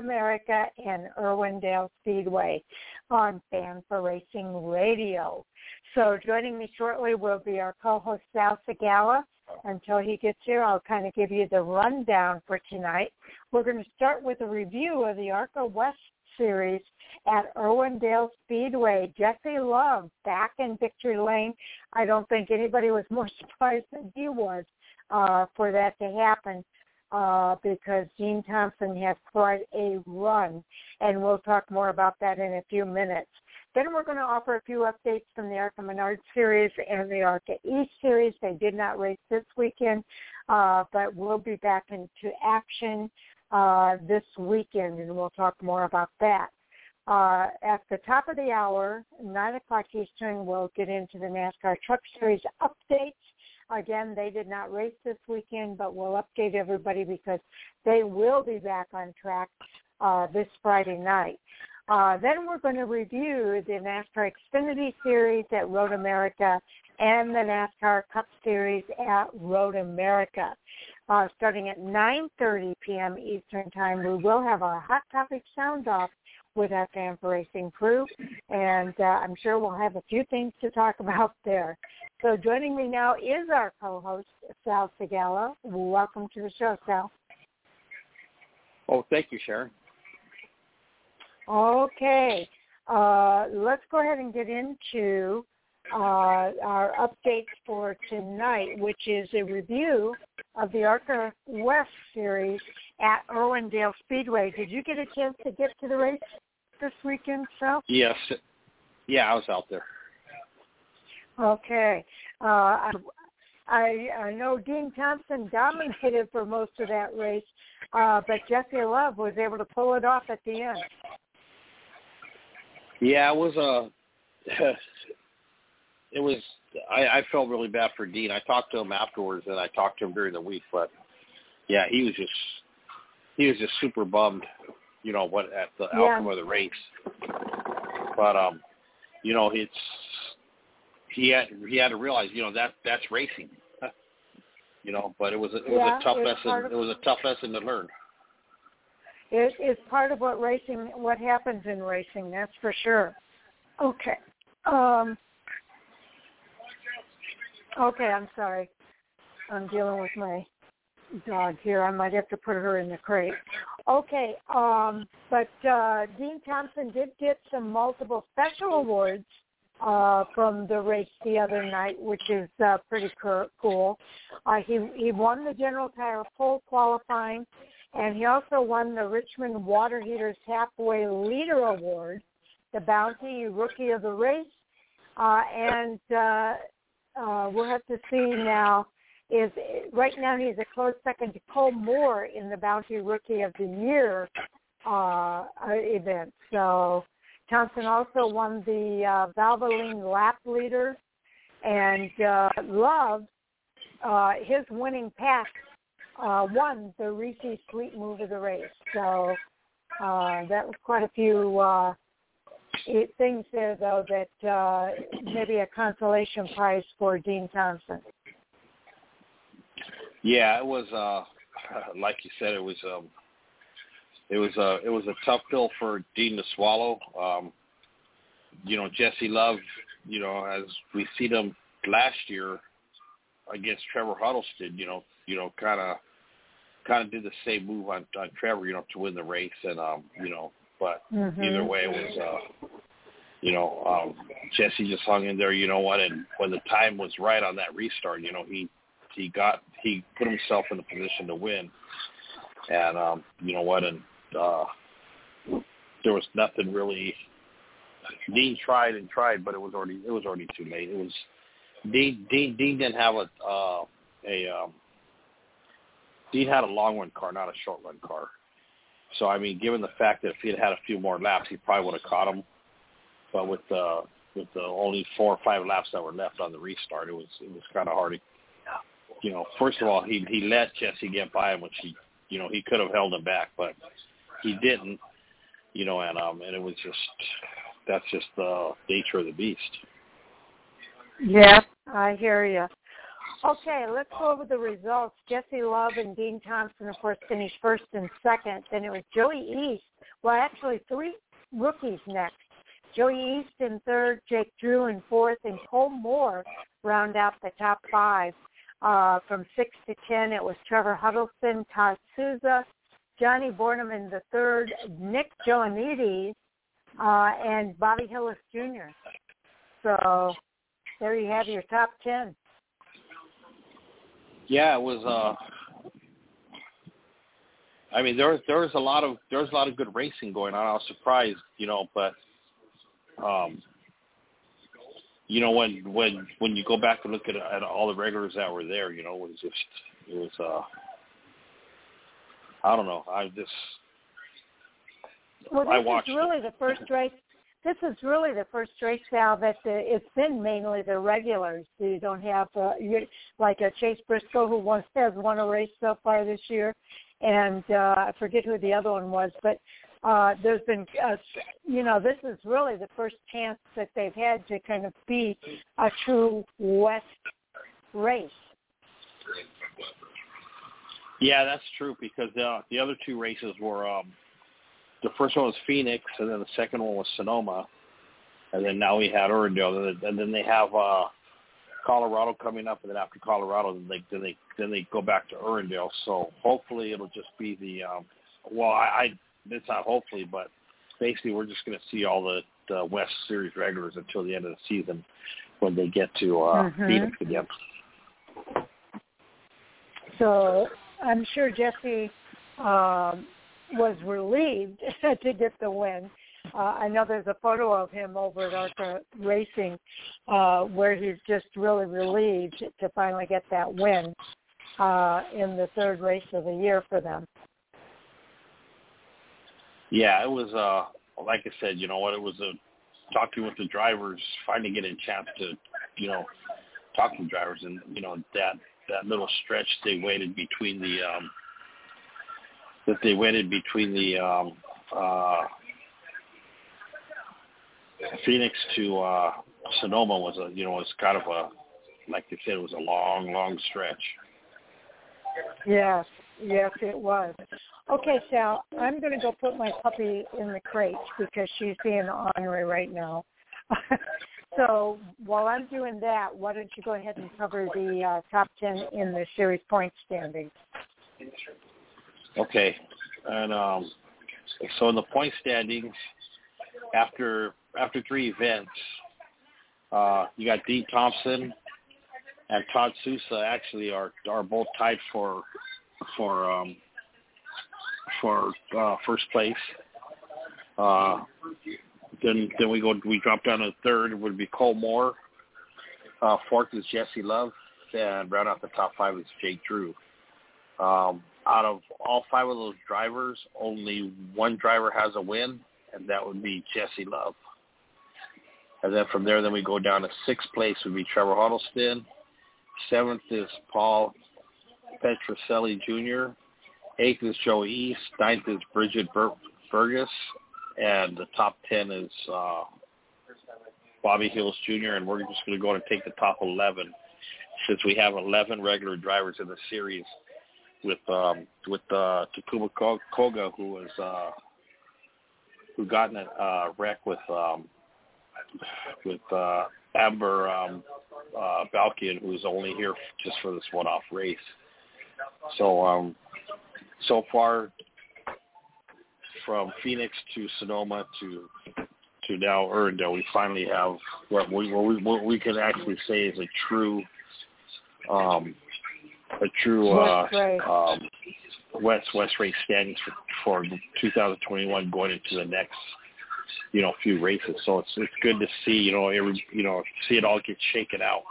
America and Irwindale Speedway on Fan for Racing Radio. So joining me shortly will be our co-host Sal Sigala. Until he gets here, I'll kind of give you the rundown for tonight. We're going to start with a review of the ARCA West Series at Irwindale Speedway. Jesse Love back in victory lane. I don't think anybody was more surprised than he was uh, for that to happen uh, because Dean Thompson has quite a run, and we'll talk more about that in a few minutes. Then we're going to offer a few updates from the ARCA Menard Series and the ARCA East Series. They did not race this weekend, uh, but we'll be back into action uh, this weekend, and we'll talk more about that. Uh, at the top of the hour, 9 o'clock Eastern, we'll get into the NASCAR Truck Series updates. Again, they did not race this weekend, but we'll update everybody because they will be back on track uh, this Friday night. Uh, then we're going to review the NASCAR Xfinity Series at Road America and the NASCAR Cup Series at Road America. Uh, starting at 9.30 p.m. Eastern Time, we will have our Hot Topic Sound Off with our Fan for Racing crew, and uh, I'm sure we'll have a few things to talk about there. So joining me now is our co-host, Sal Sigala. Welcome to the show, Sal. Oh, thank you, Sharon. Okay. Uh, let's go ahead and get into uh, our updates for tonight, which is a review of the ARCA West series at Irwindale Speedway. Did you get a chance to get to the race this weekend, Sal? Yes. Yeah, I was out there. Okay. Uh, I I know Dean Thompson dominated for most of that race, uh, but Jesse Love was able to pull it off at the end. Yeah, it was a. Uh, it was. I, I felt really bad for Dean. I talked to him afterwards, and I talked to him during the week. But yeah, he was just he was just super bummed, you know, what at the yeah. outcome of the race. But um, you know, it's he had he had to realize, you know, that that's racing. you know, but it was a, it was yeah, a tough lesson. Of, it was a tough lesson to learn. It is part of what racing, what happens in racing. That's for sure. Okay. Um, okay, I'm sorry. I'm dealing with my dog here. I might have to put her in the crate. Okay, um, but uh, Dean Thompson did get some multiple special awards uh, from the race the other night, which is uh, pretty cool. Uh, he he won the General Tire pole qualifying, and he also won the Richmond Water Heaters Halfway Leader Award, the Bounty Rookie of the Race, uh, and uh, uh, we'll have to see now. Is right now he's a close second to Cole Moore in the Bounty Rookie of the Year uh, event. So Thompson also won the uh, Valvoline Lap Leader, and uh, Love, uh, his winning pack, uh, won the Reese Sweet Move of the race. So uh, that was quite a few uh, things there, though, that uh, maybe a consolation prize for Dean Thompson. Yeah, it was uh, like you said, it was um, it was a it was a tough pill for Dean to swallow. Um, you know, Jesse Love, you know, as we see them last year against Trevor Huddleston, you know, you know, kind of kind of did the same move on on Trevor, you know, to win the race, and um, you know, but mm-hmm. either way, it was. uh you know, um, Jesse just hung in there, you know what, and when the time was right on that restart, you know, he he got he put himself in the position to win. And um, you know what, and uh, there was nothing really. Dean tried and tried, but it was already it was already too late. It was Dean Dean Dean didn't have a uh, a um, Dean had a long run car, not a short run car. So I mean, given the fact that if he had had a few more laps, he probably would have caught him. But with the with the only four or five laps that were left on the restart, it was it was kind of hard. To, you know, first of all, he he let Jesse get by him, which he you know he could have held him back, but he didn't, you know, and um, and it was just that's just the nature of the beast. Yeah, I hear you. Okay, let's go over the results. Jesse Love and Dean Thompson, of course, finished first and second. Then it was Joey East. Well, actually, three rookies next. Joey East in third, Jake Drew in fourth, and Cole Moore round out the top five. Uh, from six to ten, it was Trevor Huddleston, Todd Souza, Johnny Borneman the third, Nick Joanides, uh, and Bobby Hillis Jr. So there you have your top ten. Yeah, it was. uh I mean, there there was a lot of there was a lot of good racing going on. I was surprised, you know, but um, you know, when when when you go back and look at, at all the regulars that were there, you know, it was just it was. uh I don't know. I just well, this I watched is really it. the first race. This is really the first race now that the, it's been mainly the regulars. You don't have uh, you, like a Chase Briscoe who once has won a race so far this year, and uh, I forget who the other one was, but uh, there's been, uh, you know, this is really the first chance that they've had to kind of be a true West race. Yeah, that's true because the the other two races were um the first one was Phoenix and then the second one was Sonoma. And then now we had Irwindale and then they have uh Colorado coming up and then after Colorado then they then they then they go back to Irwindale. So hopefully it'll just be the um well I, I it's not hopefully but basically we're just gonna see all the, the West Series regulars until the end of the season when they get to uh Mhm. Phoenix again. So I'm sure Jesse um, was relieved to get the win. Uh, I know there's a photo of him over at Arca Racing uh, where he's just really relieved to finally get that win uh, in the third race of the year for them. Yeah, it was uh like I said, you know what, it was a talking with the drivers, finally getting a chance to, you know, talk to drivers and you know, that that little stretch they waited between the um that they waited between the um uh Phoenix to uh Sonoma was a you know, was kind of a like they said, it was a long, long stretch. Yes, yes, it was. Okay, Sal, I'm going to go put my puppy in the crate because she's being ornery right now. so while I'm doing that, why don't you go ahead and cover the uh, top 10 in the series point standings? Okay. And um so in the point standings after after three events, uh you got Dean Thompson and Todd Souza actually are are both tied for for um for uh first place. Uh then then we go we drop down to third would be Cole Moore. Uh fourth is Jesse Love and round out the top five is Jake Drew. Um out of all five of those drivers, only one driver has a win, and that would be Jesse Love. And then from there, then we go down to sixth place would be Trevor Huddleston. Seventh is Paul Pedroncelli Jr. Eighth is Joe East. Ninth is Bridget Bur- Burgess. And the top ten is uh, Bobby Hillis Jr. And we're just going to go and take the top 11 since we have 11 regular drivers in the series with um, with uh, Takuma Koga, who was uh, who got in a uh, wreck with um, with uh, Amber um, uh, Balcaen, who's only here just for this one-off race. So um, so far, from Phoenix to Sonoma to to now Irwindale, we finally have what we what we, what we can actually say is a true um, a true uh, West um, West West race standings for, for 2021 going into the next you know few races. So it's it's good to see you know every you know see it all get shaken out.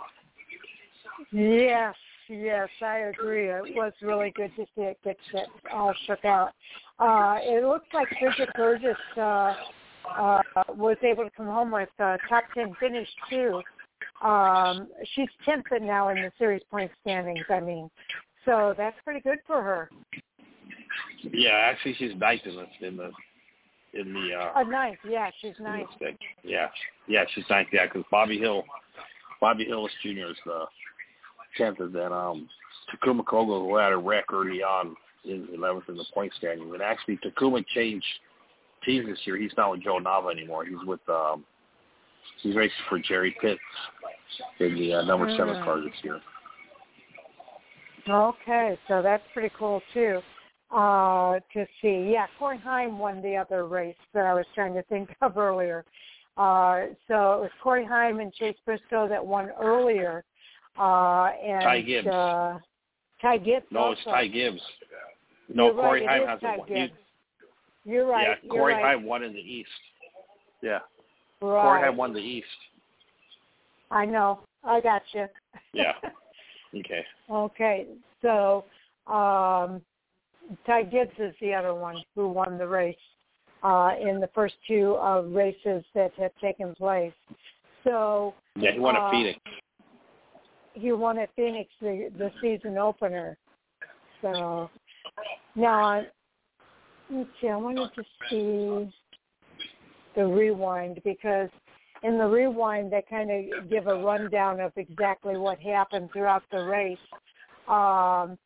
Yes, yes, I agree. It was really good to see it get get all shook out. Uh, it looks like Bridget Burgess uh, uh, was able to come home with uh, top ten finish too. Um, she's tenth now in the series point standings. I mean, so that's pretty good for her. Yeah, actually she's ninth in the in the in the uh, Uh, ninth, yeah, she's in ninth. Yeah, yeah, she's ninth. Yeah, because Bobby Hill, Bobby Hillis Jr. is the tenth, and then um, Takuma Koga who had a wreck early on in eleventh in the point standing. And actually, Takuma changed teams this year. He's not with Joe Nava anymore. He's with um, he's racing for Jerry Pitts in the uh, number seven mm. car this year. Okay, so that's pretty cool too uh, to see. Yeah, Corey Heim won the other race that I was trying to think of earlier. Uh, so it was Corey Heim and Chase Briscoe that won earlier. Uh, and, Ty Gibbs. Uh, Ty Gibbs. No, also. it's Ty Gibbs. No, You're Corey right, Heim has Ty one. Gibbs. You're right. Yeah, You're Corey right. Heim won in the East. Yeah. Right. Corey Heim won the East. I know. I got you. Yeah. Okay. okay. So um, Ty Gibbs is the other one who won the race uh, in the first two uh, races that have taken place. So yeah, he won uh, at Phoenix. He won at Phoenix the, the season opener. So now, let's see. I wanted to see the rewind because in the rewind they kind of give a rundown of exactly what happened throughout the race. Um,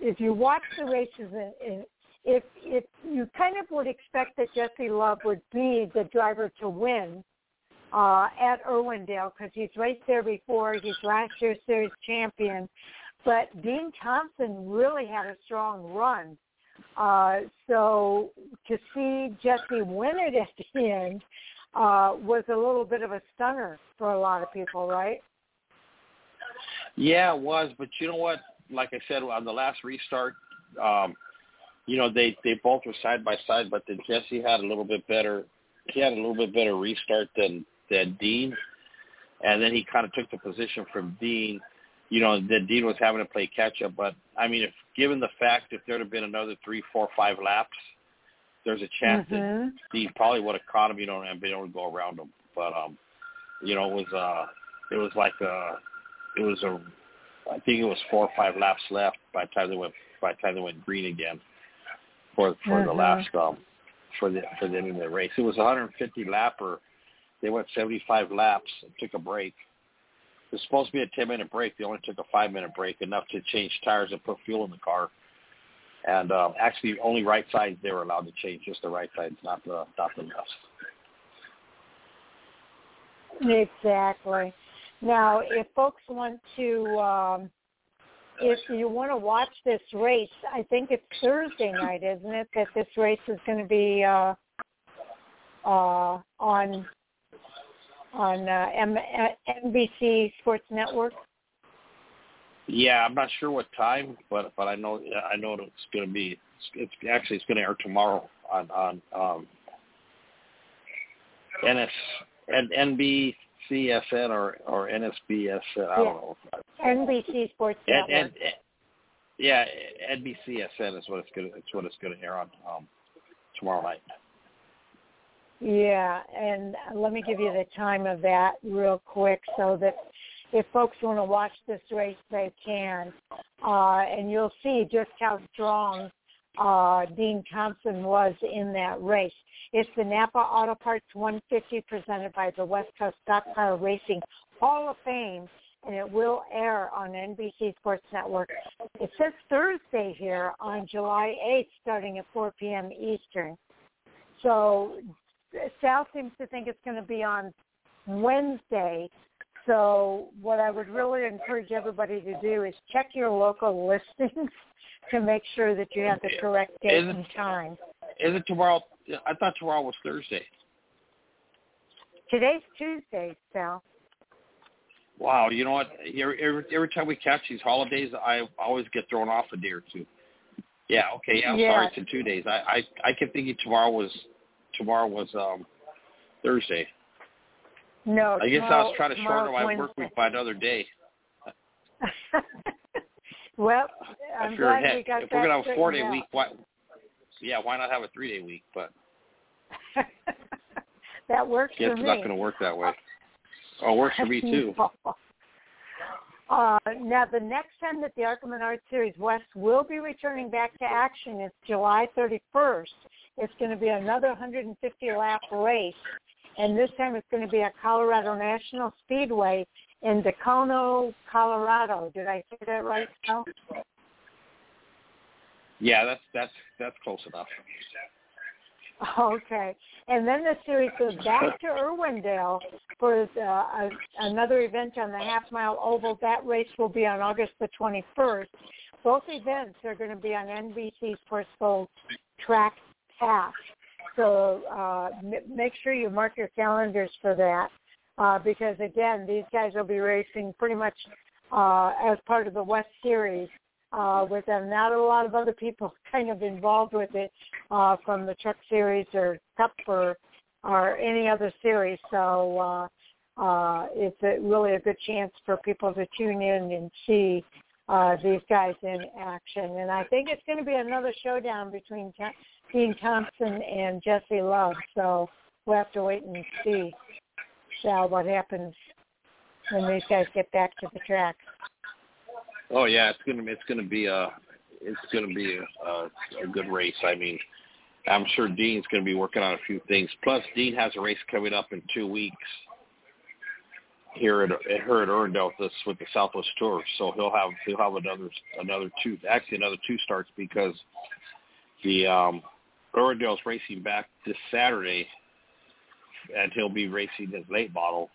if you watch the races, in, in, if if you kind of would expect that Jesse Love would be the driver to win uh, at Irwindale because he's raced there before, he's last year's series champion, but Dean Thompson really had a strong run. Uh, so to see Jesse win it at the end uh, was a little bit of a stunner for a lot of people, right? Yeah, it was. But you know what? like I said on the last restart, um, you know they they both were side by side, but then Jesse had a little bit better. He had a little bit better restart than than Dean, and then he kind of took the position from Dean. You know that Dean was having to play catch up, but I mean, if given the fact if there'd have been another three, four, five laps, there's a chance mm-hmm. that Dean probably would have caught him, you know, and been able to go around him. But um, you know, it was uh, it was like a, it was a I think it was four or five laps left by the time they went by the time they went green again for for mm-hmm. the last um for the for the end of the race. It was a 150 lapper. They went 75 laps and took a break. Was supposed to be a 10 minute break. They only took a five minute break, enough to change tires and put fuel in the car. And um, actually, only right sides they were allowed to change, just the right sides, not the not the left. Exactly. Now, if folks want to, um, if you want to watch this race, I think it's Thursday night, isn't it? That this race is going to be uh, uh, on on uh, M- NBC Sports Network. Yeah, I'm not sure what time, but but I know I know it's going to be. It's actually it's going to air tomorrow on on um, NS and NB CSN or or NSBSN. I yeah. don't know. NBC Sports Network. And, and, yeah, NBCSN is what it's going. It's what it's going to air on um, tomorrow night. Yeah, and let me give you the time of that real quick so that if folks want to watch this race, they can. Uh, and you'll see just how strong uh, Dean Thompson was in that race. It's the Napa Auto Parts 150 presented by the West Coast Stock Car Racing Hall of Fame, and it will air on NBC Sports Network. It says Thursday here on July 8th, starting at 4 p.m. Eastern. So Sal seems to think it's going to be on Wednesday. So what I would really encourage everybody to do is check your local listings to make sure that you have the correct date and time. Is it tomorrow? I thought tomorrow was Thursday. Today's Tuesday, Sal. Wow, you know what? Every, every, every time we catch these holidays, I always get thrown off a day or two. Yeah, okay. Yeah, I'm yeah. sorry. It's in two days. I I I kept thinking tomorrow was tomorrow was um Thursday. No, I guess I was trying to shorten my Wednesday. work week by another day. well, I'm glad heck, we got if that we're gonna have a four day week, why? Yeah, why not have a three day week? But that works guess for it's me. not going to work that way. Oh, it works for me too. Uh, now, the next time that the ARCA Menard Series West will be returning back to action is July 31st. It's going to be another 150-lap race, and this time it's going to be at Colorado National Speedway in Dacono, Colorado. Did I say that right, Sal? Yeah, that's that's that's close enough. Okay, and then the series goes back to Irwindale for uh, a, another event on the half mile oval. That race will be on August the 21st. Both events are going to be on NBC Sports Gold Track Pass. So uh, m- make sure you mark your calendars for that uh, because again, these guys will be racing pretty much uh, as part of the West Series uh, with them. Not a lot of other people kind of involved with it uh, from the Truck Series or Cup or or any other series. So uh, uh, it's a, really a good chance for people to tune in and see uh, these guys in action. And I think it's going to be another showdown between Dean Thompson and Jesse Love. So we'll have to wait and see, Sal, what happens when these guys get back to the track. Oh yeah, it's gonna it's gonna be a it's gonna be a, a, good race. I mean, I'm sure Dean's gonna be working on a few things. Plus, Dean has a race coming up in two weeks here at, at her at Irwindale with with the Southwest Tour. So he'll have he'll have another another two actually another two starts because the um Irwindale's racing back this Saturday and he'll be racing his late model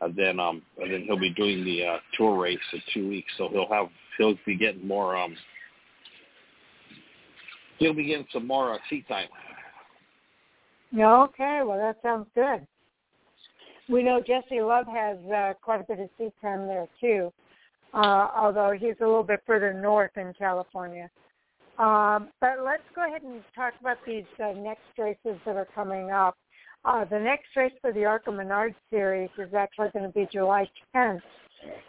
and then um and then he'll be doing the uh tour race in two weeks. So he'll have he'll be getting more um he'll be getting some more uh, seat time. Okay well that sounds good. We know jesse love has uh, quite a bit of seat time there too uh although he's a little bit further north in california um but let's go ahead and talk about these uh, next races that are coming up uh, the next race for the ARCA Menard series is actually going to be July 10th,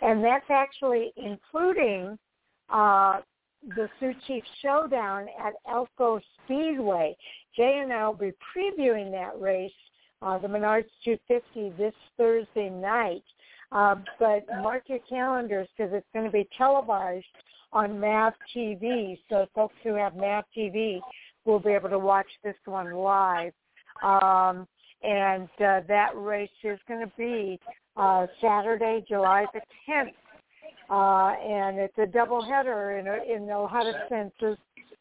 and that's actually including uh, the Sioux Chief Showdown at Elko Speedway. Jay and I will be previewing that race, uh, the Menards 250, this Thursday night. Uh, but mark your calendars because it's going to be televised on MAV TV. So folks who have MAV TV will be able to watch this one live. Um, and uh, that race is going to be uh, Saturday, July the 10th, uh, and it's a doubleheader in a, in a lot of senses.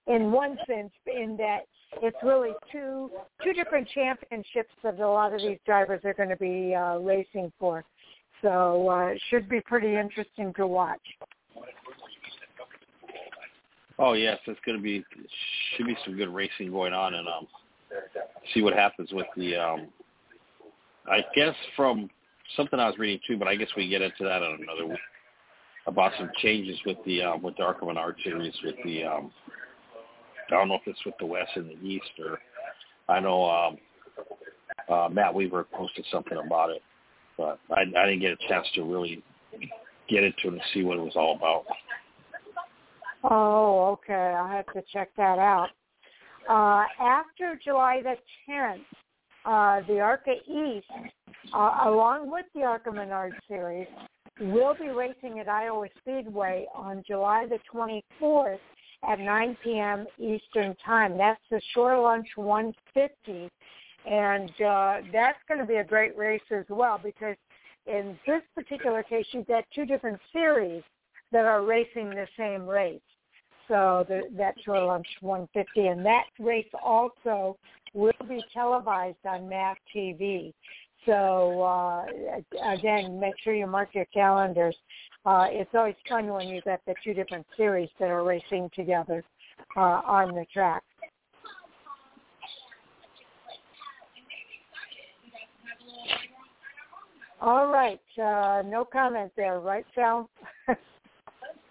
In one sense, in that it's really two two different championships that a lot of these drivers are going to be uh, racing for. So uh, it should be pretty interesting to watch. Oh yes, it's going to be should be some good racing going on, and um, see what happens with the um I guess from something I was reading too, but I guess we get into that on another week about some changes with the um, with the ARCA Menard series with the um, I don't know if it's with the West and the East or I know um, uh, Matt Weaver posted something about it, but I, I didn't get a chance to really get into it and see what it was all about. Oh, okay. I have to check that out. Uh, after July the 10th, uh, the ARCA East, uh, along with the ARCA Menard Series, will be racing at Iowa Speedway on July the 24th at 9 p.m. Eastern Time. That's the Shore Lunch 150, and uh, that's going to be a great race as well because in this particular case, you've got two different series that are racing the same race. So the, that Shore Lunch 150, and that race also will be televised on MAV TV. So uh, again, make sure you mark your calendars. Uh, it's always fun when you've got the two different series that are racing together uh, on the track. All right, uh, no comment there, right, Sal?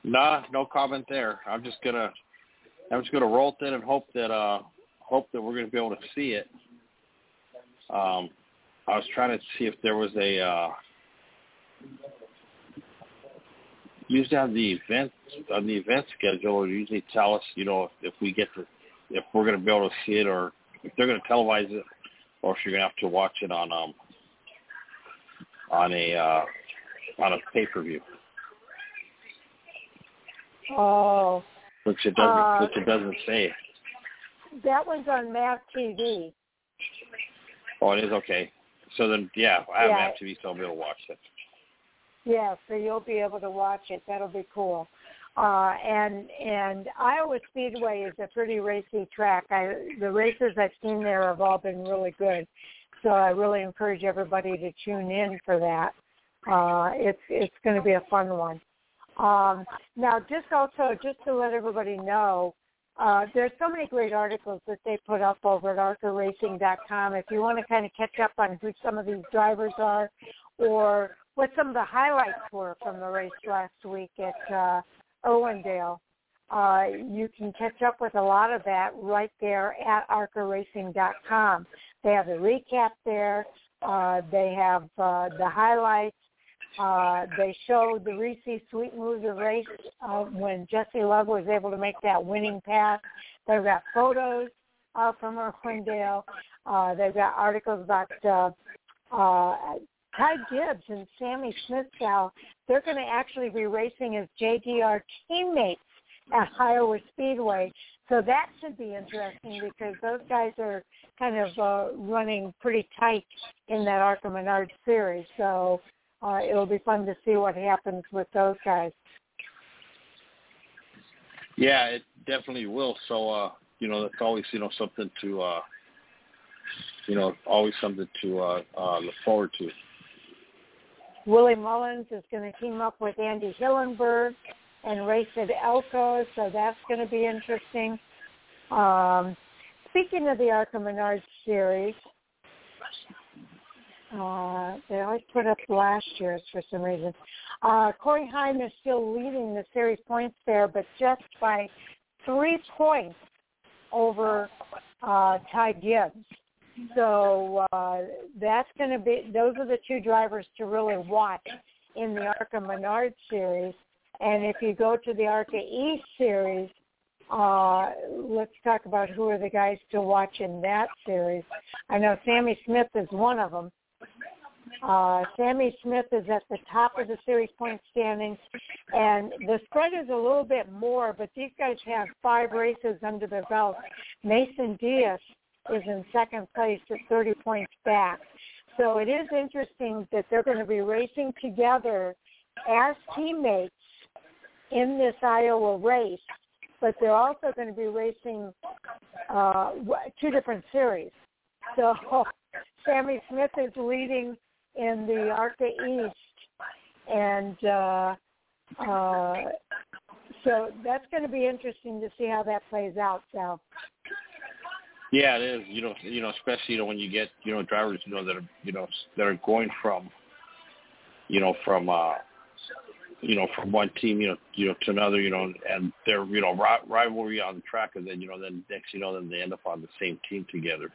Nah, no comment there. I'm just gonna, I'm just gonna roll it in and hope that uh, hope that we're to be able to see it. Um, I was trying to see if there was a uh, usually on the event on the event schedule. Usually tell us, you know, if, if we get to if we're to be able to see it or if they're to televise it, or if you're to have to watch it on um on a uh, on a pay per view. Oh. Which it doesn't uh, which it doesn't say. That one's on MAV TV. Oh, it is okay. So then, yeah, I have yeah. MAV TV, so I'll be able to watch it. Yeah, so you'll be able to watch it. That'll be cool. Uh, and and Iowa Speedway is a pretty racy track. I, the races I've seen there have all been really good, so I really encourage everybody to tune in for that. Uh, it's it's going to be a fun one. Um, now, just also just to let everybody know, uh, there's so many great articles that they put up over at ARCARacing.com. If you want to kind of catch up on who some of these drivers are, or what some of the highlights were from the race last week at uh, Irwindale, uh, you can catch up with a lot of that right there at ARCARacing.com. They have the recap there. Uh, they have uh, the highlights. Uh, they showed the Reese Sweet Moves of race uh, when Jesse Love was able to make that winning pass. They've got photos uh, from Irwindale. Uh, they've got articles about uh, uh, Ty Gibbs and Sammy Smith now. They're going to actually be racing as JDR teammates at Iowa Speedway. So that should be interesting because those guys are kind of uh, running pretty tight in that ARCA Menard series. So uh, it'll be fun to see what happens with those guys. Yeah, it definitely will. So, uh, you know, that's always, you know, something to, uh, you know, always something to uh, uh, look forward to. Willie Mullins is going to team up with Andy Hillenburg and race at Elko, so that's going to be interesting. Um, speaking of the ARCA Menard series, uh, they always put up last year's for some reason. Uh, Corey Heim is still leading the series points there, but just by three points over uh, Ty Gibbs. So uh, that's going to be; those are the two drivers to really watch in the ARCA Menard series. And if you go to the ARCA East series, uh, let's talk about who are the guys to watch in that series. I know Sammy Smith is one of them. Uh, Sammy Smith is at the top of the series point standings, and the spread is a little bit more, but these guys have five races under their belt. Mason Diaz is in second place at 30 points back. So it is interesting that they're going to be racing together as teammates in this Iowa race, but they're also going to be racing uh, two different series. So Sammy Smith is leading in the ARCA East, and uh, uh, so that's going to be interesting to see how that plays out. So. Yeah, it is. You know, you know, especially you know when you get you know drivers you know that are you know that are going from, you know, from uh, you know from one team you know you know to another you know and they're you know rivalry on the track and then you know then next you know then they end up on the same team together.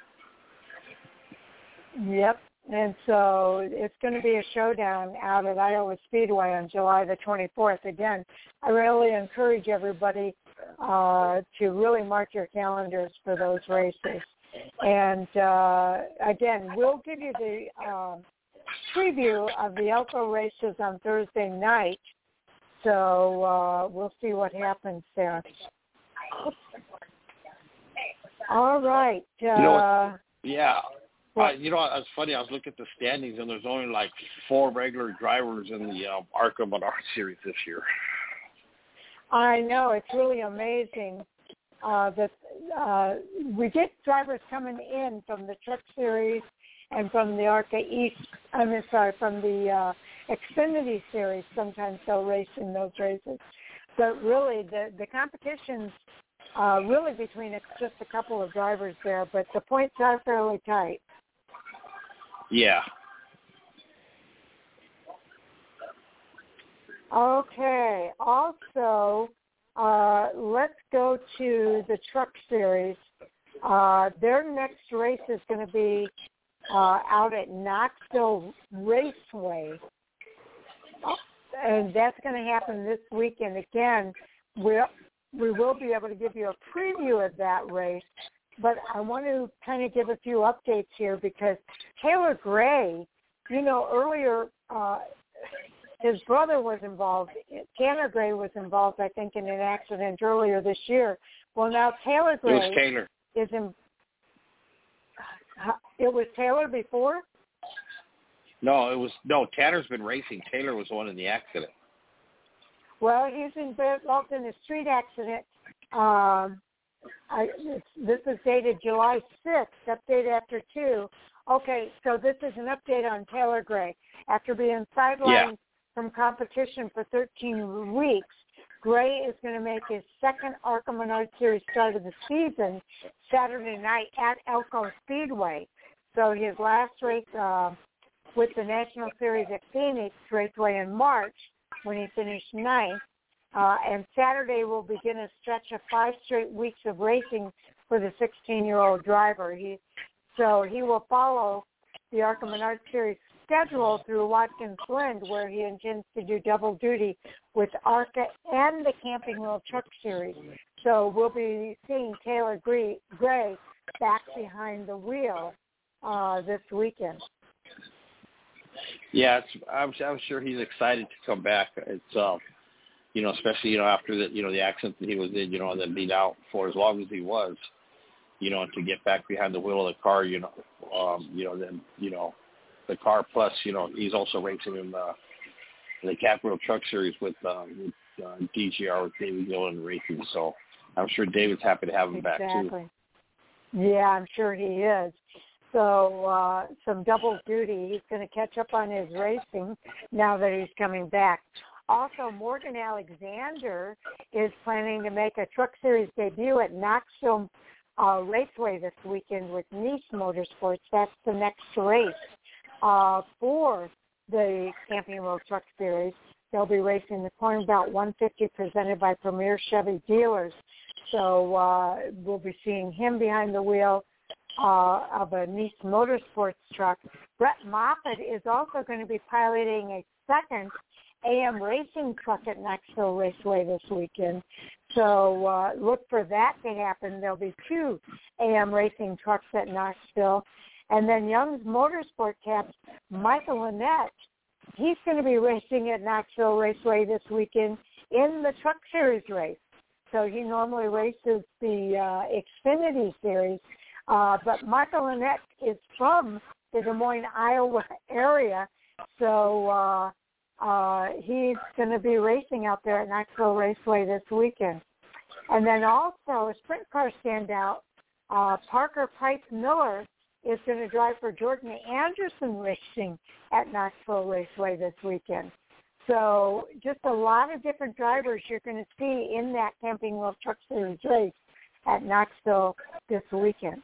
Yep, and so it's going to be a showdown out at Iowa Speedway on July the 24th. Again, I really encourage everybody uh, to really mark your calendars for those races. And uh, again, we'll give you the um, preview of the Elko races on Thursday night. So uh, we'll see what happens there. All right. Uh, you know yeah. Uh, you know, it's funny. I was looking at the standings, and there's only like four regular drivers in the um, ARCA Menard series this year. I know it's really amazing uh, that uh, we get drivers coming in from the Truck Series and from the ARCA East. I'm sorry, from the uh, Xfinity Series. Sometimes they'll race in those races, but really the the competition's uh, really between just a couple of drivers there. But the points are fairly tight. Yeah. Okay. Also, uh, let's go to the truck series. Uh, their next race is going to be uh, out at Knoxville Raceway. And that's going to happen this weekend. Again, we we will be able to give you a preview of that race but I want to kind of give a few updates here because Taylor Gray, you know, earlier uh, his brother was involved. Tanner Gray was involved, I think, in an accident earlier this year. Well, now Taylor Gray it was Taylor. is in. Uh, it was Taylor before. No, it was no. Tanner's been racing. Taylor was the one in the accident. Well, he's involved in a street accident. Um, I, this is dated July 6th, update after two. Okay, so this is an update on Taylor Gray. After being sidelined yeah. from competition for 13 weeks, Gray is going to make his second ARCA Menard Series start of the season Saturday night at Elko Speedway. So his last race uh, with the National Series at Phoenix Raceway in March when he finished ninth. Uh, and Saturday will begin a stretch of five straight weeks of racing for the 16-year-old driver. He, so he will follow the ARCA Menard Series schedule through Watkins Glen, where he intends to do double duty with ARCA and the Camping World Truck Series. So we'll be seeing Taylor Gray back behind the wheel uh, this weekend. Yeah, I'm, I'm sure he's excited to come back. It's, um, you know, especially you know after the you know the accident that he was in, you know, and then being out for as long as he was, you know, to get back behind the wheel of the car, you know, um, you know, then you know, the car plus, you know, he's also racing in the the Capital Truck Series with, um, uh, DGR with David Gilliland Racing. So I'm sure David's happy to have him back too. Yeah, I'm sure he is. So uh, some double duty. He's going to catch up on his racing now that he's coming back. Also, Morgan Alexander is planning to make a Truck Series debut at Knoxville uh, Raceway this weekend with Niece Motorsports. That's the next race uh, for the Camping World Truck Series. They'll be racing the Corn Belt 150 presented by Premier Chevy Dealers. So uh, we'll be seeing him behind the wheel uh, of a Niece Motorsports truck. Brett Moffitt is also going to be piloting a second AM racing truck at Knoxville Raceway this weekend. So uh, look for that to happen. There'll be two AM racing trucks at Knoxville. And then Young's Motorsport Caps, Michael Annett, he's going to be racing at Knoxville Raceway this weekend in the Truck Series race. So he normally races the uh, Xfinity Series uh, but Michael Annett is from the Des Moines, Iowa area, so uh, uh, he's going to be racing out there at Knoxville Raceway this weekend. And then also a sprint car standout, uh, Parker Price Miller is going to drive for Jordan Anderson Racing at Knoxville Raceway this weekend. So just a lot of different drivers you're going to see in that Camping World Truck Series race at Knoxville this weekend.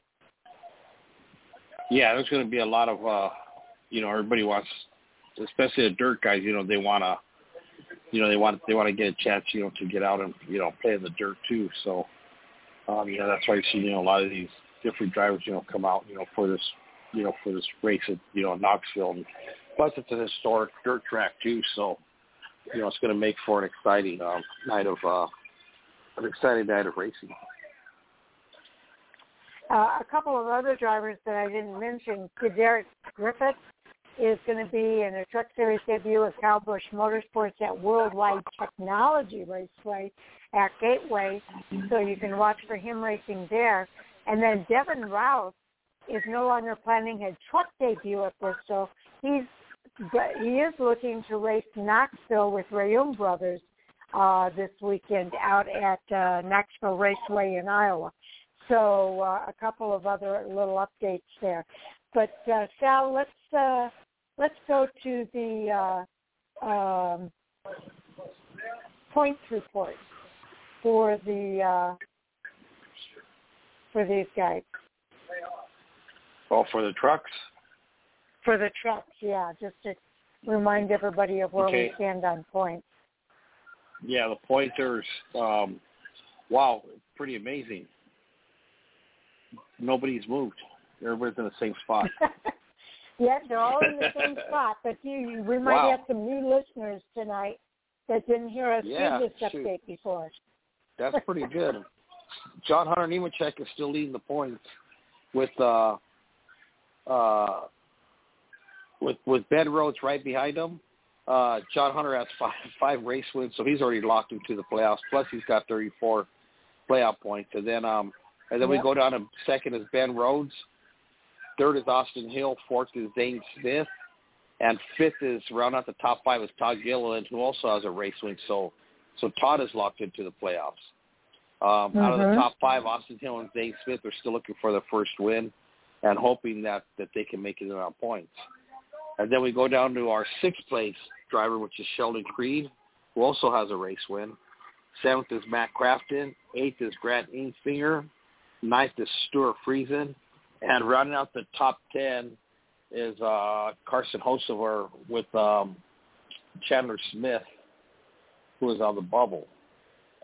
Yeah, there's going to be a lot of, uh, you know, everybody wants, especially the dirt guys. You know, they want to, you know, they want they want to get a chance, you know, to get out and you know play in the dirt too. So, um, you know, that's why you see, you know, a lot of these different drivers, you know, come out, you know, for this, you know, for this race at, you know, Knoxville. Plus, it's an historic dirt track too, so you know, it's going to make for an exciting um, night of uh, an exciting night of racing. Uh, a couple of other drivers that I didn't mention, Derek Griffith is going to be in a Truck Series debut with Kyle Busch Motorsports at Worldwide Technology Raceway at Gateway, so you can watch for him racing there. And then Devin Rouse is no longer planning his truck debut at Bristol. He's he is looking to race Knoxville with Reaume Brothers uh, this weekend out at uh, Knoxville Raceway in Iowa. So uh, a couple of other little updates there. But uh, Sal, let's uh, let's go to the uh, um, points report for the uh, for these guys. Oh, for the trucks. For the trucks, yeah. Just to remind everybody of where okay. we stand on points. Yeah, the pointers. Um, wow, pretty amazing nobody's moved. Everybody's in the same spot. yeah, they're all in the same spot. But you, we might wow. have some new listeners tonight that didn't hear us yeah, do this shoot. update before. That's pretty good. John Hunter Nemechek is still leading the points with uh uh with with Ben Rhodes right behind him. Uh John Hunter has five five race wins, so he's already locked into the playoffs. Plus he's got thirty four playoff points. And then um and then yep. we go down to second is Ben Rhodes. Third is Austin Hill. Fourth is Zane Smith. and fifth is round out the top five is Todd Gilliland, who also has a race win. So, so Todd is locked into the playoffs. Um, mm-hmm. Out of the mm-hmm. top five, Austin Hill and Zane Smith are still looking for their first win, and hoping that that they can make it in around points. And then we go down to our sixth place driver, which is Sheldon Creed, who also has a race win. Seventh is Matt Crafton. Eighth is Grant Enfinger. Ninth is Stuart Friesen. And rounding out the top ten is uh, Carson Hocevar with um, Chandler Smith, who is on the bubble.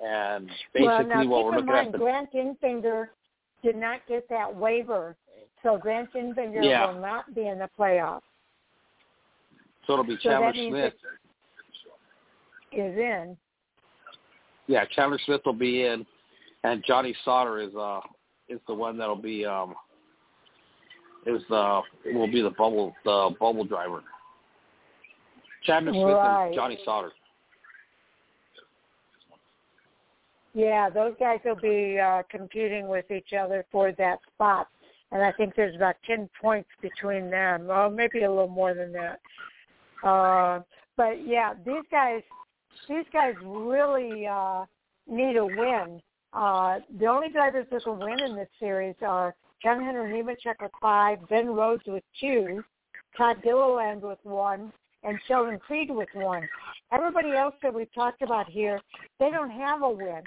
And basically well, now, what we're looking mind, at the Grant Enfinger did not get that waiver, so Grant Enfinger yeah. will not be in the playoffs. So it'll be so Chandler Smith is in. Yeah, Chandler Smith will be in, and Johnny Sauter is uh is the one that'll be um is uh will be the bubble the bubble driver. Chandler Smith right. and Johnny Sauter. Yeah, those guys will be uh, competing with each other for that spot, and I think there's about ten points between them. Well, maybe a little more than that. Uh, but yeah, these guys, these guys really uh, need a win. Uh, the only drivers that can win in this series are John Hunter Nemechek with five, Ben Rhodes with two, Todd Gilliland with one, and Sheldon Creed with one. Everybody else that we've talked about here, they don't have a win.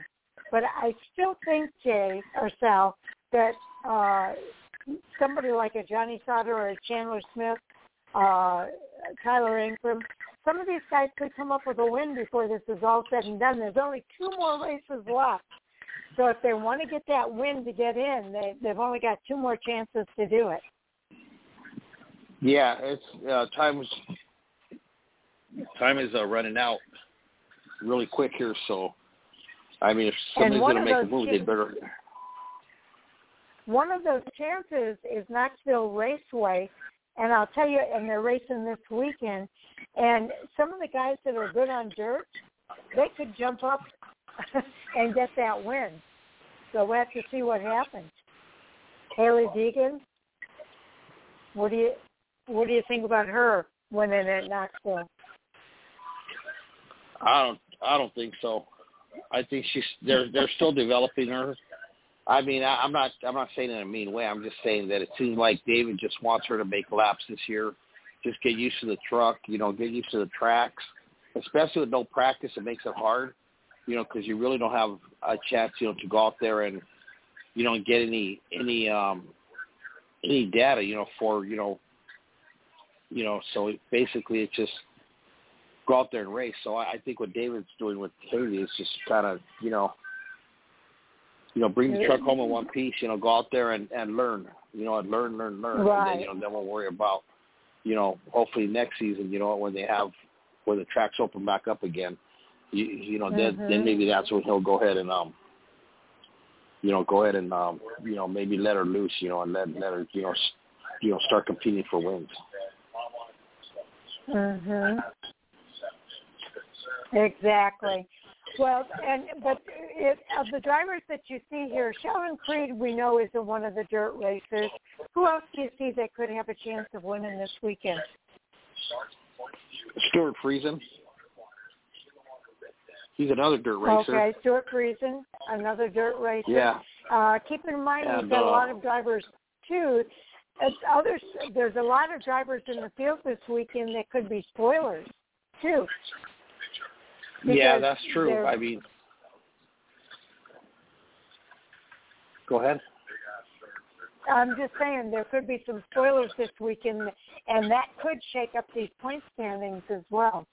But I still think, Jay or Sal, that uh, somebody like a Johnny Sauter or a Chandler Smith uh, Tyler Ankrum. Some of these guys could come up with a win before this is all said and done. There's only two more races left. So if they want to get that win to get in, they, they've only got two more chances to do it. Yeah, it's uh, time is time is uh, running out really quick here. So, I mean, if somebody's going to make a move, they better. One of those chances is Knoxville Raceway, and I'll tell you, and they're racing this weekend. And some of the guys that are good on dirt, they could jump up and get that win. So we'll have to see what happens. Hailie Deegan, what do you what do you think about her winning at Knoxville? I don't I don't think so. I think she's they're they're still developing her. I mean, I, I'm not I'm not saying in a mean way. I'm just saying that it seems like David just wants her to make laps this year, just get used to the truck, you know, get used to the tracks. Especially with no practice, it makes it hard, you know, because you really don't have a chance, you know, to go out there and, you know, get any any um any data, you know, for you know, you know. So basically, it's just go out there and race. So I, I think what David's doing with Katie is just kind of, you know, you know, bring the truck home in one piece. You know, go out there and and learn. You know, and learn, learn, learn. Right. And then, you know, then we'll worry about, you know, hopefully next season. You know, when they have when the tracks open back up again. You, you know, then mm-hmm. then maybe that's when he'll go ahead and um, you know, go ahead and um, you know, maybe let her loose. You know, and let let her, you know, you know, start competing for wins. Mhm. Exactly. Well, and but it, of the drivers that you see here, Sheldon Creed we know is in one of the dirt racers. Who else do you see that could have a chance of winning this weekend? Stuart Friesen. He's another dirt racer. Okay, Stuart Friesen, another dirt racer. Yeah. Uh, keep in mind and, we've got uh, a lot of drivers too. It's others, there's a lot of drivers in the field this weekend that could be spoilers too. Yeah, that's true. I mean, go ahead. I'm just saying there could be some spoilers this weekend, and that could shake up these point standings as well.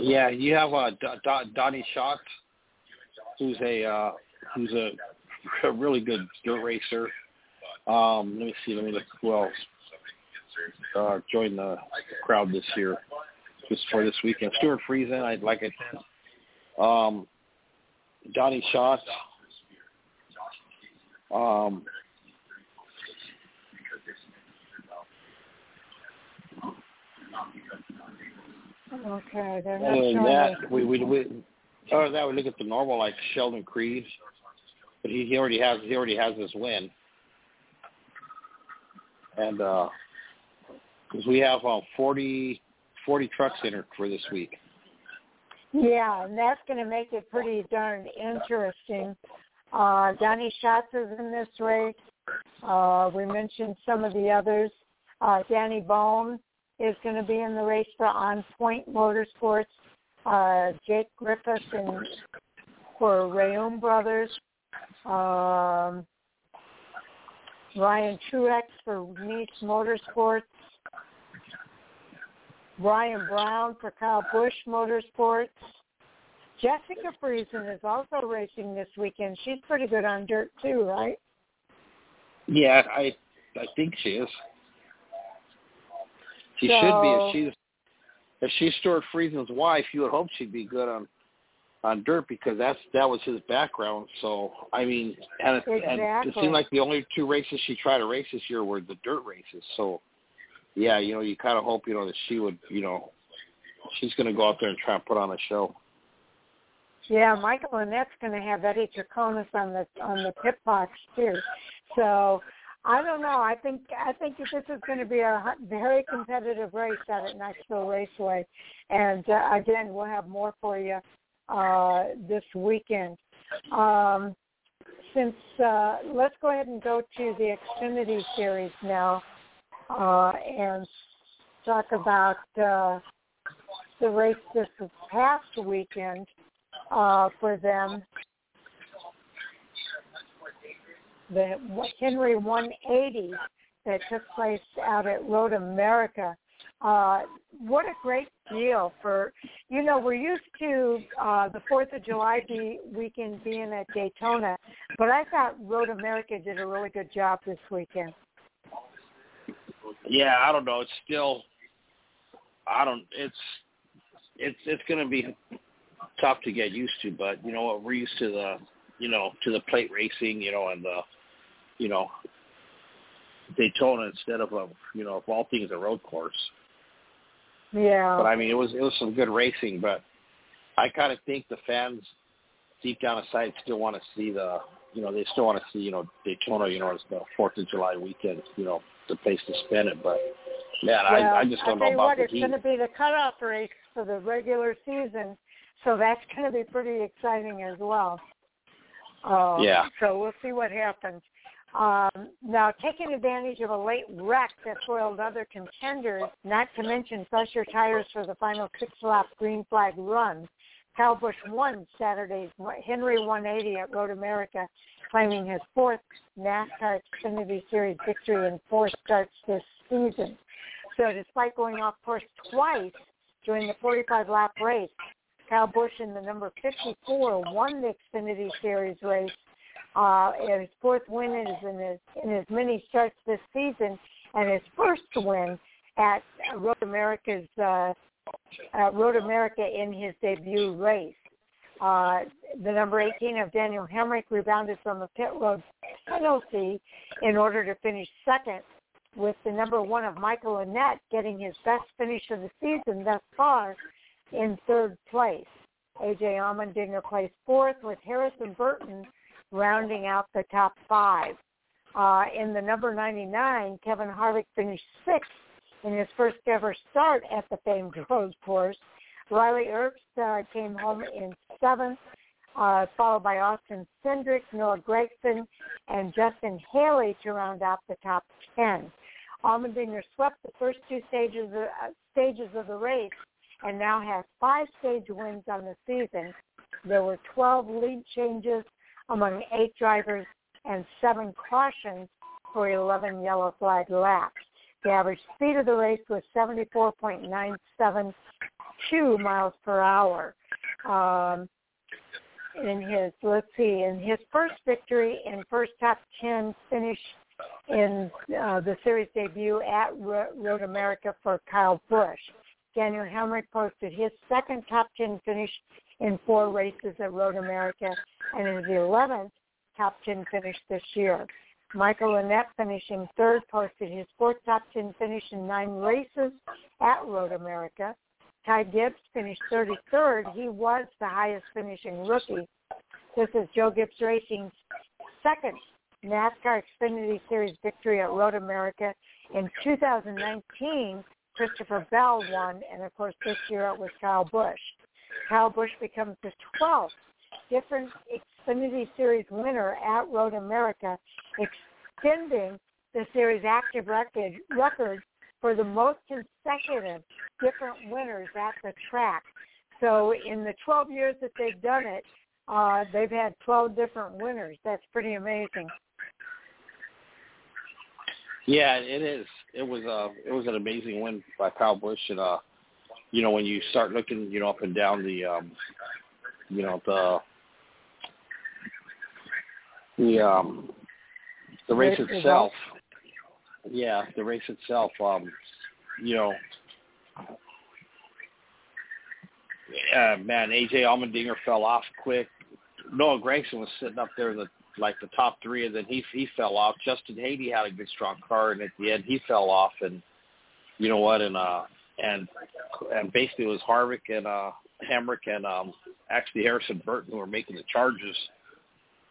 Yeah, you have uh, D- D- Donny Schatz, who's a uh, who's a, a really good dirt racer. Um, let me see. Let me look who else uh, joined the crowd this year just for this weekend. Stuart Friesen, I'd like it. Um, Donny Schatz. Um, okay, they're not other than that, we, we, we, other than that, we look at the normal like Sheldon Creed, but he, he already has he already has this win, and uh, because we have uh, 40, 40 trucks entered for this week. Yeah, and that's going to make it pretty darn interesting. Uh, Donny Schatz is in this race. Uh, we mentioned some of the others. Uh, Danny Bohn is going to be in the race for On Point Motorsports. Uh, Jake Griffith and for Reaume Brothers. Um, Ryan Truex for Niece Motorsports. Ryan Brown for Kyle Busch Motorsports. Jessica Friesen is also racing this weekend. She's pretty good on dirt too, right? Yeah, I I think she is. She so, should be if she's if she's Stewart Friesen's wife. You would hope she'd be good on on dirt because that's that was his background. So I mean, and it, exactly. and it seemed like the only two races she tried to race this year were the dirt races. So yeah, you know, you kind of hope you know that she would, you know, she's going to go out there and try and put on a show. Yeah, Michael Annett's going to have Eddie Troconis on the on the pit box too. So I don't know. I think I think this is going to be a very competitive race out at Knoxville Raceway, and uh, again, we'll have more for you uh, this weekend. Um, since uh, let's go ahead and go to the Xfinity Series now, uh, and talk about uh, the race this past weekend uh, for them. The Henry 180 that took place out at Road America. Uh, what a great deal for you know we're used to uh, the Fourth of July be, weekend being at Daytona, but I thought Road America did a really good job this weekend. Yeah, I don't know. It's still, I don't. It's it's it's going to be tough to get used to, but you know what? We're used to the, you know, to the plate racing, you know, and the, you know, Daytona instead of a, you know, of all things a road course. Yeah. But I mean, it was it was some good racing, but I kind of think the fans deep down inside still want to see the, you know, they still want to see, you know, Daytona, you know, as the Fourth of July weekend, you know, the place to spend it. But man, well, I, I just don't know about what, the it's heat. going to be the cutoff race for the regular season, so that's going to be pretty exciting as well. Uh, yeah. So we'll see what happens. Um, now, taking advantage of a late wreck that foiled other contenders, not to mention fresh tires for the final six-lap green flag run, Kyle Busch won Saturday's Henry 180 at Road America, claiming his fourth NASCAR Xfinity Series victory in four starts this season. So despite going off course twice during the 45-lap race, Kyle Busch in the number 54 won the Xfinity Series race. Uh, his fourth win is in his in many starts this season, and his first win at Road America's uh, uh, Road America in his debut race. Uh, the number 18 of Daniel Hemric rebounded from a pit road penalty in order to finish second, with the number one of Michael Annett getting his best finish of the season thus far in third place. AJ Allmendinger placed fourth, with Harrison Burton rounding out the top five. Uh, in the number 99, Kevin Harvick finished sixth in his first ever start at the famed road course. Riley Herbst uh, came home in seventh, uh, followed by Austin Cindric, Noah Gragson, and Justin Haley to round out the top ten. Allmendinger swept the first two stages of, uh, stages of the race and now has five stage wins on the season. There were 12 lead changes among eight drivers and seven cautions for 11 yellow flag laps. The average speed of the race was 74.972 miles per hour. Um, in his, let's see, in his first victory and first top 10 finish in uh, the series debut at Road America for Kyle Busch. Daniel Hemric posted his second top 10 finish in four races at Road America and is the 11th top 10 finish this year. Michael Annett finishing third posted his fourth top 10 finish in nine races at Road America. Ty Gibbs finished 33rd. He was the highest finishing rookie. This is Joe Gibbs Racing's second NASCAR Xfinity Series victory at Road America In 2019, Christopher Bell won, and of course this year it was Kyle Busch. Kyle Busch becomes the 12th different Xfinity Series winner at Road America, extending the series active record, record for the most consecutive different winners at the track. So in the 12 years that they've done it, uh, they've had 12 different winners. That's pretty amazing. Yeah, it is. It was uh it was an amazing win by Kyle Busch and uh you know when you start looking, you know, up and down the um you know the the um the race itself yeah, the race itself, um, you know uh, man, AJ Allmendinger fell off quick. Noah Gragson was sitting up there in the like the top three, and then he he fell off. Justin Haley had a good strong car, and at the end he fell off. And you know what? And uh, and and basically it was Harvick and uh, Hemric and um, actually Harrison Burton who were making the charges.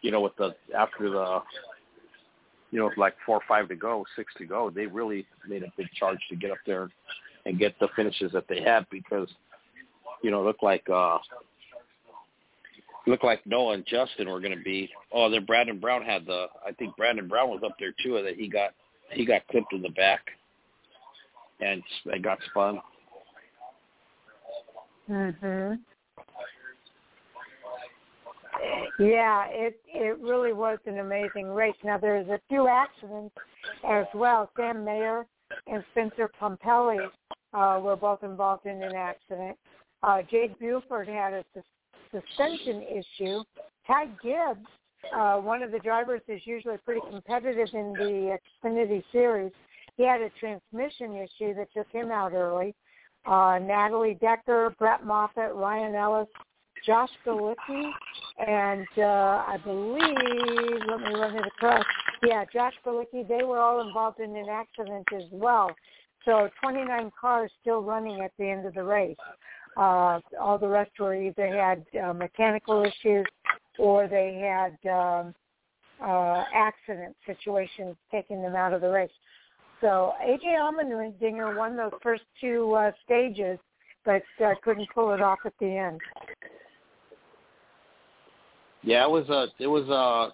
You know, with the after the you know, with like four or five to go, six to go, they really made a big charge to get up there and get the finishes that they had because you know, looked like uh looked like Noah and Justin were going to be. Oh, then Brandon Brown had the. I think Brandon Brown was up there too, that he got he got clipped in the back, and it got spun. Mhm. Yeah, it it really was an amazing race. Now there's a few accidents as well. Sam Mayer and Spencer Pumpelly uh, were both involved in an accident. Uh, Jade Buford had a suspension issue. Ty Gibbs, uh, one of the drivers, is usually pretty competitive in the Xfinity Series. He had a transmission issue that took him out early. Uh, Natalie Decker, Brett Moffitt, Ryan Ellis, Josh Bilicki, and uh, I believe, let me run it across. Yeah, Josh Bilicki, they were all involved in an accident as well. So 29 cars still running at the end of the race. Uh, all the rest were either had uh, mechanical issues or they had um, uh, accident situations taking them out of the race. So AJ Allmendinger won those first two uh, stages, but uh, couldn't pull it off at the end. Yeah, it was a, it was a,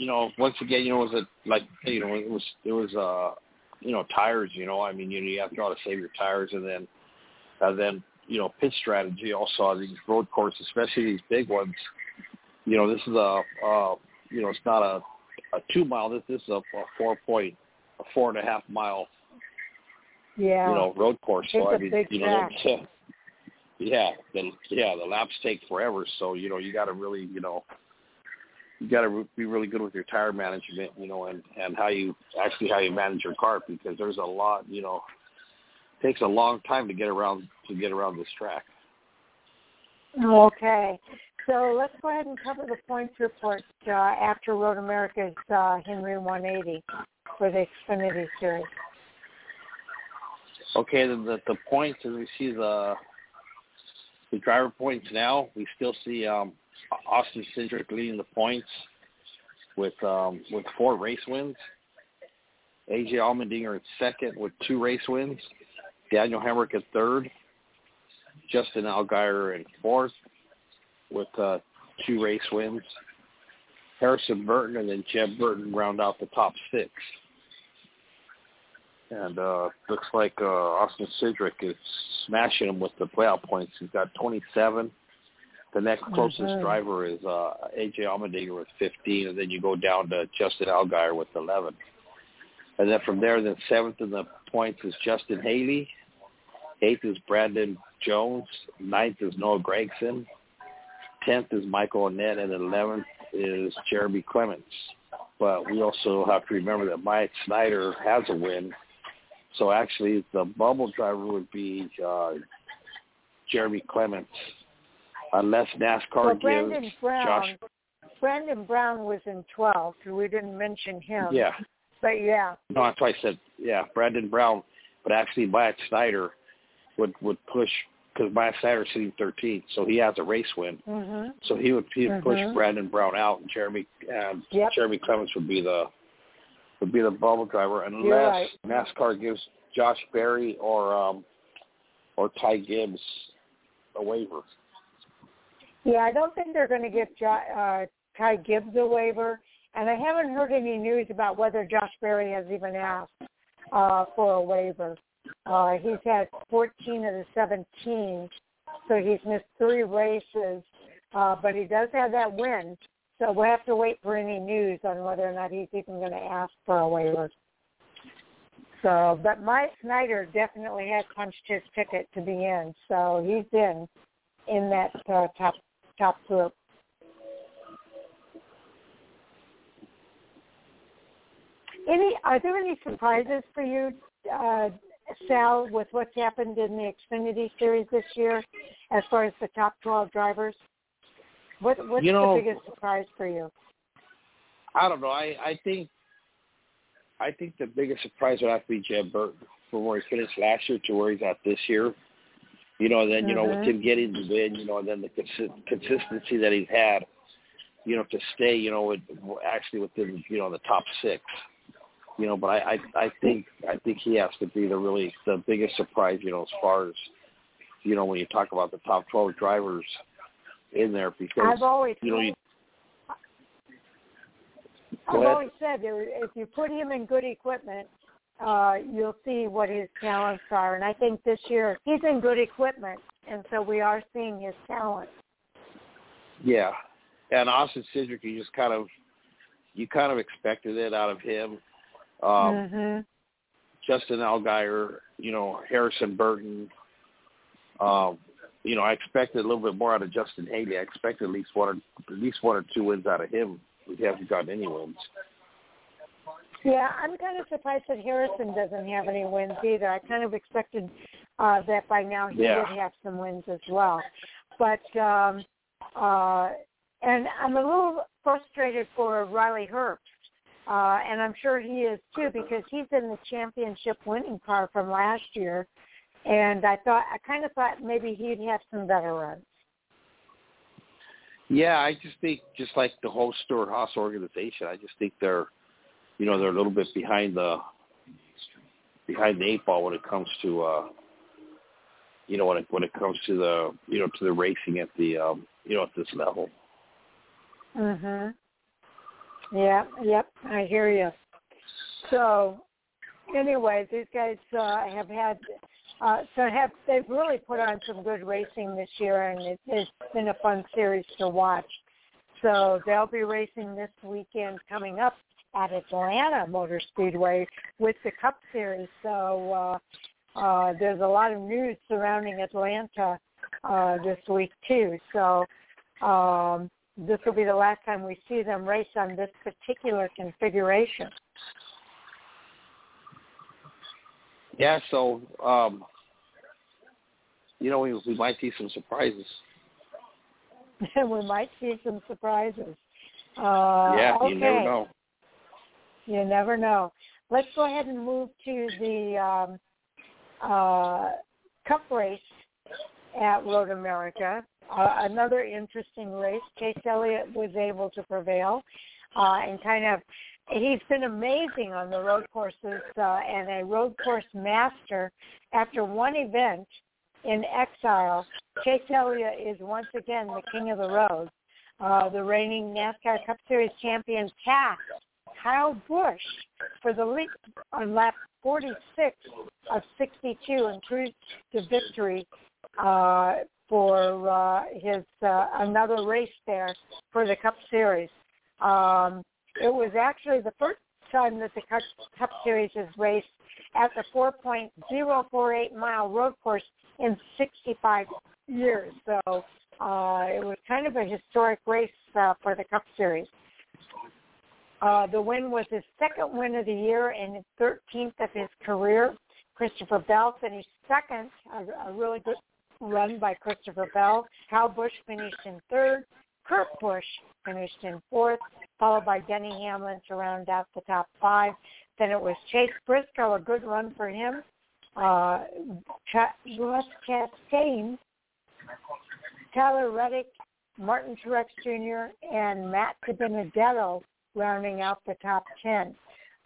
you know, once again, you know, it was a like, you know, it was, it was uh, you know, tires. You know, I mean, you know, you have to to save your tires, and then and then you know pit strategy also these road courses, especially these big ones. You know, this is a uh, you know it's not a a two mile. This, this is a, a four point, a four and a half mile. Yeah. You know, road course. So I mean, you know, yeah, the yeah the laps take forever. So you know you got to really you know you got to be really good with your tire management, you know, and and how you actually how you manage your car because there's a lot, you know, takes a long time to get around to get around this track. Okay, so let's go ahead and cover the points report uh, after Road America's uh, Henry 180 for the Xfinity Series. Okay, the, the, the points as we see the the driver points now, we still see um, Austin Cindric leading the points with um, with four race wins. AJ Allmendinger at second with two race wins. Daniel Hemric at third, Justin Allgaier in fourth with uh, two race wins. Harrison Burton and then Jeb Burton round out the top six. And uh, looks like uh, Austin Cindric is smashing him with the playoff points. He's got 27. The next closest mm-hmm. driver is uh, AJ Allmendinger with 15, and then you go down to Justin Allgaier with 11. And then from there, then seventh in the points is Justin Haley. Eighth is Brandon Jones. Ninth is Noah Gragson. Tenth is Michael Annett. And eleventh is Jeremy Clements. But we also have to remember that Myatt Snider has a win. So actually the bubble driver would be uh, Jeremy Clements. Unless NASCAR well, gives Brandon Brown, Josh Brandon Brown was in 12, so we didn't mention him. Yeah. But yeah. No, that's why I said yeah, Brandon Brown. But actually, Myatt Snider would would push because Myatt Snider's sitting 13th, so he has a race win. Mm-hmm. So he would he would mm-hmm. push Brandon Brown out, and Jeremy um, yep. Jeremy Clements would be the would be the bubble driver, unless right. NASCAR gives Josh Berry or um, or Ty Gibbs a waiver. Yeah, I don't think they're going to give jo- uh, Ty Gibbs a waiver, and I haven't heard any news about whether Josh Berry has even asked uh, for a waiver. Uh, he's had 14 of the 17, so he's missed three races, uh, but he does have that win. So we'll have to wait for any news on whether or not he's even going to ask for a waiver. So, but Myatt Snider definitely has punched his ticket to be in, so he's in in that uh, top top group. Any are there any surprises for you, uh, Sal, with what's happened in the Xfinity Series this year, as far as the top twelve drivers? What what's you know, the biggest surprise for you? I don't know. I I think I think the biggest surprise would have to be Jeb Burton from where he finished last year to where he's at this year. You know, and then you mm-hmm. know with him getting the win, you know, and then the consi- consistency that he's had, you know, to stay, you know, with, actually within you know the top six. You know, but I, I I think I think he has to be the really the biggest surprise. You know, as far as you know when you talk about the top twelve drivers in there because I've always you know you, I've always said that if you put him in good equipment, uh, you'll see what his talents are. And I think this year he's in good equipment, and so we are seeing his talent. Yeah, and Austin Cindric, you just kind of you kind of expected it out of him. Um, mm-hmm. Justin Allgaier, you know Harrison Burton. Um, you know, I expected a little bit more out of Justin Haley. I expected at least one or at least one or two wins out of him. He hasn't gotten any wins. Yeah, I'm kind of surprised that Harrison doesn't have any wins either. I kind of expected uh, that by now he yeah. would have some wins as well. But um, uh, and I'm a little frustrated for Riley Herbst. Uh, and I'm sure he is too because he's in the championship winning car from last year, and I thought I kind of thought maybe he'd have some better runs. Yeah, I just think just like the whole Stewart Haas organization, I just think they're, you know, they're a little bit behind the behind the eight ball when it comes to, uh, you know, when it when it comes to the, you know, to the racing at the, um, you know, at this level. Mhm. Yeah. Yep. I hear you. So, anyway, these guys uh, have had uh, so have they've really put on some good racing this year, and it, it's been a fun series to watch. So they'll be racing this weekend coming up at Atlanta Motor Speedway with the Cup Series. So uh, uh, there's a lot of news surrounding Atlanta uh, this week too. So um, this will be the last time we see them race on this particular configuration. Yeah, so um, you know we we might see some surprises. we might see some surprises. Uh, yeah, okay. you never know. You never know. Let's go ahead and move to the um, uh, Cup race at Road America. Uh, another interesting race. Chase Elliott was able to prevail uh, and kind of he's been amazing on the road courses uh, and a road course master. After one event in exile, Chase Elliott is once again the king of the road. Uh, the reigning NASCAR Cup Series champion passed Kyle Busch for the lead on lap 46 of 62 and cruised to victory uh, for uh, his uh, another race there for the Cup Series. Um, it was actually the first time that the Cup Series is raced at the 4.048 mile road course in 65 years. So uh, it was kind of a historic race uh, for the Cup Series. Uh, the win was his second win of the year and his 13th of his career. Christopher Bell finished second, a, a really good run by Christopher Bell. Kyle Busch finished in third. Kurt Busch finished in fourth, followed by Denny Hamlin to round out the top five. Then it was Chase Briscoe, a good run for him. Uh, Ross Chastain, Tyler Reddick, Martin Truex Jr., and Matt DiBenedetto rounding out the top 10.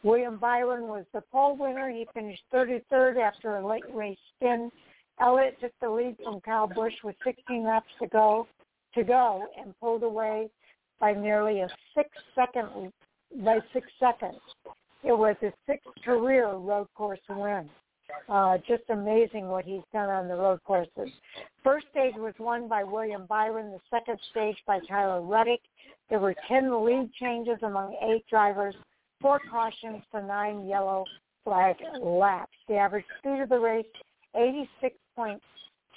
William Byron was the pole winner. He finished 33rd after a late race spin. Elliott took the lead from Kyle Busch with 16 laps to go to go and pulled away by nearly a six second by six seconds. It was his sixth career road course win. Uh, just amazing what he's done on the road courses. First stage was won by William Byron. The second stage by Tyler Reddick. There were 10 lead changes among eight drivers, four cautions for nine yellow flag laps. The average speed of the race,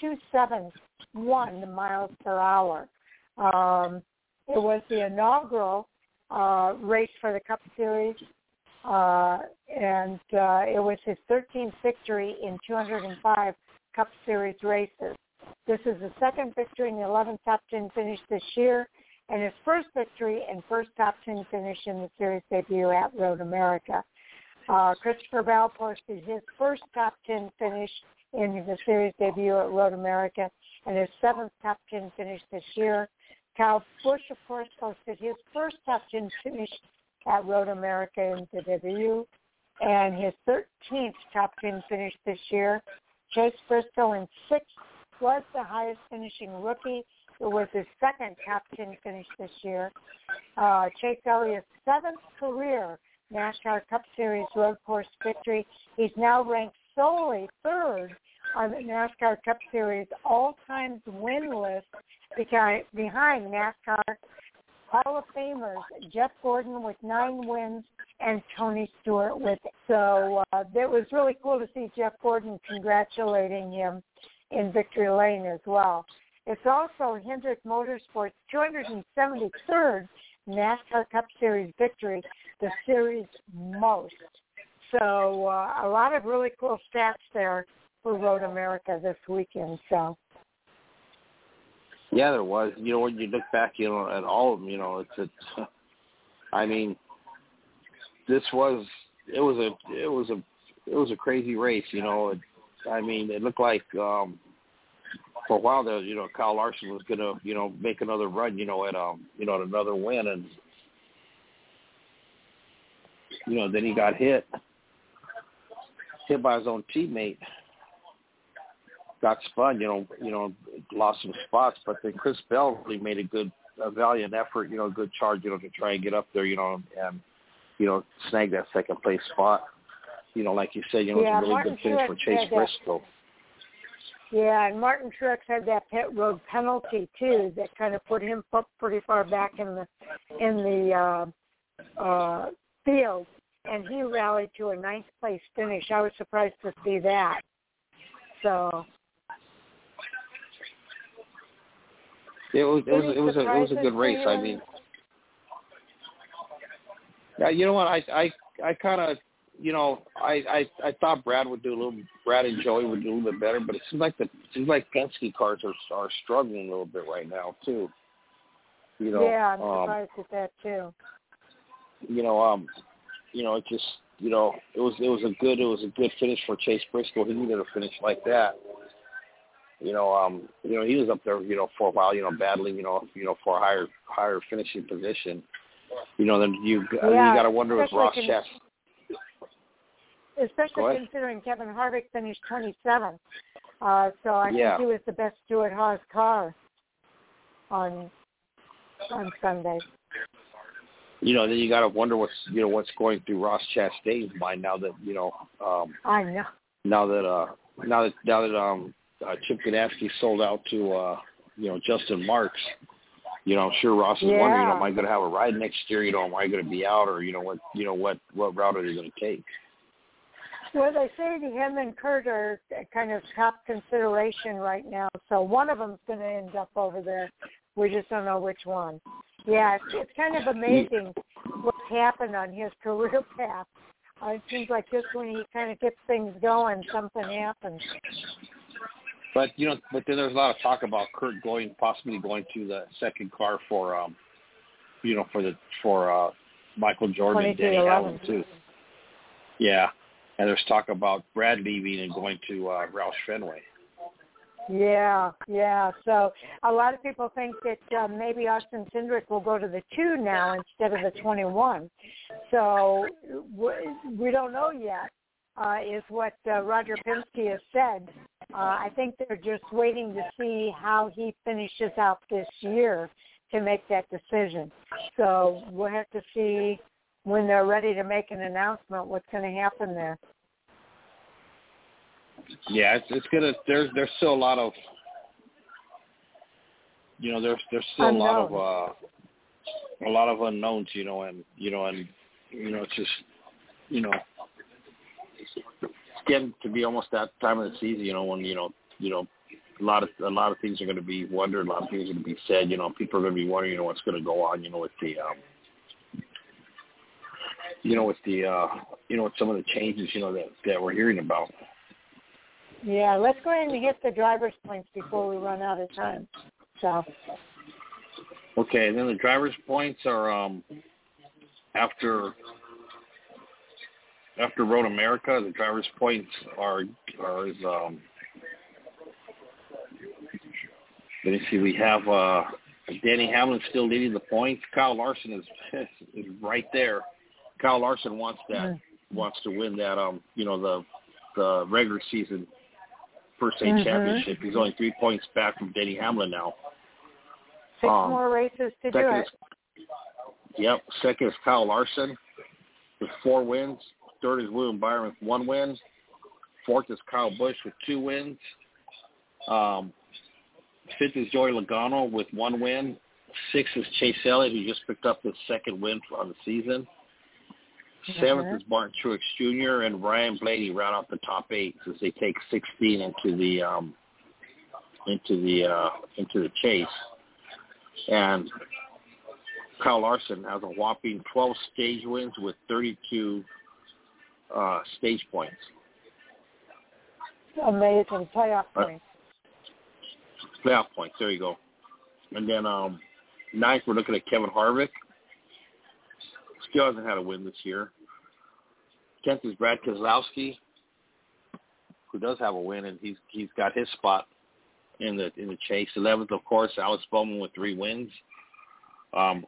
86.271 miles per hour. Um, it was the inaugural uh, race for the Cup Series, uh, and uh, it was his 13th victory in 205 Cup Series races. This is the second victory in the 11th top 10 finish this year, and his first victory and first top 10 finish in the series debut at Road America. Uh, Christopher Bell posted his first top 10 finish in the series debut at Road America and his seventh top 10 finish this year. Kyle Busch, of course, posted his first top 10 finish at Road America in the debut and his 13th top 10 finish this year. Chase Briscoe in sixth was the highest finishing rookie. It was his second top 10 finish this year. Uh, Chase Elliott's seventh career NASCAR Cup Series road course victory. He's now ranked solely third on the NASCAR Cup Series all-time win list behind, NASCAR Hall of Famers Jeff Gordon with nine wins and Tony Stewart with it. So uh, it was really cool to see Jeff Gordon congratulating him in victory lane as well. It's also Hendrick Motorsports' 273rd NASCAR Cup Series victory, the series most. So uh, a lot of really cool stats there for Road America this weekend. So. Yeah, there was. You know, when you look back, you know, at all of them, you know, it's, it's. I mean, this was it was a it was a it was a crazy race. You know, it, I mean, it looked like um for a while there, you know, Kyle Larson was gonna, you know, make another run, you know, at um, you know, at another win, and you know, then he got hit, hit by his own teammate, got spun, you know, you know, lost some spots, but then Chris Bell really made a good, a valiant effort, you know, a good charge, you know, to try and get up there, you know, and you know, snag that second place spot. You know, like you said, you know, yeah, it's a really Martin good finish for Chase Briscoe. Yeah, and Martin Truex had that pit road penalty too that kind of put him up pretty far back in the in the uh, uh, field, and he rallied to a ninth place finish. I was surprised to see that. So. It was it was it was a it was a good race. I mean, yeah, you know what? I I I kind of you know, I, I I thought Brad would do a little. Brad and Joey would do a little bit better, but it seems like the it seems like Penske cars are are struggling a little bit right now too. You know, yeah, I'm um, surprised at that too. You know, um, you know, it just you know, it was it was a good it was a good finish for Chase Briscoe. He needed a finish like that. You know, um, you know, he was up there, you know, for a while, you know, battling, you know, you know, for a higher higher finishing position. You know, then you yeah, you got to wonder with Ross Chastain especially considering Kevin Harvick finished 27th. Uh, so I yeah. think he was the best Stewart Haas car on on Sunday. You know, then you got to wonder what's you know what's going through Ross Chastain's mind now that you know. Um, I know. Now that uh, now that now that um, uh, Chip Ganassi sold out to uh, you know Justin Marks, you know, I'm sure Ross is yeah. wondering, you know, am I going to have a ride next year? You know, am I going to be out, or you know what, you know what, what route are they going to take? Well, they say the him and Kurt are kind of top consideration right now, so one of them's going to end up over there. We just don't know which one. Yeah, it's, it's kind of amazing what's happened on his career path. Uh, it seems like just when he kind of gets things going, something happens. But you know, but then there's a lot of talk about Kurt going, possibly going to the second car for, um, you know, for the for uh Michael Jordan and Denny Hamlin too. Yeah, and there's talk about Brad leaving and going to uh, Roush Fenway. Yeah, yeah. So a lot of people think that uh, maybe Austin Cindric will go to the two now instead of the 21. So we don't know yet. Uh, is what uh, Roger Penske has said. Uh, I think they're just waiting to see how he finishes out this year to make that decision. So we'll have to see when they're ready to make an announcement what's going to happen there. Yeah, it's, it's gonna. There's there's still a lot of, you know, there's there's still Unknown. a lot of uh, a lot of unknowns, you know, and you know, and you know, it's just, you know, it's getting to be almost that time of the season, you know, when you know, you know, a lot of a lot of things are going to be wondered, a lot of things are going to be said. You know, people are going to be wondering, you know, what's going to go on, you know, with the, um, you know, with the, uh, you know, with some of the changes, you know, that that we're hearing about. Yeah, let's go ahead and get the driver's points before we run out of time. So. Okay, then the driver's points are um, after after Road America. The driver's points are are is um. Let me see. We have uh, Denny Hamlin still leading the points. Kyle Larson is is right there. Kyle Larson wants that mm-hmm. wants to win that um you know the the regular season first state mm-hmm. championship. He's only three points back from Denny Hamlin now. Six um, more races to do it. Is, yep. Second is Kyle Larson with four wins. Third is William Byron with one win. Fourth is Kyle Busch with two wins. Um, fifth is Joey Logano with one win. Sixth is Chase Elliott, who just picked up his second win on the season. Seventh mm-hmm. is Martin Truex Jr. and Ryan Blaney round out the top eight as they take 16 into the um, into the uh, into the chase. And Kyle Larson has a whopping 12 stage wins with 32 uh, stage points. Amazing playoff uh, points. Uh, playoff points. There you go. And then um, ninth, we're looking at Kevin Harvick Still hasn't had a win this year. Tenth is Brad Keselowski, who does have a win, and he's he's got his spot in the in the chase. Eleventh, of course, Alex Bowman with three wins. Um,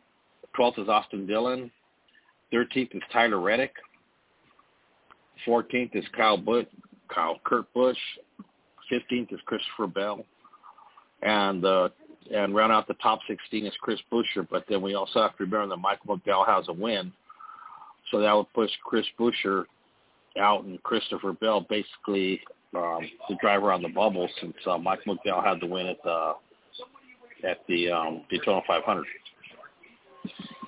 Twelfth is Austin Dillon. Thirteenth is Tyler Reddick. Fourteenth is Kyle Butt, Kyle Kurt Busch. Fifteenth is Christopher Bell, and uh, and round out the top 16 is Chris Buescher. But then we also have to remember that Michael McDowell has a win, so that would push Chris Buescher out and Christopher Bell basically um, the driver on the bubble since uh, Mike McDowell had the win at the at the um, Daytona 500.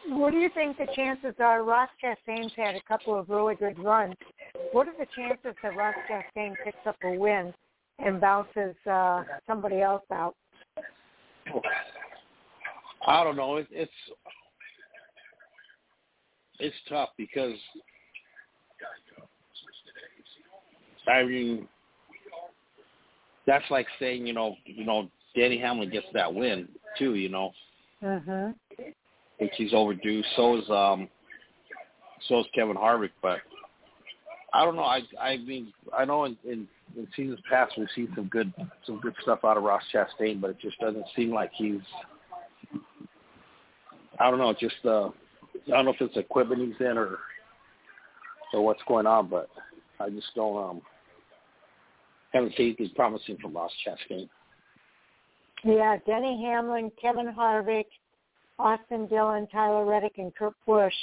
What do you think the chances are? Ross Chastain's had a couple of really good runs. What are the chances that Ross Chastain picks up a win and bounces uh, somebody else out? I don't know. It, it's it's tough because I mean that's like saying you know you know Danny Hamlin gets that win too. You know. Mhm. Which he's overdue. So is um. So is Kevin Harvick, but I don't know. I I mean I know in, in in seasons past we've seen some good some good stuff out of Ross Chastain, but it just doesn't seem like he's. I don't know. Just uh, I don't know if it's equipment he's in or or what's going on, but I just don't um haven't seen anything promising from Ross Chastain. Yeah, Denny Hamlin, Kevin Harvick, Austin Dillon, Tyler Reddick, and Kurt Busch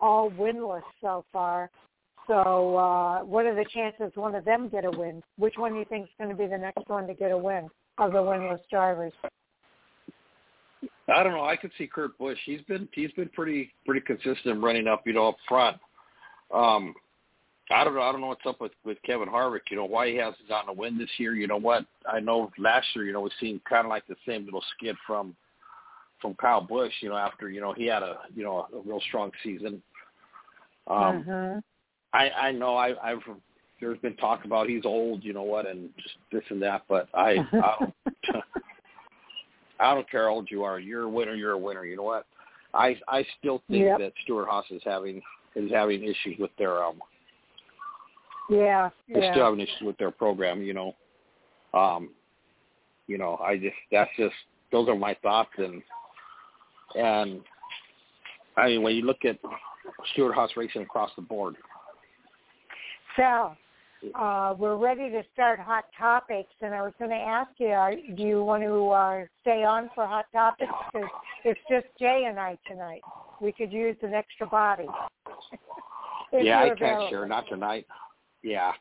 all winless so far. So uh, what are the chances one of them get a win? Which one do you think is going to be the next one to get a win of the winless drivers? I don't know. I could see Kurt Busch. He's been he's been pretty pretty consistent running up, you know, up front. Um, I don't know. I don't know what's up with with Kevin Harvick. You know why he hasn't gotten a win this year. You know what? I know last year, you know, we've seen kind of like the same little skid from from Kyle Busch. You know, after you know he had a you know a, real strong season. Um, mm-hmm. I I know I I've there's been talk about he's old, you know what, and just this and that, but I I don't, I don't care how old you are. You're a winner. You're a winner. You know what? I I still think yep. that Stewart Haas is having is having issues with their um. Yeah, they're yeah. still having issues with their program. You know, um, You know, I just that's just those are my thoughts and and I mean when you look at Stewart-Haas racing across the board. Sal, uh, we're ready to start hot topics, and I was going to ask you, are, do you want to uh, stay on for hot topics? Because it's just Jay and I tonight. We could use an extra body. yeah, I can't share. Not tonight. Yeah.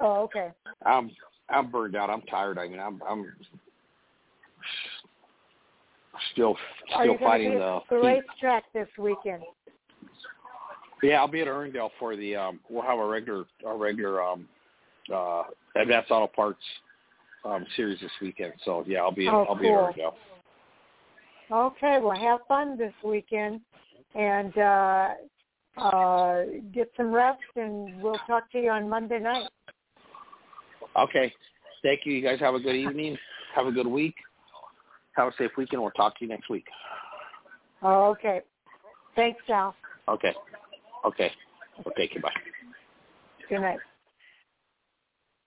Oh, okay. I'm I'm burned out. I'm tired. I mean, I'm I'm still still fighting the the racetrack this weekend. Yeah, I'll be at Irwindale for the um we'll have a regular a regular um uh advanced auto parts um series this weekend. So yeah, I'll be oh, I'll cool. be at. Okay, well have fun this weekend and uh uh get some rest and we'll talk to you on Monday night. Okay. Thank you. You guys have a good evening. Have a good week. Have a safe weekend. We'll talk to you next week. Oh, okay. Thanks, Sal. Okay. Okay. Okay. Goodbye. Good night.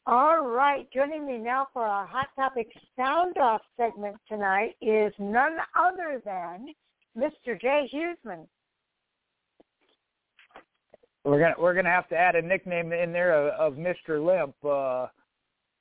All right. Joining me now for our Hot Topic Sound Off segment tonight is none other than Mr. Jay Huseman. We're gonna we're gonna have to add a nickname in there of, of Mr. Limp. Uh,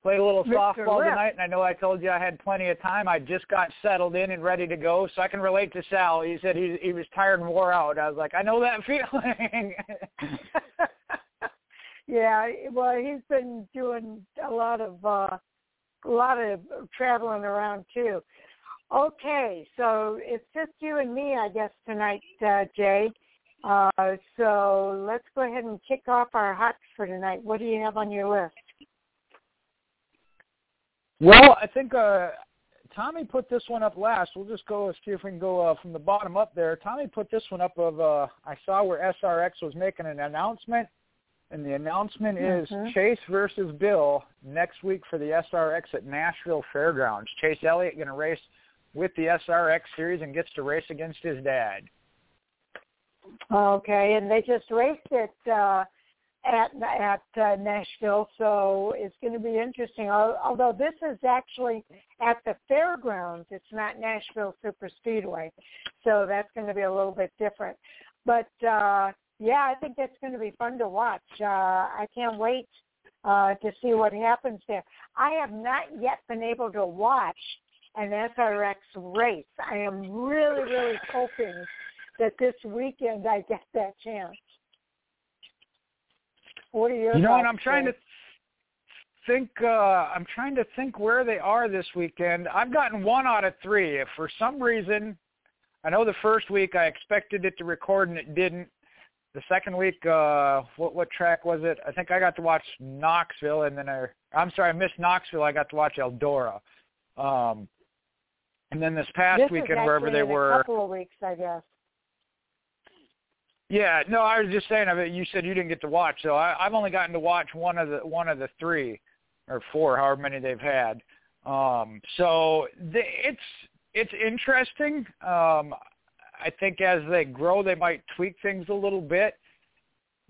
Played a little Mr. softball tonight, and I know I told you I had plenty of time. I just got settled in and ready to go, so I can relate to Sal. He said he he was tired and wore out. I was like, I know that feeling. yeah, well, he's been doing a lot of uh, a lot of traveling around too. Okay, so it's just you and me, I guess, tonight, uh, Jay. Uh, so let's go ahead and kick off our hots for tonight. What do you have on your list? Well, I think uh, Tommy put this one up last. We'll just go see if we can go uh, from the bottom up there. Tommy put this one up of uh, I saw where SRX was making an announcement, and the announcement is Mhm. Chase versus Bill next week for the SRX at Nashville Fairgrounds. Chase Elliott going to race with the SRX series and gets to race against his dad. Okay, and they just raced it uh, at at uh, Nashville, so it's going to be interesting. Al- Although this is actually at the fairgrounds, it's not Nashville Super Speedway, so that's going to be a little bit different. But uh, yeah, I think that's going to be fun to watch. Uh, I can't wait uh, to see what happens there. I have not yet been able to watch an SRX race. I am really, really hoping that this weekend I get that chance. What are your You know what? I'm trying to think. uh I'm trying to think where they are this weekend. I've gotten one out of three. If for some reason, I know the first week I expected it to record and it didn't. The second week, uh what what track was it? I think I got to watch Knoxville, and then I I'm sorry, I missed Knoxville. I got to watch Eldora. Um, and then this past this weekend, wherever they were, a couple of weeks, I guess. Yeah, no, I was just saying. You said you didn't get to watch, so I, I've only gotten to watch one of the one of the three or four, however many they've had. Um, so the, it's it's interesting. Um, I think as they grow, they might tweak things a little bit.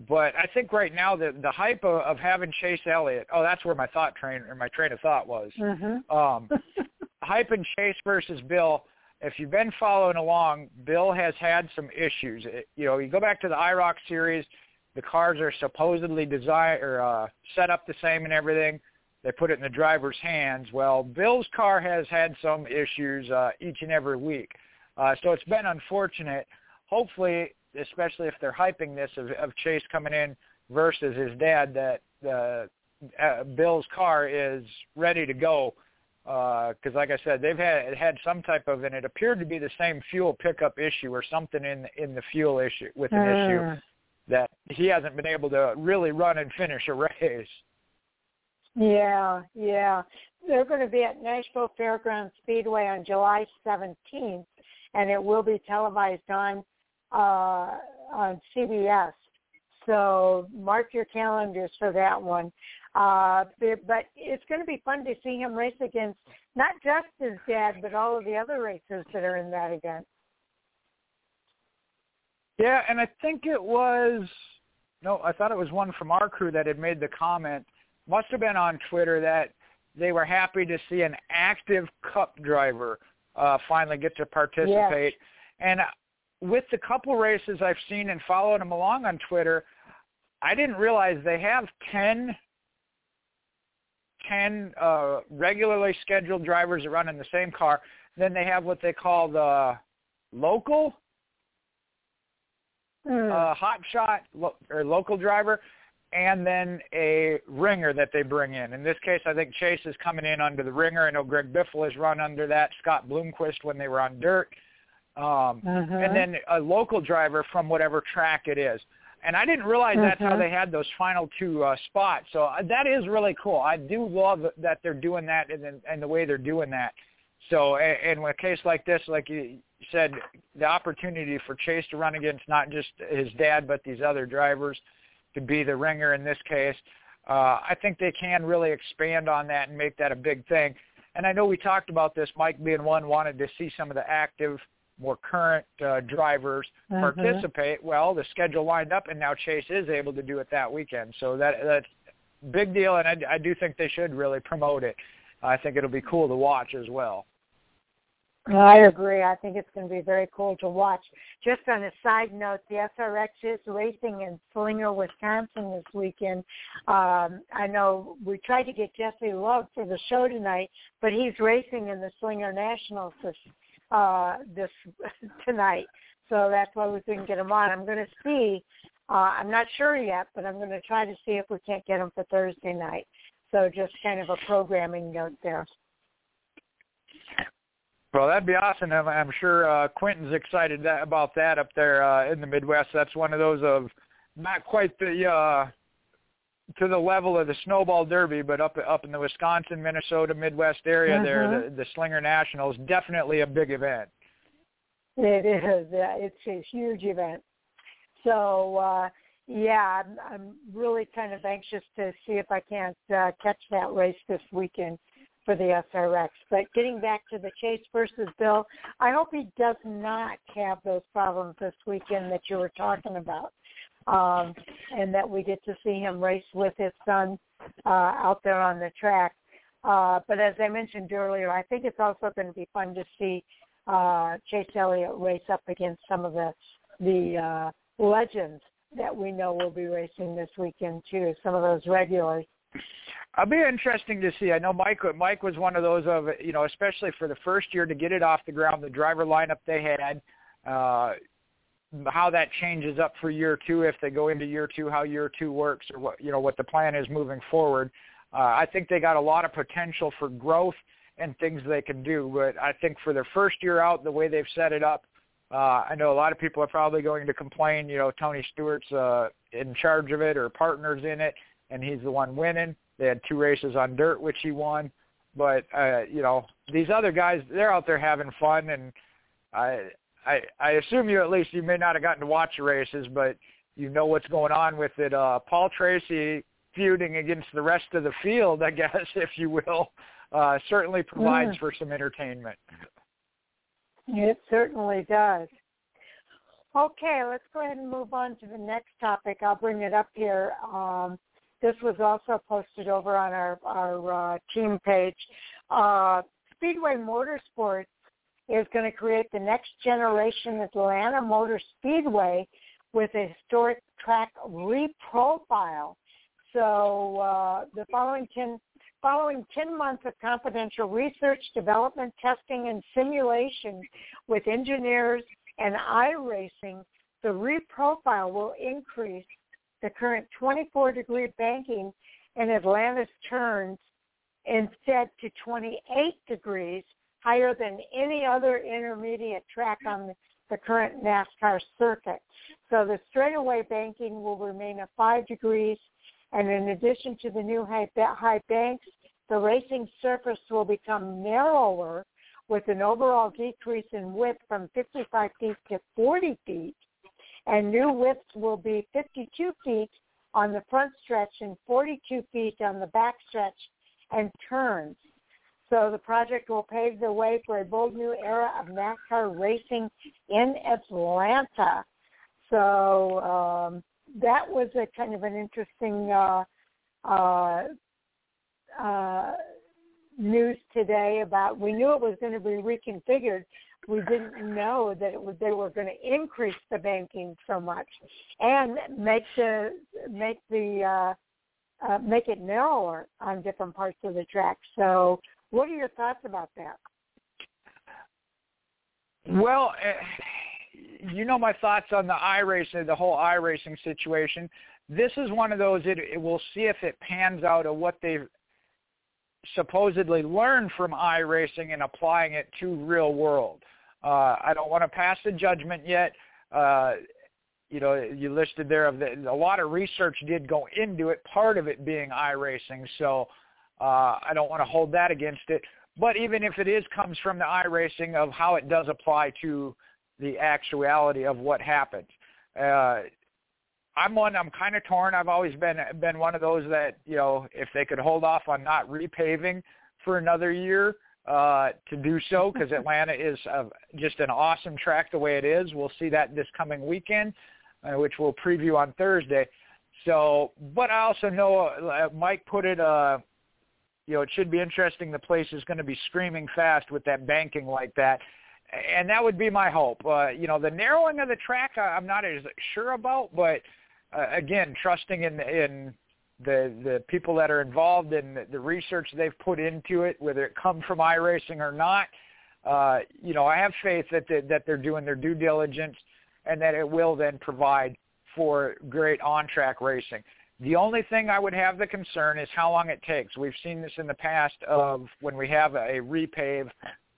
But I think right now the the hype of, of having Chase Elliott. Oh, that's where my thought train or my train of thought was. Mm-hmm. Um, hype and Chase versus Bill. If you've been following along, Bill has had some issues. It, you know, you go back to the IROC series, the cars are supposedly designed or uh, set up the same and everything. They put it in the driver's hands. Well, Bill's car has had some issues uh, each and every week, uh, so it's been unfortunate. Hopefully, especially if they're hyping this of, of Chase coming in versus his dad, that uh, uh, Bill's car is ready to go because like I said, they've had had some type of, and it appeared to be the same fuel pickup issue or something in in the fuel issue with an issue Mm. that he hasn't been able to really run and finish a race. Yeah, yeah. They're going to be at Nashville Fairgrounds Speedway on July 17th, and it will be televised on uh, on CBS. So mark your calendars for that one. Uh, but it's going to be fun to see him race against not just his dad, but all of the other racers that are in that event. Yeah, and I think it was no, I thought it was one from our crew that had made the comment. Must have been on Twitter that they were happy to see an active Cup driver uh, finally get to participate. Yes. And with the couple races I've seen and followed them along on Twitter, I didn't realize they have 10, 10 uh, regularly scheduled drivers that run in the same car. Then they have what they call the local Mm. uh, hot shot lo- or local driver, and then a ringer that they bring in. In this case, I think Chase is coming in under the ringer. I know Greg Biffle has run under that. Scott Bloomquist when they were on dirt, um, Mhm. and then a local driver from whatever track it is. And I didn't realize that's how Mhm. they had those final two uh, spots. So uh, that is really cool. I do love that they're doing that and, and the way they're doing that. So, and, and in a case like this, like you said, the opportunity for Chase to run against not just his dad but these other drivers to be the ringer in this case, uh, I think they can really expand on that and make that a big thing. And I know we talked about this. Mike being one wanted to see some of the active, more current uh, drivers Mhm. participate. Well, the schedule lined up, and now Chase is able to do it that weekend. So that that's big deal, and I, I do think they should really promote it. I think it'll be cool to watch as well. I agree. I think it's going to be very cool to watch. Just on a side note, the SRX is racing in Slinger, Wisconsin this weekend. Um, I know we tried to get Jesse Love for the show tonight, but he's racing in the Slinger Nationals this uh, this tonight. So that's why we couldn't get him on. I'm going to see. Uh, I'm not sure yet, but I'm going to try to see if we can't get him for Thursday night. So just kind of a programming note there. Well, that'd be awesome. I'm, I'm sure uh, Quentin's excited that, about that up there uh, in the Midwest. That's one of those of not quite the uh, to the level of the Snowball Derby, but up up in the Wisconsin, Minnesota, Midwest area there, Mhm. the, the Slinger Nationals, definitely a big event. It is. Yeah, it's a huge event. So uh yeah, I'm, I'm really kind of anxious to see if I can't uh, catch that race this weekend for the SRX. But getting back to the Chase versus Bill, I hope he does not have those problems this weekend that you were talking about, um, and that we get to see him race with his son uh, out there on the track. Uh, but as I mentioned earlier, I think it's also going to be fun to see uh, Chase Elliott race up against some of the the uh, legends that we know will be racing this weekend too. Some of those regulars. It'll be interesting to see. I know Mike. Mike was one of those of you know, especially for the first year to get it off the ground. The driver lineup they had, uh, how that changes up for year two if they go into year two, how year two works, or what you know what the plan is moving forward. Uh, I think they got a lot of potential for growth and things they can do. But I think for their first year out, the way they've set it up, uh, I know a lot of people are probably going to complain. You know, Tony Stewart's uh, in charge of it or partners in it, and he's the one winning. They had two races on dirt, which he won. But uh, you know, these other guys, they're out there having fun, and I, I, I assume you at least you may not have gotten to watch the races, but you know what's going on with it. Uh, Paul Tracy feuding against the rest of the field, I guess, if you will, uh, certainly provides Mm. for some entertainment. It certainly does. Okay, let's go ahead and move on to the next topic. I'll bring it up here. Um, this was also posted over on our our uh, team page. Uh, Speedway Motorsports is going to create the next generation Atlanta Motor Speedway with a historic track reprofile. So uh, the following 10, following 10 months of confidential research, development, testing, and simulation with engineers and iRacing, the reprofile will increase the current 24-degree banking in Atlanta's turns instead to 28 degrees, higher than any other intermediate track on the, the current NASCAR circuit. So the straightaway banking will remain at 5 degrees, and in addition to the new high, high banks, the racing surface will become narrower with an overall decrease in width from 55 feet to 40 feet. And new widths will be 52 feet on the front stretch and 42 feet on the back stretch and turns. So the project will pave the way for a bold new era of NASCAR racing in Atlanta. So um, that was a kind of an interesting uh, uh, uh, news today about we knew it was going to be reconfigured. We didn't know that it was they were going to increase the banking so much and make the make the uh, uh, make it narrower on different parts of the track. So, what are your thoughts about that? Well, uh, you know my thoughts on the iRacing, the whole iRacing situation. This is one of those. It, it we'll see if it pans out of what they've supposedly learned from iRacing and applying it to real world. Uh, I don't want to pass a judgment yet. Uh, you know, you listed there of the, a lot of research did go into it. Part of it being iRacing, so uh, I don't want to hold that against it. But even if it is comes from the iRacing of how it does apply to the actuality of what happened. Uh, I'm one. I'm kind of torn. I've always been been one of those that you know, if they could hold off on not repaving for another year, uh, to do so because Atlanta is uh, just an awesome track the way it is. We'll see that this coming weekend, uh, which we'll preview on Thursday. So, but I also know uh, Mike put it. Uh, you know, it should be interesting. The place is going to be screaming fast with that banking like that and that would be my hope. Uh, you know, the narrowing of the track, I'm not as sure about, but uh, again, trusting in in the the people that are involved in the, the research they've put into it, whether it come from iRacing or not. Uh, you know, I have faith that they, that they're doing their due diligence and that it will then provide for great on-track racing. The only thing I would have the concern is how long it takes. We've seen this in the past of when we have a repave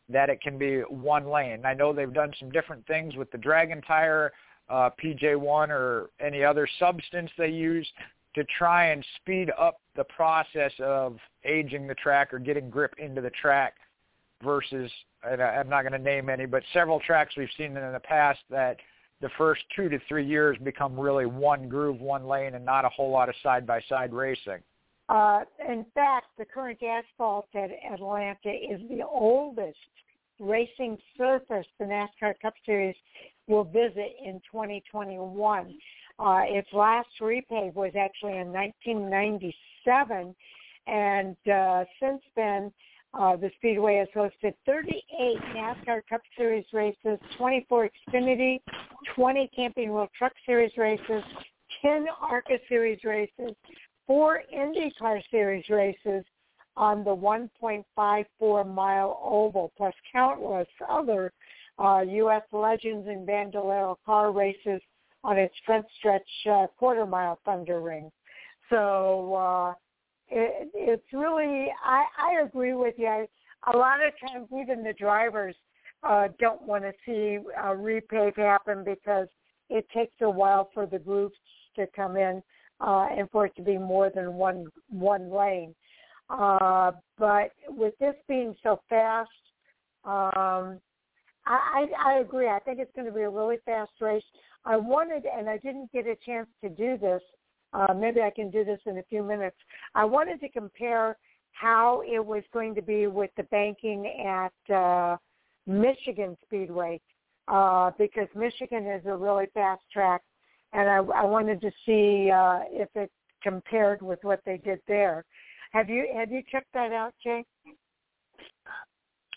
that it can be one lane. I know they've done some different things with the Dragon tire uh, PJ1 or any other substance they use to try and speed up the process of aging the track or getting grip into the track versus, and I'm not going to name any, but several tracks we've seen in the past that the first two to three years become really one groove, one lane, and not a whole lot of side-by-side racing. Uh, in fact, the current asphalt at Atlanta is the oldest racing surface the NASCAR Cup Series will visit in 2021. Uh, its last repave was actually in 1997, and uh, since then, uh, the Speedway has hosted 38 NASCAR Cup Series races, 24 Xfinity, 20 Camping World Truck Series races, 10 ARCA Series races, four IndyCar Series races, on the 1.54 mile oval, plus countless other uh, U.S. Legends and Bandolero car races on its front stretch uh, quarter mile Thunder Ring. So uh, it, it's really, I, I agree with you. I, a lot of times, even the drivers uh, don't want to see a repave happen because it takes a while for the groups to come in uh, and for it to be more than one one lane. Uh, but with this being so fast, um, I, I, I agree. I think it's going to be a really fast race. I wanted, and I didn't get a chance to do this. Uh, maybe I can do this in a few minutes. I wanted to compare how it was going to be with the banking at uh, Michigan Speedway uh, because Michigan is a really fast track, and I, I wanted to see uh, if it compared with what they did there. Have you have you checked that out, Jay?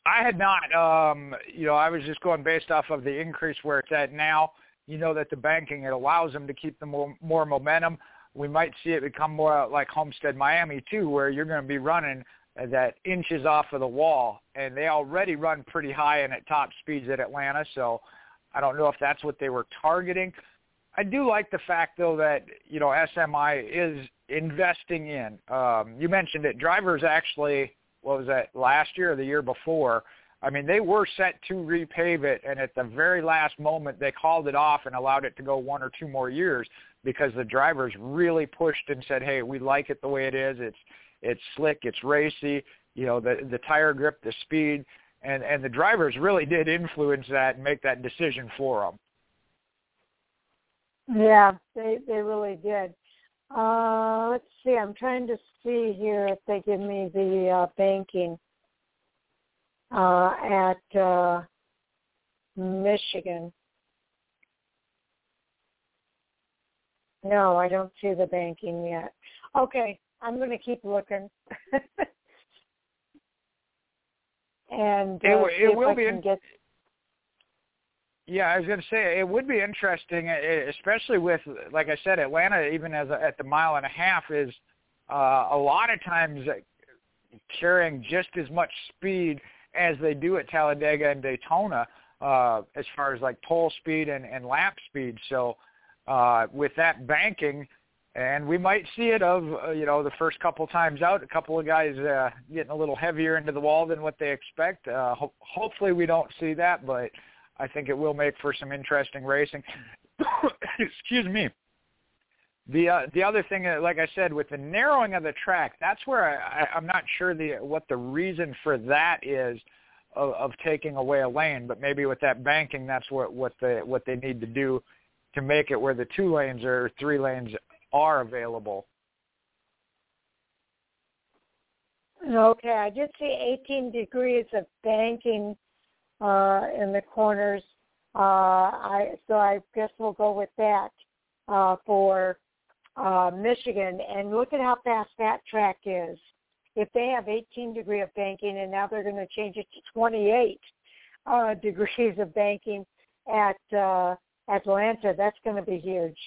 I had not. Um, you know, I was just going based off of the increase where it's at now. You know that the banking it allows them to keep the more, more momentum. We might see it become more like Homestead Miami too, where you're going to be running that inches off of the wall, and they already run pretty high and at top speeds at Atlanta. So I don't know if that's what they were targeting. I do like the fact though that you know SMI is investing in. Um, you mentioned it. Drivers actually, what was that last year or the year before? I mean, they were set to repave it, and at the very last moment, they called it off and allowed it to go one or two more years because the drivers really pushed and said, "Hey, we like it the way it is. It's it's slick, it's racy. You know, the the tire grip, the speed." And and the drivers really did influence that and make that decision for them. Yeah, they they really did. Uh, let's see. I'm trying to see here if they give me the uh, banking uh, at uh, Michigan. No, I don't see the banking yet. Okay, I'm going to keep looking. and uh, it, it will be. In- get... Yeah, I was going to say it would be interesting, especially with, like I said, Atlanta. Even as a, at the mile and a half is uh, a lot of times carrying just as much speed as they do at Talladega and Daytona, uh, as far as like pole speed and, and lap speed. So uh, with that banking, and we might see it of uh, you know the first couple times out, a couple of guys uh, getting a little heavier into the wall than what they expect. Uh, ho- hopefully we don't see that, but I think it will make for some interesting racing. Excuse me. The uh, the other thing, uh, like I said, with the narrowing of the track, that's where I, I, I'm not sure the what the reason for that is of, of taking away a lane, but maybe with that banking, that's what what they what they need to do to make it where the two lanes or three lanes are available. Okay, I did see 18 degrees of banking uh, in the corners. Uh, I so I guess we'll go with that uh, for uh, Michigan. And look at how fast that track is. If they have 18 degree of banking and now they're going to change it to 28 uh, degrees of banking at uh, Atlanta, that's going to be huge.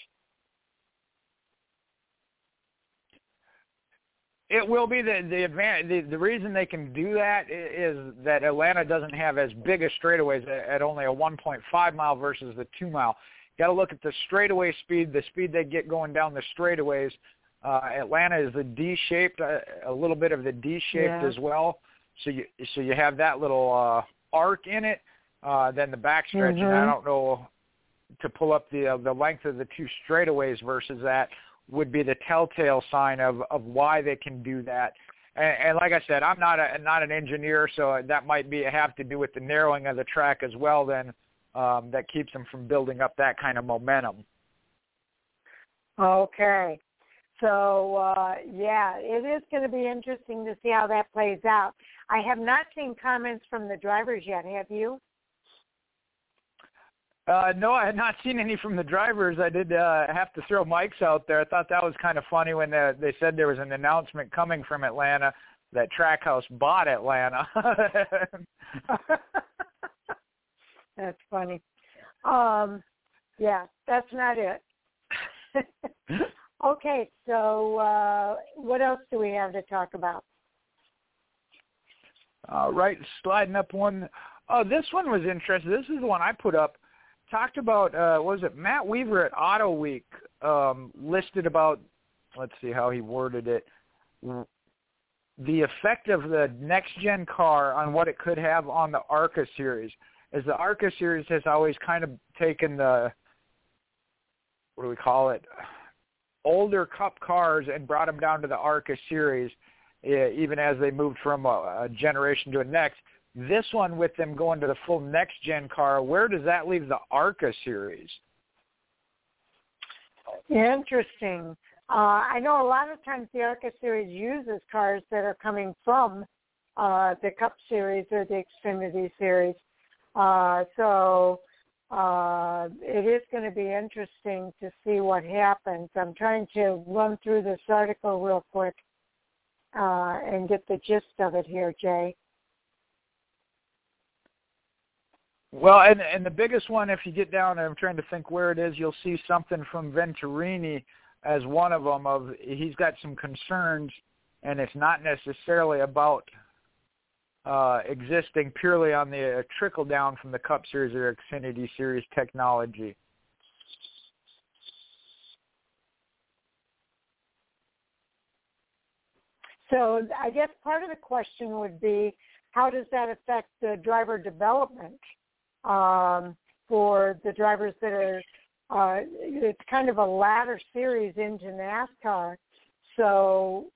It will be the the advantage. The, the reason they can do that is that Atlanta doesn't have as big a straightaways at only a 1.5 mile versus the two mile. Got to look at the straightaway speed, the speed they get going down the straightaways. Uh, Atlanta is the D-shaped, uh, a little bit of the D-shaped yeah. as well. So you so you have that little uh, arc in it. Uh, then the backstretch, mm-hmm. and I don't know to pull up the uh, the length of the two straightaways versus that would be the telltale sign of of why they can do that. And, and like I said, I'm not a not an engineer, so that might be have to do with the narrowing of the track as well. Then um, that keeps them from building up that kind of momentum. Okay. So uh, yeah, it is going to be interesting to see how that plays out. I have not seen comments from the drivers yet. Have you? Uh, no, I had not seen any from the drivers. I did uh, have to throw mics out there. I thought that was kind of funny when uh, they said there was an announcement coming from Atlanta that Trackhouse bought Atlanta. that's funny. Um, yeah, that's not it. okay, so uh, what else do we have to talk about? All right, sliding up one. Oh, this one was interesting. This is the one I put up talked about uh was it Matt Weaver at Auto Week um listed about let's see how he worded it the effect of the next gen car on what it could have on the ARCA series. As the ARCA series has always kind of taken the what do we call it older cup cars and brought them down to the ARCA series even as they moved from a, a generation to a next this one with them going to the full next gen car, where does that leave the ARCA series? Interesting. Uh, I know a lot of times the ARCA series uses cars that are coming from uh, the Cup series or the Xfinity series. Uh, so uh, it is going to be interesting to see what happens. I'm trying to run through this article real quick uh, and get the gist of it here, Jay. Well, and and the biggest one, if you get down, I'm trying to think where it is. You'll see something from Venturini as one of them. Of he's got some concerns, and it's not necessarily about uh, existing purely on the uh, trickle down from the Cup Series or Xfinity Series technology. So I guess part of the question would be, how does that affect the driver development? Um, for the drivers that are. Uh, it's kind of a ladder series into NASCAR. So,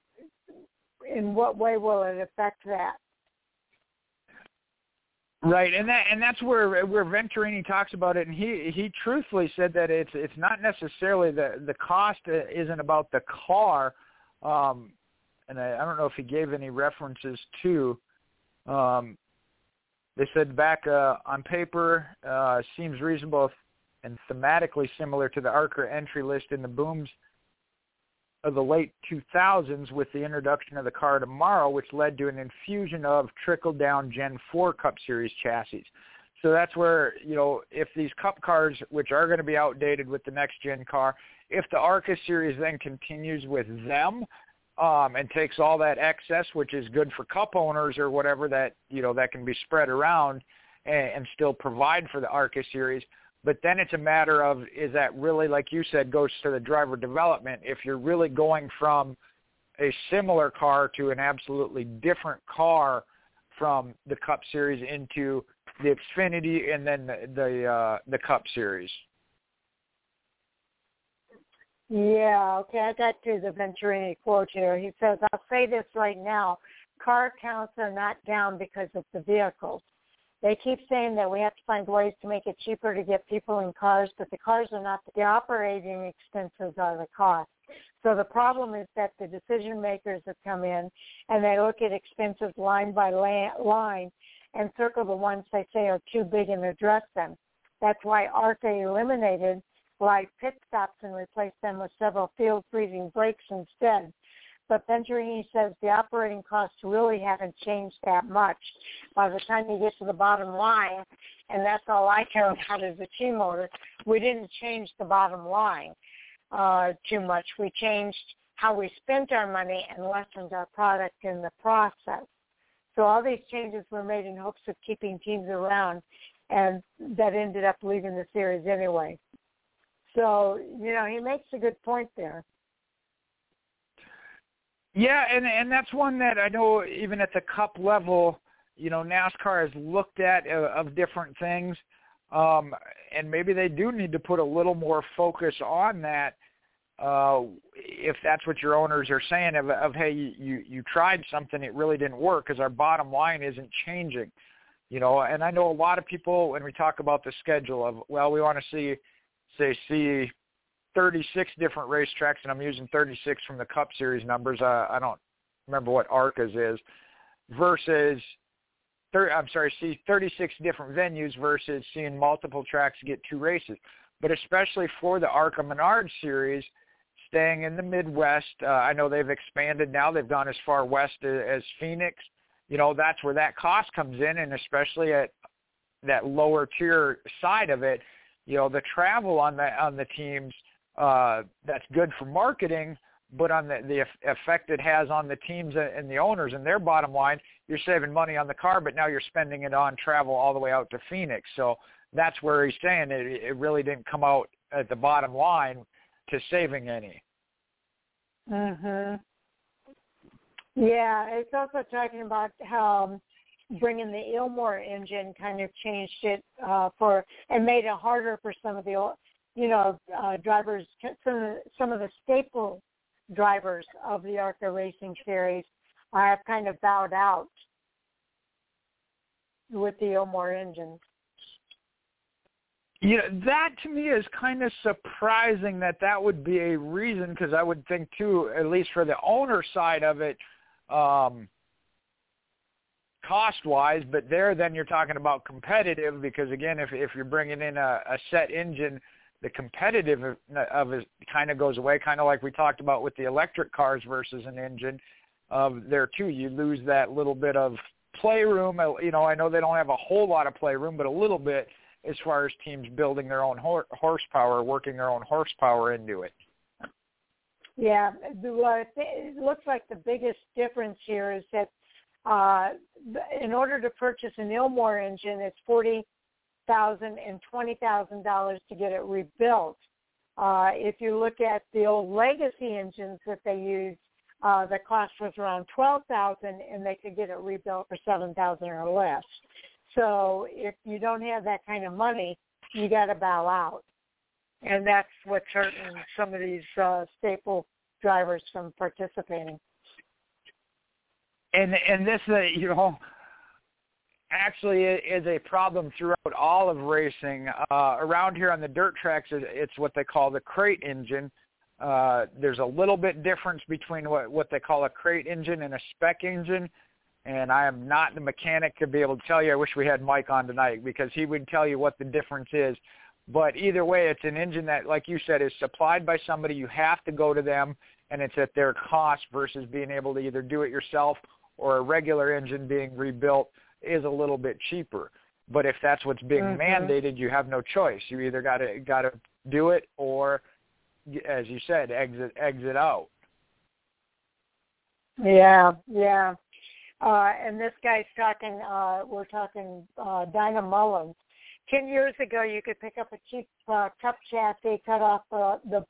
in what way will it affect that? Right, and that and that's where where Venturini talks about it, and he he truthfully said that it's it's not necessarily the the cost isn't about the car, um, and I, I don't know if he gave any references to, um, they said back uh, on paper uh, seems reasonable and thematically similar to the ARCA entry list in the booms of the late 2000s with the introduction of the car tomorrow, which led to an infusion of trickle-down Gen 4 Cup Series chassis. So that's where, you know, if these Cup cars, which are going to be outdated with the next gen car, if the ARCA series then continues with them um, and takes all that excess, which is good for Cup owners or whatever that, you know, that can be spread around and, and still provide for the ARCA series, but then it's a matter of is that really, like you said, goes to the driver development. If you're really going from a similar car to an absolutely different car from the Cup Series into the Xfinity and then the the, uh, the Cup Series. Yeah, okay, I got to the Venturini quote here. He says, I'll say this right now. Car counts are not down because of the vehicles. They keep saying that we have to find ways to make it cheaper to get people in cars, but the cars are not the operating expenses are the cost. So the problem is that the decision makers have come in and they look at expenses line by line and circle the ones they say are too big and address them. That's why ARCA eliminated live pit stops and replaced them with several field freezing breaks instead. But Venturini says the operating costs really haven't changed that much. By the time you get to the bottom line, and that's all I care about as a team motor, we didn't change the bottom line uh, too much. We changed how we spent our money and lessened our product in the process. So all these changes were made in hopes of keeping teams around, and that ended up leaving the series anyway. So you know he makes a good point there. Yeah, and and that's one that I know even at the Cup level, you know, NASCAR has looked at uh, of different things, um, and maybe they do need to put a little more focus on that. Uh, if that's what your owners are saying of, of hey, you you tried something, it really didn't work because our bottom line isn't changing, you know. And I know a lot of people when we talk about the schedule of well, we want to see, say, see 36 different racetracks, and I'm using 36 from the Cup Series numbers. Uh, I don't remember what ARCA's is, versus, thir- I'm sorry, see 36 different venues versus seeing multiple tracks get two races. But especially for the ARCA Menard Series, staying in the Midwest, uh, I know they've expanded now. They've gone as far west as, as Phoenix. You know, that's where that cost comes in, and especially at that lower tier side of it, you know, the travel on the on the teams – uh, that's good for marketing, but on the, the effect it has on the teams and the owners and their bottom line, you're saving money on the car, but now you're spending it on travel all the way out to Phoenix. So that's where he's saying it, it really didn't come out at the bottom line to saving any. Mhm. Yeah, it's also talking about how bringing the Ilmor engine kind of changed it uh, for and made it harder for some of the you know, uh, drivers, some, some of the staple drivers of the ARCA Racing Series have kind of bowed out with the Ilmor engines. Yeah, that to me is kind of surprising that that would be a reason because I would think too, at least for the owner side of it, um, cost wise. But there, then you're talking about competitive because again, if if you're bringing in a, a set engine the competitive of it kind of goes away, kind of like we talked about with the electric cars versus an engine. Um, there too, you lose that little bit of playroom. Uh, you know, I know they don't have a whole lot of playroom, but a little bit as far as teams building their own horsepower, working their own horsepower into it. Yeah, it looks like the biggest difference here is that uh, in order to purchase an Ilmor engine, it's forty thousand and twenty thousand dollars to get it rebuilt. Uh, if you look at the old legacy engines that they used, uh, the cost was around twelve thousand, and they could get it rebuilt for seven thousand or less. So if you don't have that kind of money, you got to bow out, and that's what's hurting some of these uh, staple drivers from participating. And and this, uh, you know, actually is a problem throughout all of racing. Uh, around here on the dirt tracks, it's what they call the crate engine. Uh, there's a little bit difference between what, what they call a crate engine and a spec engine. And I am not the mechanic to be able to tell you. I wish we had Mike on tonight because he would tell you what the difference is. But either way, it's an engine that, like you said, is supplied by somebody. You have to go to them. and it's at their cost versus being able to either do it yourself or a regular engine being rebuilt is a little bit cheaper. But if that's what's being mm-hmm. mandated, you have no choice. You either got to got to do it or, as you said, exit exit out. Yeah, yeah. Uh, and this guy's talking. Uh, we're talking uh, Dinah Mullins. Ten years ago, you could pick up a cheap uh, cup chassis, cut off uh, the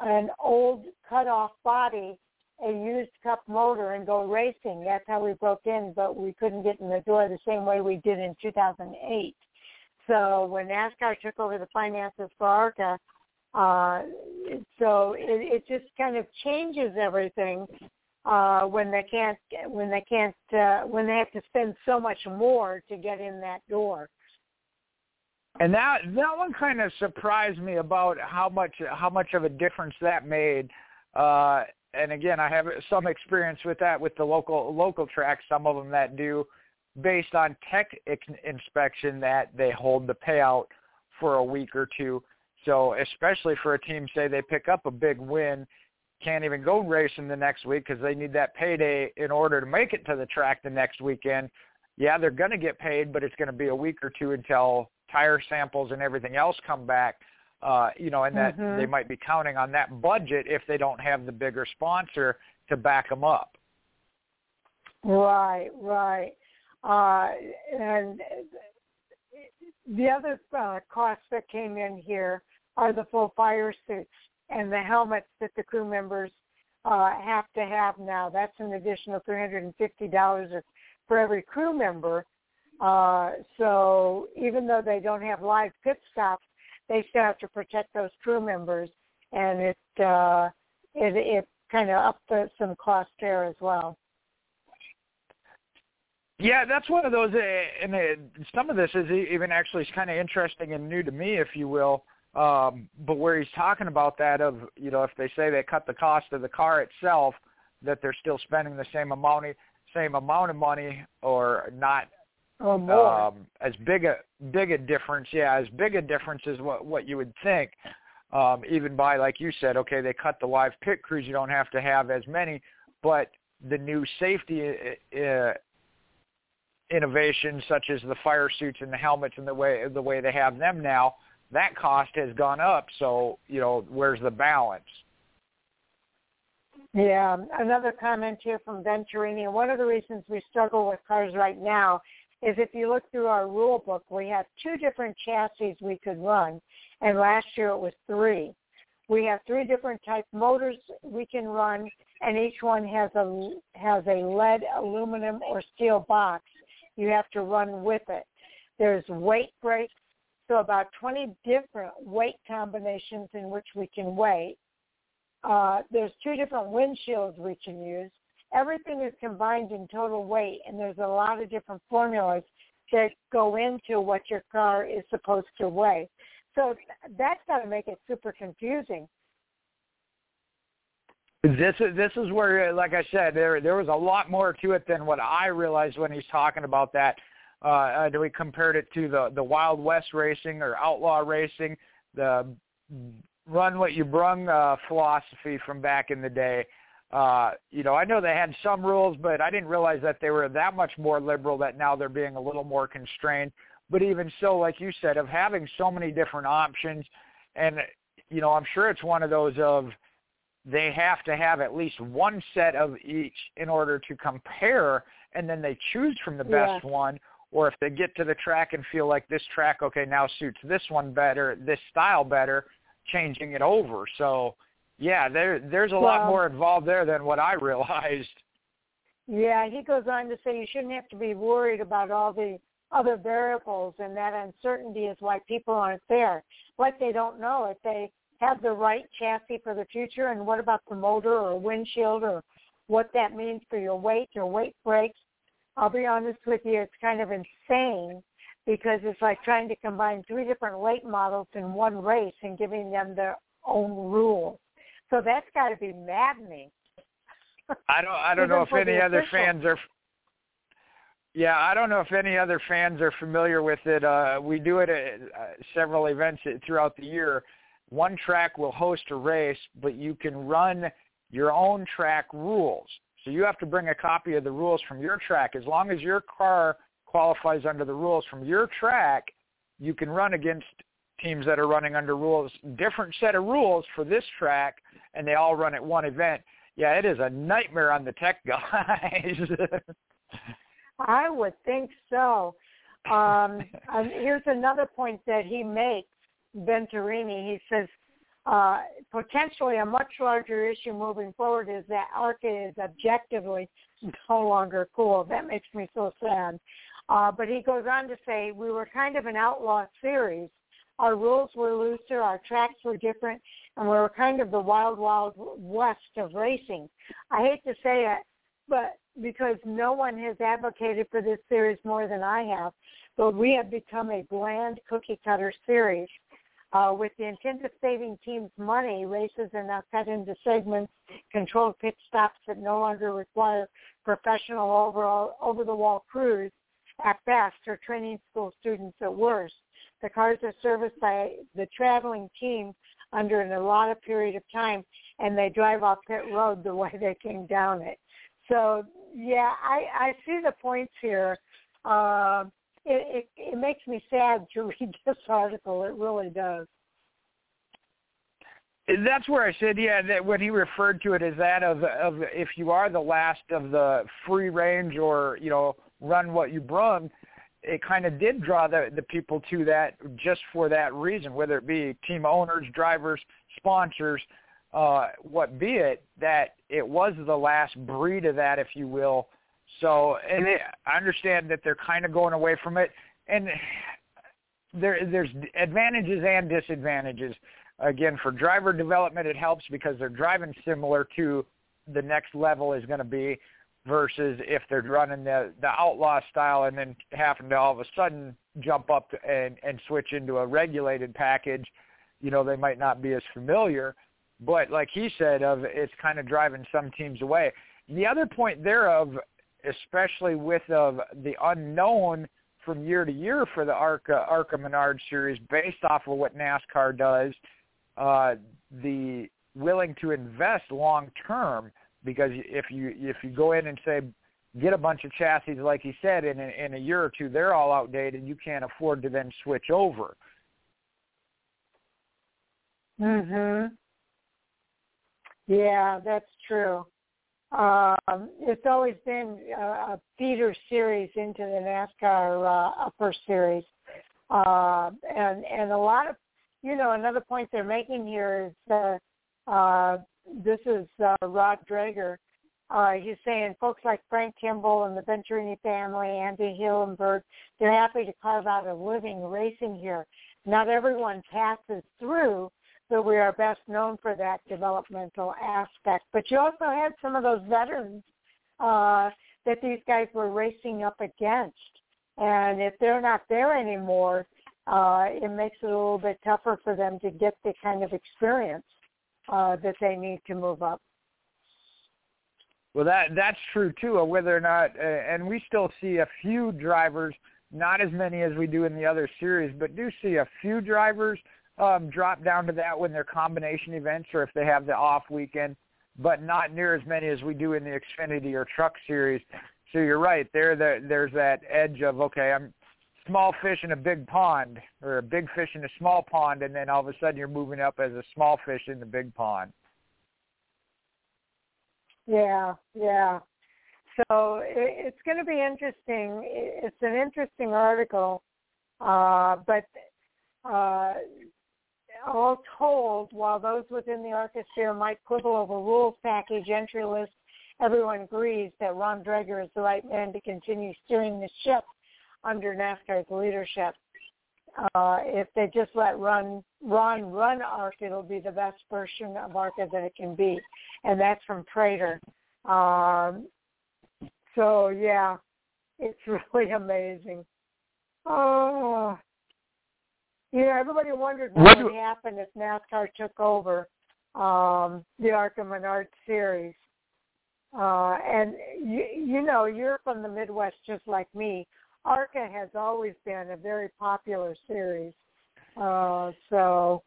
an old cut off body, a used cup motor, and go racing. That's how we broke in, but we couldn't get in the door the same way we did in 2008. So when NASCAR took over the finances for ARCA, uh, so it, it just kind of changes everything uh, when they can't when they can't uh, when they have to spend so much more to get in that door. And that that one kind of surprised me about how much how much of a difference that made. Uh, and again, I have some experience with that with the local local tracks. Some of them that do based on tech inspection that they hold the payout for a week or two. So especially for a team, say they pick up a big win, can't even go racing the next week because they need that payday in order to make it to the track the next weekend. Yeah, they're going to get paid, but it's going to be a week or two until tire samples and everything else come back. Uh, you know, and that mm-hmm. they might be counting on that budget if they don't have the bigger sponsor to back them up. Right, right. Uh, and the other uh, costs that came in here are the full fire suits and the helmets that the crew members uh, have to have now. That's an additional $350 for every crew member. Uh, so even though they don't have live pit stops, they still have to protect those crew members, and it uh, it, it kind of upped some cost there as well. Yeah, that's one of those, uh, and uh, some of this is even actually kind of interesting and new to me, if you will. Um, but where he's talking about that of, you know, if they say they cut the cost of the car itself, that they're still spending the same amount, same amount of money, or not more. Um, as big a big a difference, yeah, as big a difference as what what you would think. Um, even by like you said, okay, they cut the live pit crews. You don't have to have as many, but the new safety uh, uh innovations such as the fire suits and the helmets and the way the way they have them now, that cost has gone up. So you know, where's the balance? Yeah, another comment here from Venturini. One of the reasons we struggle with cars right now is if you look through our rule book, we have two different chassis we could run, and last year it was three. We have three different type motors we can run, and each one has a has a lead, aluminum, or steel box. You have to run with it. There's weight breaks, so about 20 different weight combinations in which we can weight. Uh, there's two different windshields we can use everything is combined in total weight, and there's a lot of different formulas that go into what your car is supposed to weigh. So that's got to make it super confusing. This is this is where, like I said, there there was a lot more to it than what I realized when he's talking about that. Uh, uh, we compared it to the the Wild West racing or outlaw racing, the run what you brung uh, philosophy from back in the day. Uh, you know, I know they had some rules, but I didn't realize that they were that much more liberal that now they're being a little more constrained. But even so, like you said, of having so many different options, and you know, I'm sure it's one of those of they have to have at least one set of each in order to compare, and then they choose from the best yeah. one. Or if they get to the track and feel like this track, okay, now suits this one better, this style better, changing it over. So yeah, there there's a well, lot more involved there than what I realized. Yeah, he goes on to say you shouldn't have to be worried about all the other variables, and that uncertainty is why people aren't there. Like they don't know if they have the right chassis for the future, and what about the motor or windshield or what that means for your weight your weight breaks. I'll be honest with you, it's kind of insane because it's like trying to combine three different weight models in one race and giving them their own rules. So that's got to be maddening. I don't. I don't know if any other fans are. Yeah, I don't know if any other fans are familiar with it. Uh, we do it at uh, several events throughout the year. one track will host a race, but you can run your own track rules. So you have to bring a copy of the rules from your track. As long as your car qualifies under the rules from your track, you can run against teams that are running under rules, different set of rules for this track, and they all run at one event. Yeah, it is a nightmare on the tech guys. I would think so. Um, here's another point that he makes, Venturini. He says uh, potentially a much larger issue moving forward is that ARCA is objectively no longer cool. That makes me so sad. Uh, but he goes on to say we were kind of an outlaw series. Our rules were looser, our tracks were different, and we were kind of the wild, wild west of racing. I hate to say it, but because no one has advocated for this series more than I have, but we have become a bland cookie cutter series. Uh, with the intent of saving teams money, races are now cut into segments, controlled pit stops that no longer require professional overall over-the-wall crews at best or training school students at worst. The cars are serviced by the traveling team under an allotted period of time, and they drive off pit road the way they came down it. So yeah, I, I see the points here. Uh, it, it, it makes me sad to read this article. It really does. That's where I said, yeah, that when he referred to it as that of of if you are the last of the free range or you know run what you brung, it kind of did draw the the people to that just for that reason, whether it be team owners, drivers, sponsors, uh, what be it, that it was the last breed of that, if you will. So, and it, I understand that they're kind of going away from it, and there there's advantages and disadvantages. Again, for driver development, it helps because they're driving similar to the next level is going to be versus if they're running the the outlaw style and then having to all of a sudden jump up and and switch into a regulated package, you know, they might not be as familiar. But like he said, of it's kind of driving some teams away. The other point thereof, especially with of the unknown from year to year for the ARCA ARCA Menard series, based off of what NASCAR does, uh, the willing to invest long term because if you if you go in and say get a bunch of chassis like he said in a, in a year or two they're all outdated you can't afford to then switch over. Mhm yeah that's true. Um it's always been a, a feeder series into the nascar uh upper series. Uh and and a lot of you know another point they're making here is uh uh this is uh, Ron Drager. Uh, he's saying folks like Frank Kimmel and the Venturini family, Andy Hillenburg, they're happy to carve out a living racing here. Not everyone passes through, but we are best known for that developmental aspect. But you also had some of those veterans uh, that these guys were racing up against. And if they're not there anymore, uh, it makes it a little bit tougher for them to get the kind of experience uh, that they need to move up. Well, that that's true too. Whether or not, uh, and we still see a few drivers, not as many as we do in the other series, but do see a few drivers um, drop down to that when they're combination events or if they have the off weekend, but not near as many as we do in the Xfinity or Truck Series. So you're right. There, the, there's that edge of okay, I'm small fish in a big pond or a big fish in a small pond and then all of a sudden you're moving up as a small fish in the big pond. Yeah, yeah. So it, it's going to be interesting. It's an interesting article, uh, but uh, all told, while those within the Arca might quibble over rules package entry list, everyone agrees that Ron Drager is the right man to continue steering the ship under NASCAR's leadership. Uh, if they just let run Ron run ARCA, it'll be the best version of ARCA that it can be, and that's from Prater. Um, so yeah, it's really amazing. Oh, you know, everybody wondered what, what would happen if NASCAR took over um, the ARCA Menard series. Uh, and you, you know, you're from the Midwest just like me. ARCA has always been a very popular series. Uh, so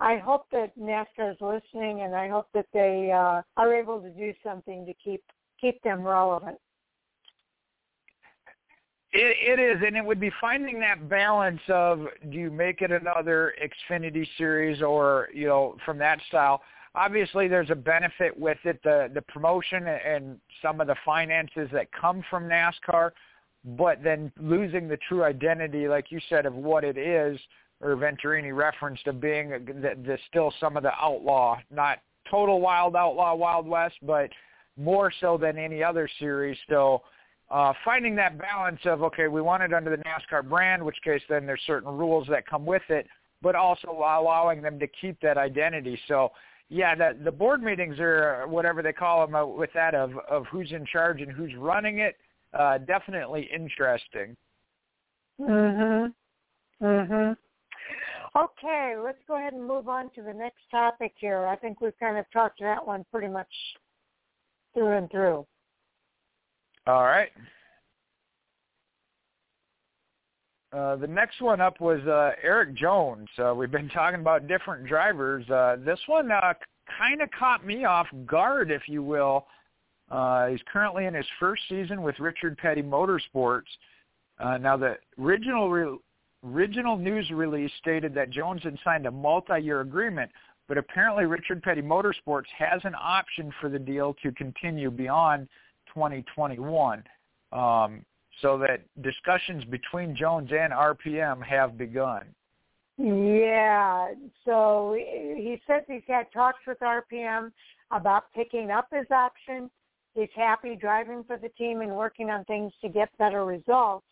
I hope that NASCAR is listening, and I hope that they uh, are able to do something to keep keep them relevant. It, it is, and it would be finding that balance of do you make it another Xfinity series or you know from that style. Obviously, there's a benefit with it, the the promotion and some of the finances that come from NASCAR, but then losing the true identity, like you said, of what it is or Venturini referenced of being the, the still some of the outlaw, not total wild outlaw Wild West, but more so than any other series. Still uh, finding that balance of okay, we want it under the NASCAR brand, which case then there's certain rules that come with it, but also allowing them to keep that identity. So yeah, the the board meetings are whatever they call them uh, with that of of who's in charge and who's running it. Uh, definitely interesting. Mhm. Mhm. Okay, let's go ahead and move on to the next topic here. I think we've kind of talked that one pretty much through and through. All right. Uh, the next one up was uh, Erik Jones. Uh, we've been talking about different drivers. Uh, this one uh, kind of caught me off guard, if you will. Uh, he's currently in his first season with Richard Petty Motorsports. Uh, now, the original re- original news release stated that Jones had signed a multi-year agreement, but apparently Richard Petty Motorsports has an option for the deal to continue beyond 2021. Um, so that discussions between Jones and RPM have begun. Yeah, so he says he's had talks with RPM about picking up his option. He's happy driving for the team and working on things to get better results.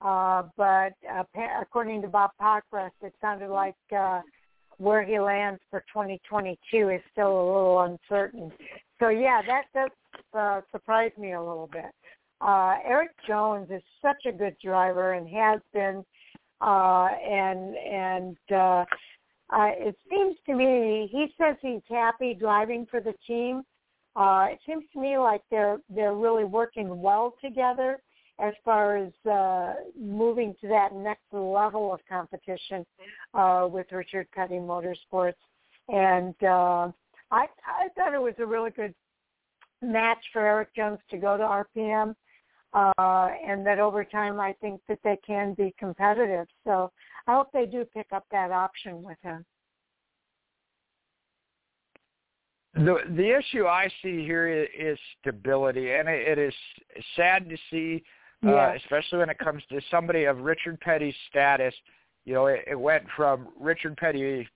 Uh, but uh, according to Bob Pockrass, it sounded like uh, where he lands for 2022 is still a little uncertain. So yeah, that does uh, surprise me a little bit. Uh, Erik Jones is such a good driver and has been, uh, and and uh, uh, it seems to me he says he's happy driving for the team. Uh, it seems to me like they're they're really working well together as far as uh, moving to that next level of competition uh, with Richard Petty Motorsports. And uh, I, I thought it was a really good match for Erik Jones to go to RPM. Uh, and that over time, I think that they can be competitive. So I hope they do pick up that option with him. The the issue I see here is, stability, and it, it is sad to see uh, especially when it comes to somebody of Richard Petty's status. You know, it, it went from Richard Petty,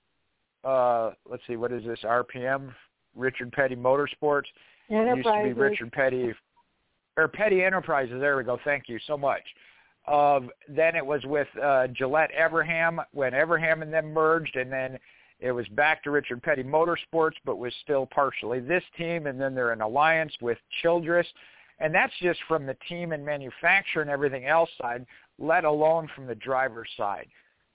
uh, let's see, what is this, RPM, Richard Petty Motorsports. It used to be Richard Petty, or Petty Enterprises, there we go, thank you so much. Of then it was with uh, Gillette Evernham when Evernham and them merged, and then it was back to Richard Petty Motorsports, but was still partially this team, and then they're in alliance with Childress. And that's just from the team and manufacturer and everything else side, let alone from the driver's side.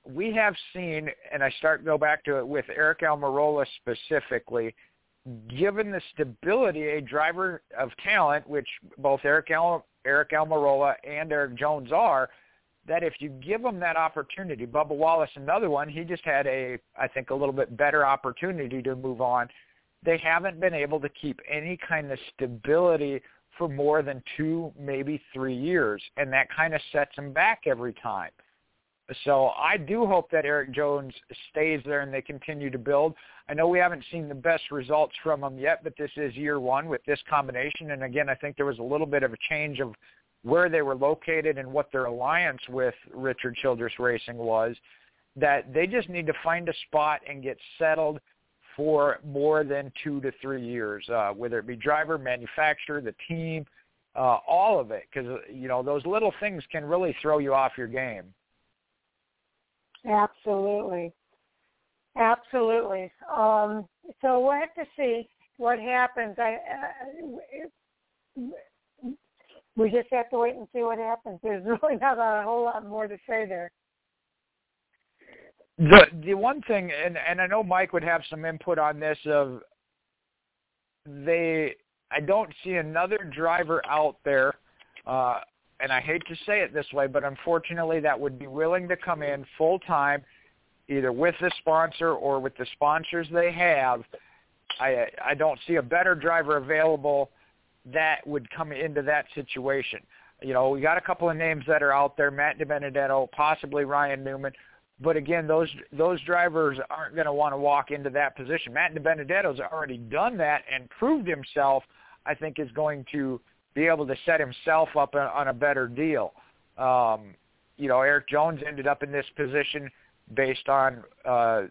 We have seen, and I start go back to it with Aric Almirola specifically, given the stability a driver of talent, which both Eric Al- Aric Almirola and Erik Jones are, that if you give them that opportunity, Bubba Wallace, another one, he just had a, I think, a little bit better opportunity to move on. They haven't been able to keep any kind of stability for more than two, maybe three years, and that kind of sets them back every time. So I do hope that Erik Jones stays there and they continue to build. I know we haven't seen the best results from him yet, but this is year one with this combination. And again, I think there was a little bit of a change of where they were located and what their alliance with Richard Childress Racing was, that they just need to find a spot and get settled – for more than two to three years, uh, whether it be driver, manufacturer, the team, uh, all of it, because you know those little things can really throw you off your game. Absolutely, absolutely. Um, so we'll have to see what happens. I, uh, we just have to wait and see what happens. There's really not a whole lot more to say there. The the one thing, and and I know Mike would have some input on this. Of they, I don't see another driver out there, uh, and I hate to say it this way, but unfortunately, that would be willing to come in full time either with the sponsor or with the sponsors they have. I I don't see a better driver available that would come into that situation. You know, we got a couple of names that are out there: Matt DiBenedetto, possibly Ryan Newman. But again, those those drivers aren't going to want to walk into that position. Matt DiBenedetto's already done that and proved himself. I think is going to be able to set himself up on a better deal. Um, you know, Erik Jones ended up in this position based on uh,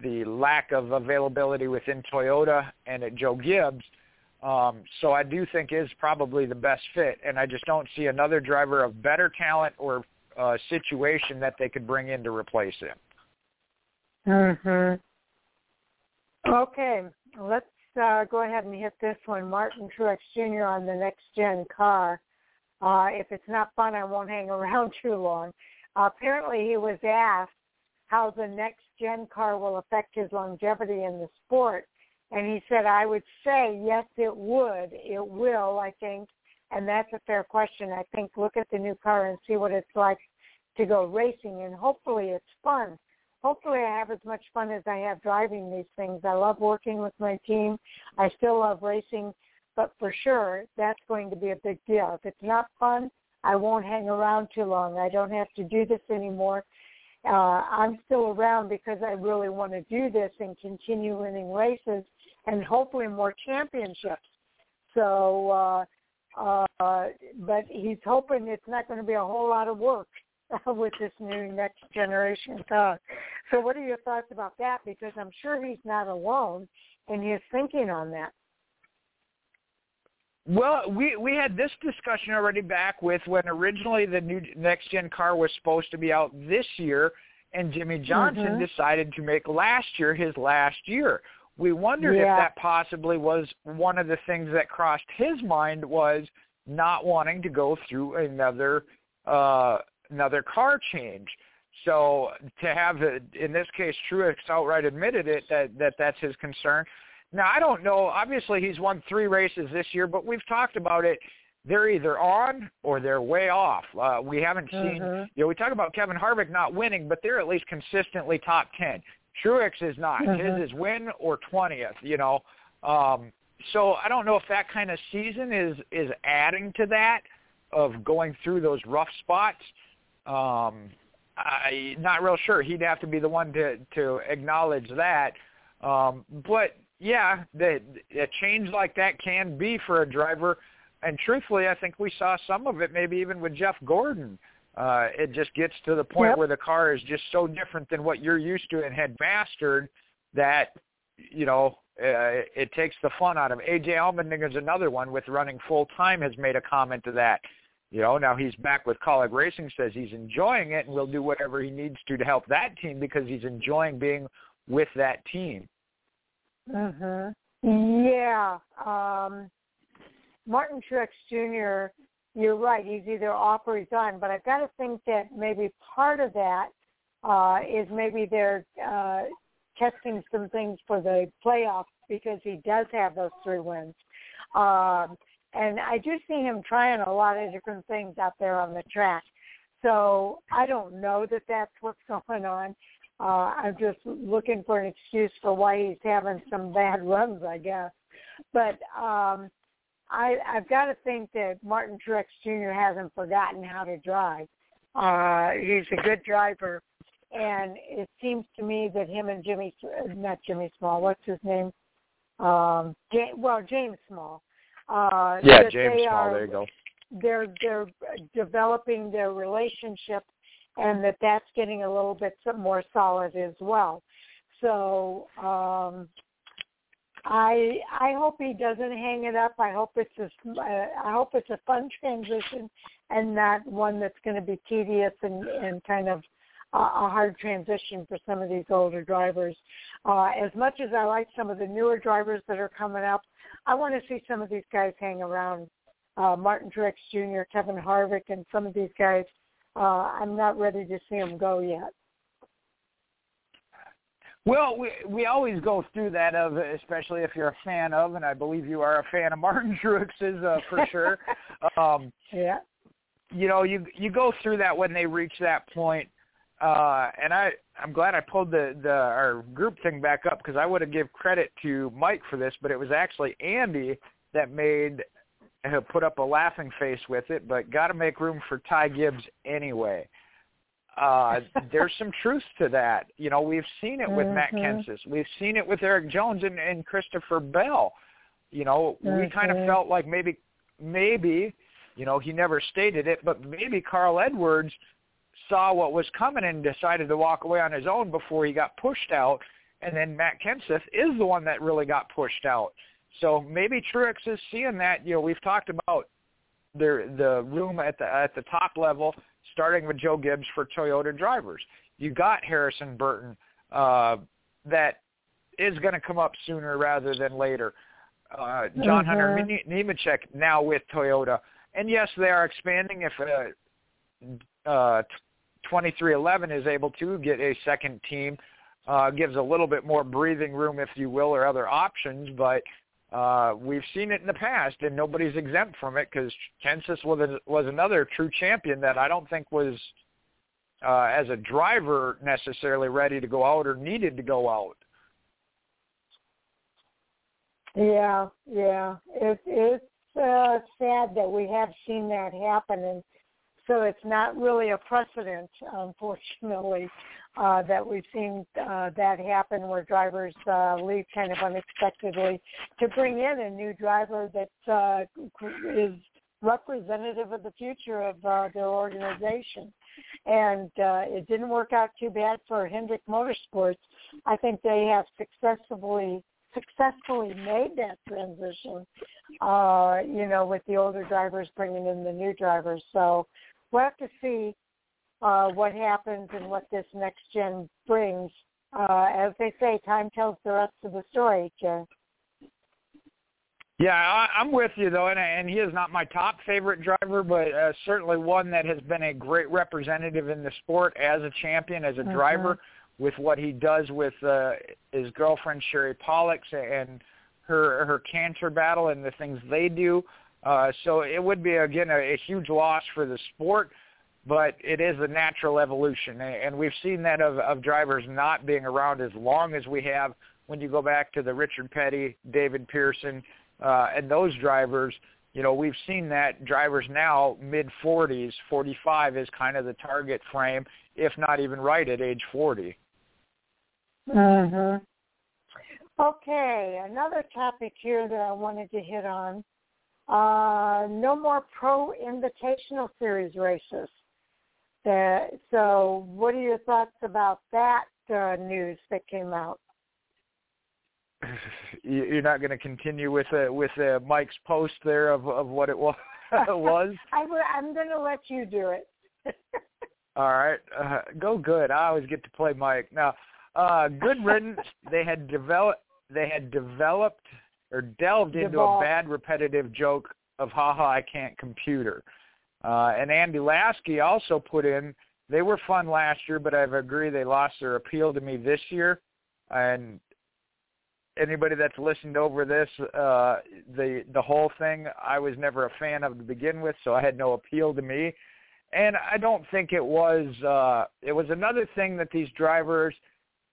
the lack of availability within Toyota and at Joe Gibbs. Um, so I do think is probably the best fit, and I just don't see another driver of better talent or uh, situation that they could bring in to replace him. Mhm. Okay, let's uh, go ahead and hit this one. Martin Truex Jr. on the next gen car. Uh, if it's not fun, I won't hang around too long. Apparently, he was asked how the next gen car will affect his longevity in the sport, and he said, "I would say yes, it would. It will, I think." And that's a fair question. I think look at the new car and see what it's like to go racing, and hopefully it's fun. Hopefully I have as much fun as I have driving these things. I love working with my team. I still love racing, but for sure that's going to be a big deal. If it's not fun, I won't hang around too long. I don't have to do this anymore. Uh, I'm still around because I really want to do this and continue winning races and hopefully more championships. So uh, uh, but he's hoping it's not going to be a whole lot of work with this new next generation car. So what are your thoughts about that? Because I'm sure he's not alone in his thinking on that. Well, we we had this discussion already back with when originally the new next gen car was supposed to be out this year, and Jimmie Johnson mm-hmm. decided to make last year his last year we wondered yeah. if that possibly was one of the things that crossed his mind was not wanting to go through another uh another car change. So to have it, in this case, Truex outright admitted it that that that's his concern. Now I don't know. Obviously, he's won three races this year, but we've talked about it. They're either on or they're way off. Uh, we haven't seen. Mm-hmm. You know, we talk about Kevin Harvick not winning, but they're at least consistently top ten. Truex is not. Mm-hmm. His is win or twentieth. You know, um, so I don't know if that kind of season is is adding to that of going through those rough spots. Um, I not real sure. He'd have to be the one to to acknowledge that. Um, but yeah, the, a change like that can be for a driver. And truthfully, I think we saw some of it maybe even with Jeff Gordon uh, it just gets to the point yep. where the car is just so different than what you're used to and had mastered that you know uh, it takes the fun out of it. AJ Allmendinger is another one with running full time has made a comment to that. You know, now he's back with Kaulig Racing, says he's enjoying it and will do whatever he needs to to help that team because he's enjoying being with that team. Mhm. Yeah. Um Martin Truex Jr you're right. He's either off or he's on. But I've got to think that maybe part of that uh, is maybe they're uh, testing some things for the playoffs because he does have those three wins. Um, and I do see him trying a lot of different things out there on the track. So I don't know that that's what's going on. Uh, I'm just looking for an excuse for why he's having some bad runs, I guess. But um, I, I've got to think that Martin Truex Jr. hasn't forgotten how to drive. Uh, he's a good driver, and it seems to me that him and Jimmy, not Jimmy Small, what's his name? Um, James, well, James Small. Uh, yeah, James they Small. Are, there you go. They're they're developing their relationship, and that that's getting a little bit more solid as well. So um, I I hope he doesn't hang it up. I hope it's a uh, I hope it's a fun transition and not one that's going to be tedious and and kind of a, a hard transition for some of these older drivers. Uh, as much as I like some of the newer drivers that are coming up, I want to see some of these guys hang around. Uh, Martin Truex Jr., Kevin Harvick, and some of these guys. Uh, I'm not ready to see them go yet. Well, we we always go through that of especially if you're a fan of, and I believe you are a fan of Martin Truex's uh, for sure. um, yeah. You know, you you go through that when they reach that point. uh, and I I'm glad I pulled the the our group thing back up because I would have give credit to Mike for this, but it was actually Andy that made uh, put up a laughing face with it. But got to make room for Ty Gibbs anyway. Uh, there's some truth to that. You know, we've seen it with mm-hmm. Matt Kenseth. We've seen it with Erik Jones and, and Christopher Bell. You know, mm-hmm. we kind of felt like maybe, maybe, you know, he never stated it, but maybe Carl Edwards saw what was coming and decided to walk away on his own before he got pushed out. And then Matt Kenseth is the one that really got pushed out. So maybe Truex is seeing that. You know, we've talked about the the room at the at the top level, starting with Joe Gibbs for Toyota drivers. You got Harrison Burton uh, that is going to come up sooner rather than later. Uh, John mm-hmm. Hunter Nemechek now with Toyota, and yes, they are expanding. If uh, uh, 23XI is able to get a second team, uh, gives a little bit more breathing room, if you will, or other options. But uh, we've seen it in the past, and nobody's exempt from it because Kenseth was was another true champion that I don't think was uh, as a driver necessarily ready to go out or needed to go out. Yeah, yeah. It, it's uh, sad that we have seen that happen, and so it's not really a precedent, unfortunately, uh, that we've seen uh, that happen where drivers uh, leave kind of unexpectedly to bring in a new driver that uh, is representative of the future of uh, their organization. And uh, it didn't work out too bad for Hendrick Motorsports. I think they have successfully successfully made that transition, uh, you know, with the older drivers bringing in the new drivers. So we'll have to see uh, what happens and what this next gen brings. Uh, as they say, time tells the rest of the story, Jen. Yeah, I, I'm with you though, and, and he is not my top favorite driver, but uh, certainly one that has been a great representative in the sport as a champion, as a mm-hmm. driver, with what he does with uh, his girlfriend Sherry Pollex and her her cancer battle and the things they do. Uh, so it would be again a, a huge loss for the sport, but it is a natural evolution, and we've seen that of, of drivers not being around as long as we have. When you go back to the Richard Petty, David Pearson, uh, and those drivers, you know, we've seen that drivers now mid 40s, 45 is kind of the target frame, if not even right at age 40. Mhm. Okay, another topic here that I wanted to hit on uh, no more pro invitational series races. Uh, so, what are your thoughts about that uh, news that came out? You're not going to continue with uh, with uh, Mike's post there of of what it was. was. I, I'm going to let you do it. All right, uh, go good. I always get to play Mike. Now, uh, good riddance. they had developed. They had developed or delved into a bad repetitive joke of haha I can't computer. Uh, and Andy Lasky also put in they were fun last year, but I agree they lost their appeal to me this year. And anybody that's listened over this, uh, the the whole thing, I was never a fan of to begin with, so I had no appeal to me. And I don't think it was uh, it was another thing that these drivers –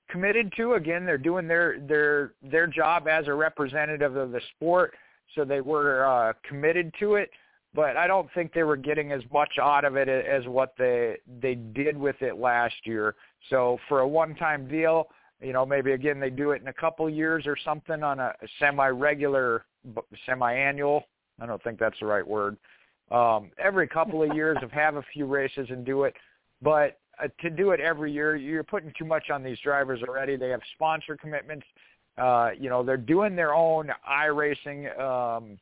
committed to. Again, they're doing their their their job as a representative of the sport, so they were uh, committed to it. But I don't think they were getting as much out of it as what they they did with it last year. So for a one-time deal, you know, maybe again they do it in a couple years or something on a semi-regular, semi-annual. I don't think that's the right word. Um, every couple of years, of have a few races and do it. But uh, to do it every year, you're putting too much on these drivers already. They have sponsor commitments. Uh, you know, they're doing their own iRacing um,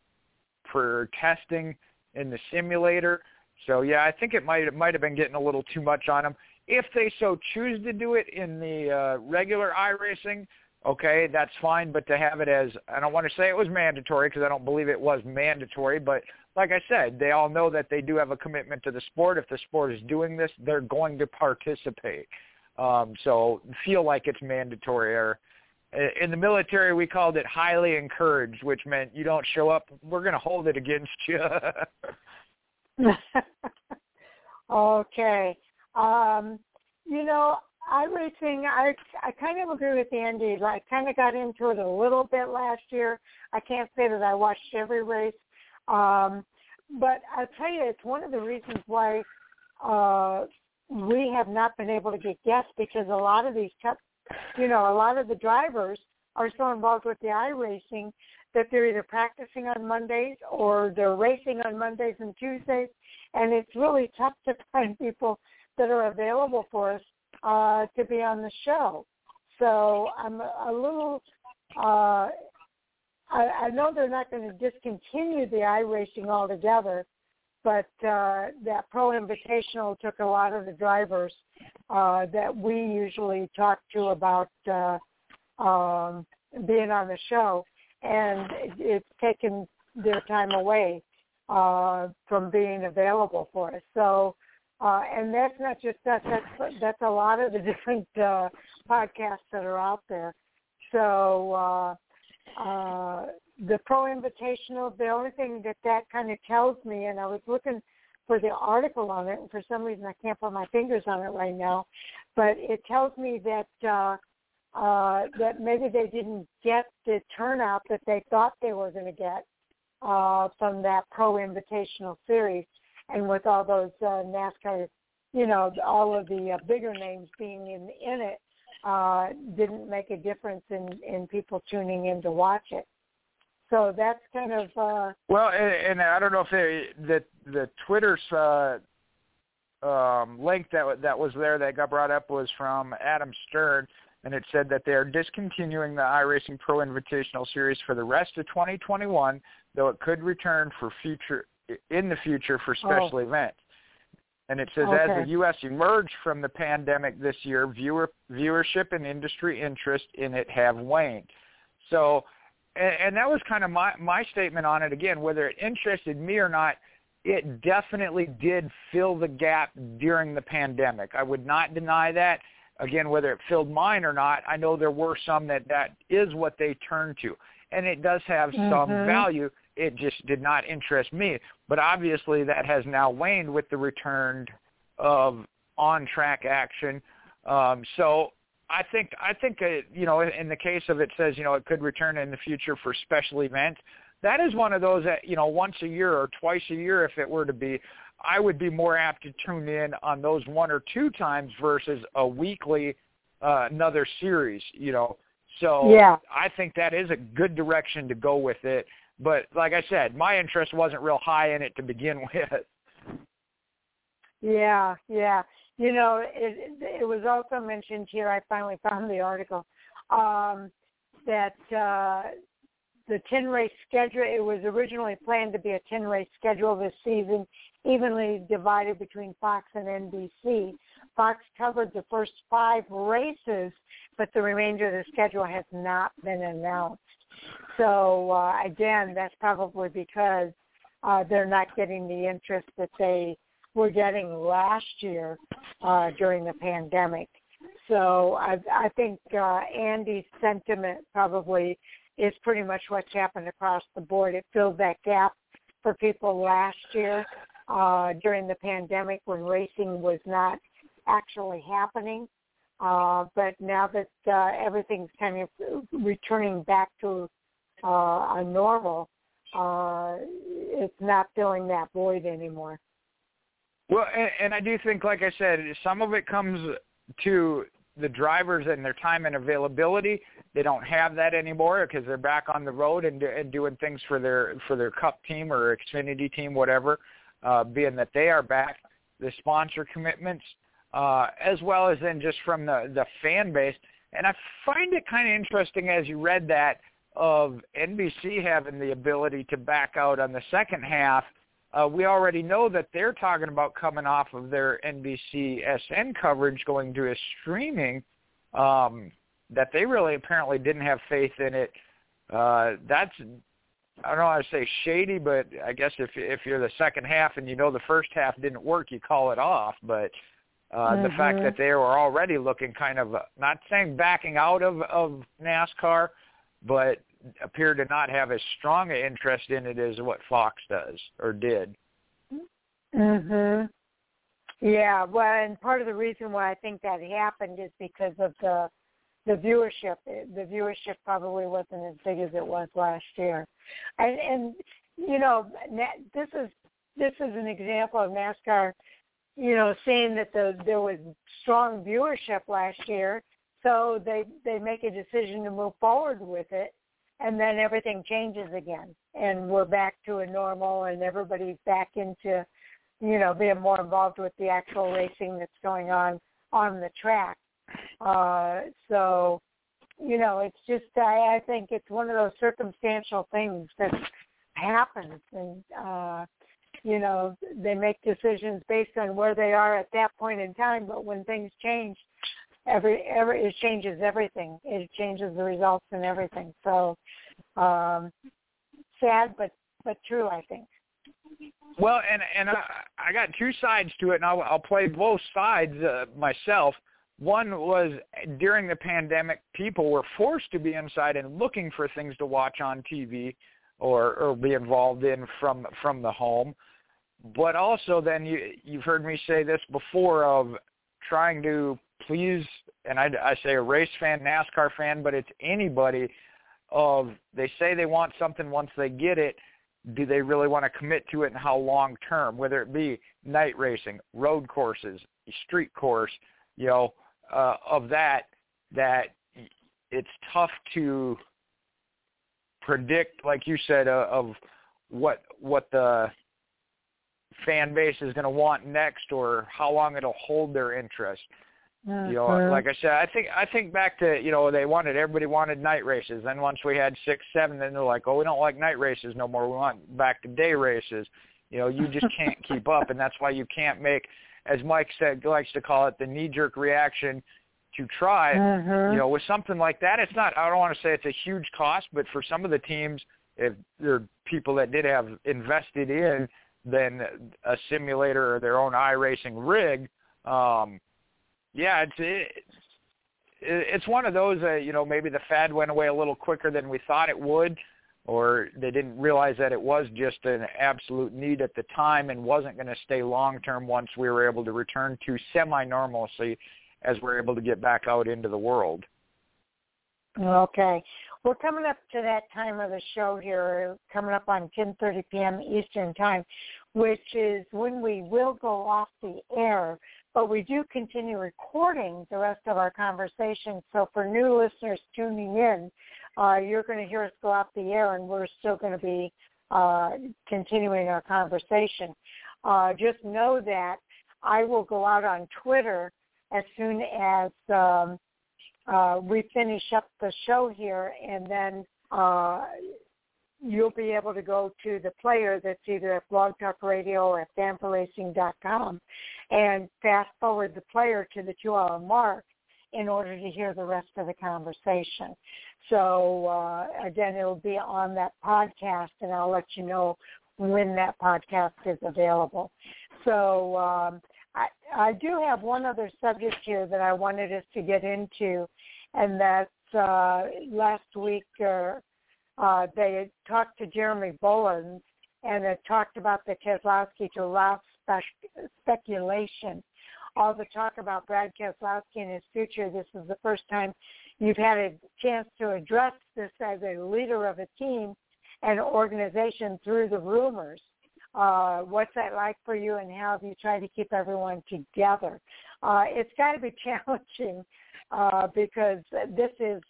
for testing in the simulator. So yeah, I think it might it might have been getting a little too much on them. If they so choose to do it in the uh, regular iRacing, okay, that's fine. But to have it as I don't want to say it was mandatory because I don't believe it was mandatory, but like I said, they all know that they do have a commitment to the sport. If the sport is doing this, they're going to participate. Um, so feel like it's mandatory. Or in the military, we called it highly encouraged, which meant you don't show up, we're going to hold it against you. okay. Um, you know, iRacing, I I kind of agree with Andy. I kind of got into it a little bit last year. I can't say that I watched every race, um, but I'll tell you, it's one of the reasons why uh, we have not been able to get guests because a lot of these, you know, a lot of the drivers are so involved with the iRacing that they're either practicing on Mondays or they're racing on Mondays and Tuesdays, and it's really tough to find people that are available for us uh, to be on the show. So I'm a, little. Uh, I, I know they're not going to discontinue the iRacing altogether, but uh, that Pro Invitational took a lot of the drivers uh, that we usually talk to about uh, um, being on the show, and it's taken their time away uh, from being available for us. So, uh, and that's not just us. That's that's a lot of the different uh, podcasts that are out there. So, uh, uh, the Pro Invitational, the only thing that that kind of tells me, and I was looking for the article on it, and for some reason I can't put my fingers on it right now, but it tells me that uh, uh, that maybe they didn't get the turnout that they thought they were going to get uh, from that Pro Invitational series, and with all those uh, NASCAR, you know, all of the uh, bigger names being in in it, uh, didn't make a difference in in people tuning in to watch it. So that's kind of uh well, and, and I don't know if they, the the Twitter's uh, um, link that that was there that got brought up was from Adam Stern, and it said that they are discontinuing the iRacing Pro Invitational Series for the rest of 2021, though it could return for future in the future for special oh. events. And it says, okay. as the U.S. emerged from the pandemic this year, viewer viewership and industry interest in it have waned. So and, and that was kind of my my statement on it again. Whether it interested me or not, it definitely did fill the gap during the pandemic. I would not deny that. Again, whether it filled mine or not, I know there were some that that is what they turned to, and it does have mm-hmm. some value. It just did not interest me. But obviously, that has now waned with the return of on-track action. Um, so I think I think uh, you know in the case of it says you know it could return in the future for special events. That is one of those that you know once a year or twice a year if it were to be. I would be more apt to tune in on those one or two times versus a weekly uh, another series. You know, so yeah. I think that is a good direction to go with it. But like I said, my interest wasn't real high in it to begin with. Yeah, yeah. You know, it, it was also mentioned here. I finally found the article um, that uh, the ten race schedule. It was originally planned to be a ten race schedule this season, evenly divided between Fox and NBC. Fox covered the first five races, but the remainder of the schedule has not been announced. So uh, again, that's probably because uh, they're not getting the interest that they were getting last year uh, during the pandemic. So I, I think uh, Andy's sentiment probably is pretty much what's happened across the board. It filled that gap for people last year uh, during the pandemic when racing was not actually happening. Uh, but now that uh, everything's kind of returning back to uh, a normal, uh, it's not filling that void anymore. Well, and, and I do think, like I said, some of it comes to the drivers and their time and availability. They don't have that anymore because they're back on the road and, and doing things for their for their Cup team or Xfinity team, whatever. Uh, being that they are back, the sponsor commitments, uh, as well as then just from the the fan base. And I find it kind of interesting as you read that of NBC having the ability to back out on the second half uh, we already know that they're talking about coming off of their NBC SN coverage, going to a streaming. Um, that they really apparently didn't have faith in it. Uh, that's I don't know how to say shady, but I guess if if you're the second half and you know the first half didn't work, you call it off. But uh, mm-hmm. the fact that they were already looking kind of uh, not saying backing out of of NASCAR, but appear to not have as strong an interest in it as what Fox does or did. Mhm. Yeah, well, and part of the reason why I think that happened is because of the the viewership. The viewership probably wasn't as big as it was last year, and and you know this is this is an example of NASCAR, you know, seeing that the there was strong viewership last year, so they they make a decision to move forward with it, and then everything changes again, and we're back to a normal, and everybody's back into, you know, being more involved with the actual racing that's going on on the track. Uh, so, you know, it's just I, I think it's one of those circumstantial things that happens, and uh, you know, they make decisions based on where they are at that point in time. But when things change, every every it changes everything. It changes the results and everything. So, um, sad but but true, I think. Well, and and I, I got two sides to it, and I'll, I'll play both sides uh, myself. One was during the pandemic, people were forced to be inside and looking for things to watch on TV or or be involved in from from the home. But also, then you you've heard me say this before of trying to please, and I, I say a race fan, NASCAR fan, but it's anybody. Of they say they want something once they get it, do they really want to commit to it and how long term? Whether it be night racing, road courses, street course, you know, uh, of that that it's tough to predict, like you said, uh, of what what the fan base is going to want next or how long it'll hold their interest. You know, like I said, I think I think back to you know they wanted everybody wanted night races. Then once we had six, seven, then they're like, oh, we don't like night races no more. We want back to day races. You know, you just can't keep up, and that's why you can't make, as Mike said, likes to call it, the knee-jerk reaction to try. Mhm. You know, with something like that, it's not. I don't want to say it's a huge cost, but for some of the teams, if they're people that did have invested in then a simulator or their own iRacing rig, um, yeah, it's it, it's one of those. Uh, you know, maybe the fad went away a little quicker than we thought it would, or they didn't realize that it was just an absolute need at the time and wasn't going to stay long term once we were able to return to semi normalcy as we're able to get back out into the world. Okay. We're coming up to that time of the show here, coming up on 10:30 p.m. Eastern Time, which is when we will go off the air. But we do continue recording the rest of our conversation. So for new listeners tuning in, uh, you're going to hear us go off the air, and we're still going to be uh, continuing our conversation. Uh, just know that I will go out on Twitter as soon as um, uh, we finish up the show here, and then uh, you'll be able to go to the player that's either at Blog Talk Radio or at fanforracing.com and fast forward the player to the two-hour mark in order to hear the rest of the conversation. So uh, again, it'll be on that podcast, and I'll let you know when that podcast is available. So um, I, I do have one other subject here that I wanted us to get into, and that's uh, last week uh, uh, they had talked to Jeremy Bullins and had talked about the Keselowski to Ralph spec- speculation. All the talk about Brad Keselowski and his future. This is the first time you've had a chance to address this as a leader of a team and organization through the rumors. Uh, what's that like for you, and how have you tried to keep everyone together? Uh, it's got to be challenging uh, because this is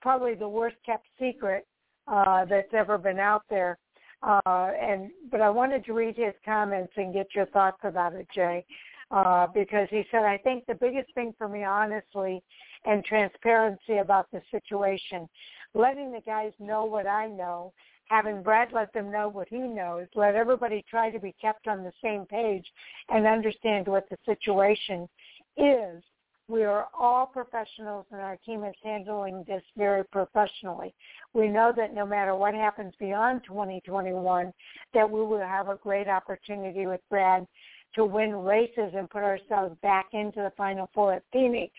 probably the worst kept secret uh, that's ever been out there. Uh, and but I wanted to read his comments and get your thoughts about it, Jay, uh, because he said I think the biggest thing for me, honestly, and transparency about the situation, letting the guys know what I know, having Brad let them know what he knows, let everybody try to be kept on the same page and understand what the situation is we are all professionals and our team is handling this very professionally. We know that no matter what happens beyond 2021, that we will have a great opportunity with Brad to win races and put ourselves back into the Final Four at Phoenix.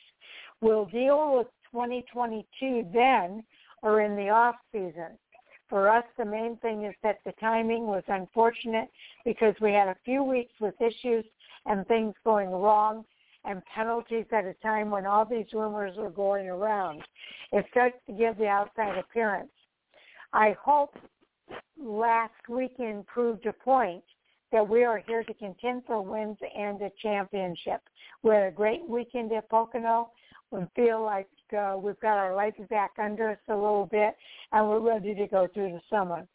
We'll deal with 2022 then or in the off season. For us, the main thing is that the timing was unfortunate because we had a few weeks with issues and things going wrong and penalties at a time when all these rumors were going around. It starts to give the outside appearance. I hope last weekend proved a point that we are here to contend for wins and a championship. We had a great weekend at Pocono. We feel like uh, we've got our legs back under us a little bit, and we're ready to go through the summer.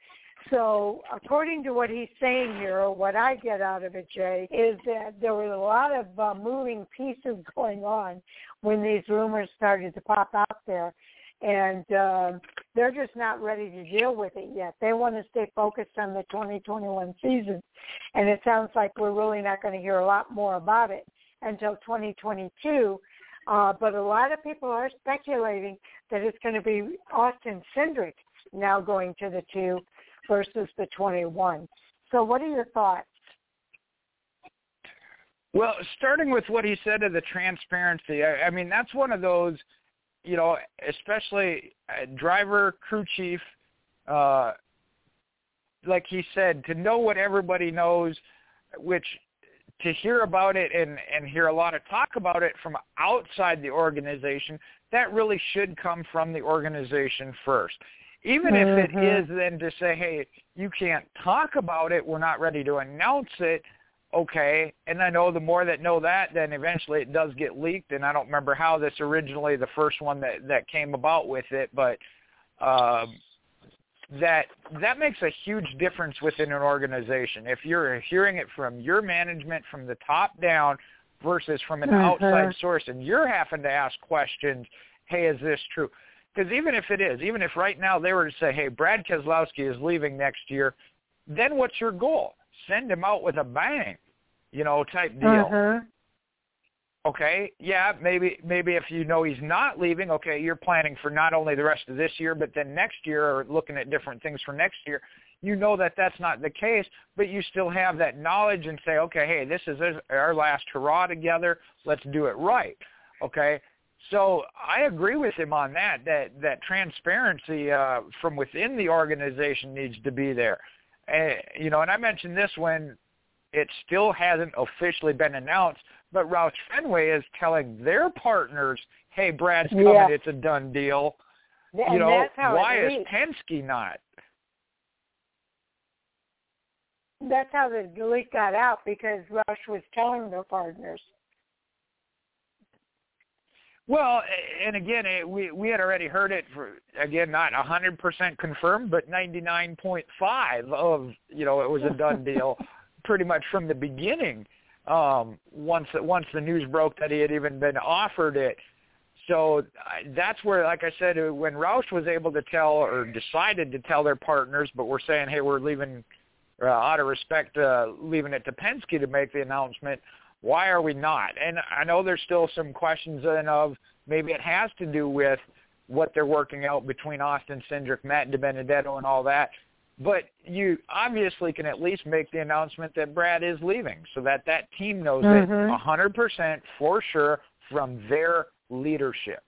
So, according to what he's saying here, or what I get out of it, Jay, is that there were a lot of uh, moving pieces going on when these rumors started to pop out there, and uh, they're just not ready to deal with it yet. They want to stay focused on the 2021 season, and it sounds like we're really not going to hear a lot more about it until 2022. Uh, but a lot of people are speculating that it's going to be Austin Cindric now going to the two versus the 21. So what are your thoughts? Well, starting with what he said of the transparency, I, I mean, that's one of those, you know, especially driver, crew chief, uh, like he said, to know what everybody knows, which to hear about it and, and hear a lot of talk about it from outside the organization, that really should come from the organization first. Even mm-hmm. if it mm-hmm. then to say, hey, you can't talk about it, we're not ready to announce it, okay. And I know the more that know that, then eventually it does get leaked. And I don't remember how this originally, the first one that, that came about with it, but um, that that makes a huge difference within an organization. If you're hearing it from your management from the top down versus from an mm-hmm. outside source and you're having to ask questions, hey, is this true? Because even if it is, even if right now they were to say, hey, Brad Keselowski is leaving next year, then what's your goal? Send him out with a bang, you know, type deal. Uh-huh. Okay, yeah, maybe maybe if you know he's not leaving, okay, you're planning for not only the rest of this year, but then next year, or looking at different things for next year. You know that that's not the case, but you still have that knowledge and say, okay, hey, this is our last hurrah together. Let's do it right. Okay, so I agree with him on that. That that transparency uh, from within the organization needs to be there. Uh, you know, and I mentioned this when it still hasn't officially been announced, but Roush Fenway is telling their partners, "Hey, Brad's coming. Yeah. It's a done deal." And you know, why is Penske not? That's how the leak got out because Roush was telling their partners. Well, and again, it, we we had already heard it for again not a hundred percent confirmed, but ninety nine point five of you know it was a done deal, pretty much from the beginning. Um, once once the news broke that he had even been offered it, so that's where, like I said, when Roush was able to tell or decided to tell their partners, but we're saying, hey, we're leaving uh, out of respect, uh, leaving it to Penske to make the announcement why are we not? And I know there's still some questions in of maybe it has to do with what they're working out between Austin Cindric, Matt DiBenedetto, and all that. But you obviously can at least make the announcement that Brad is leaving so that that team knows mm-hmm. it 100% for sure from their leadership.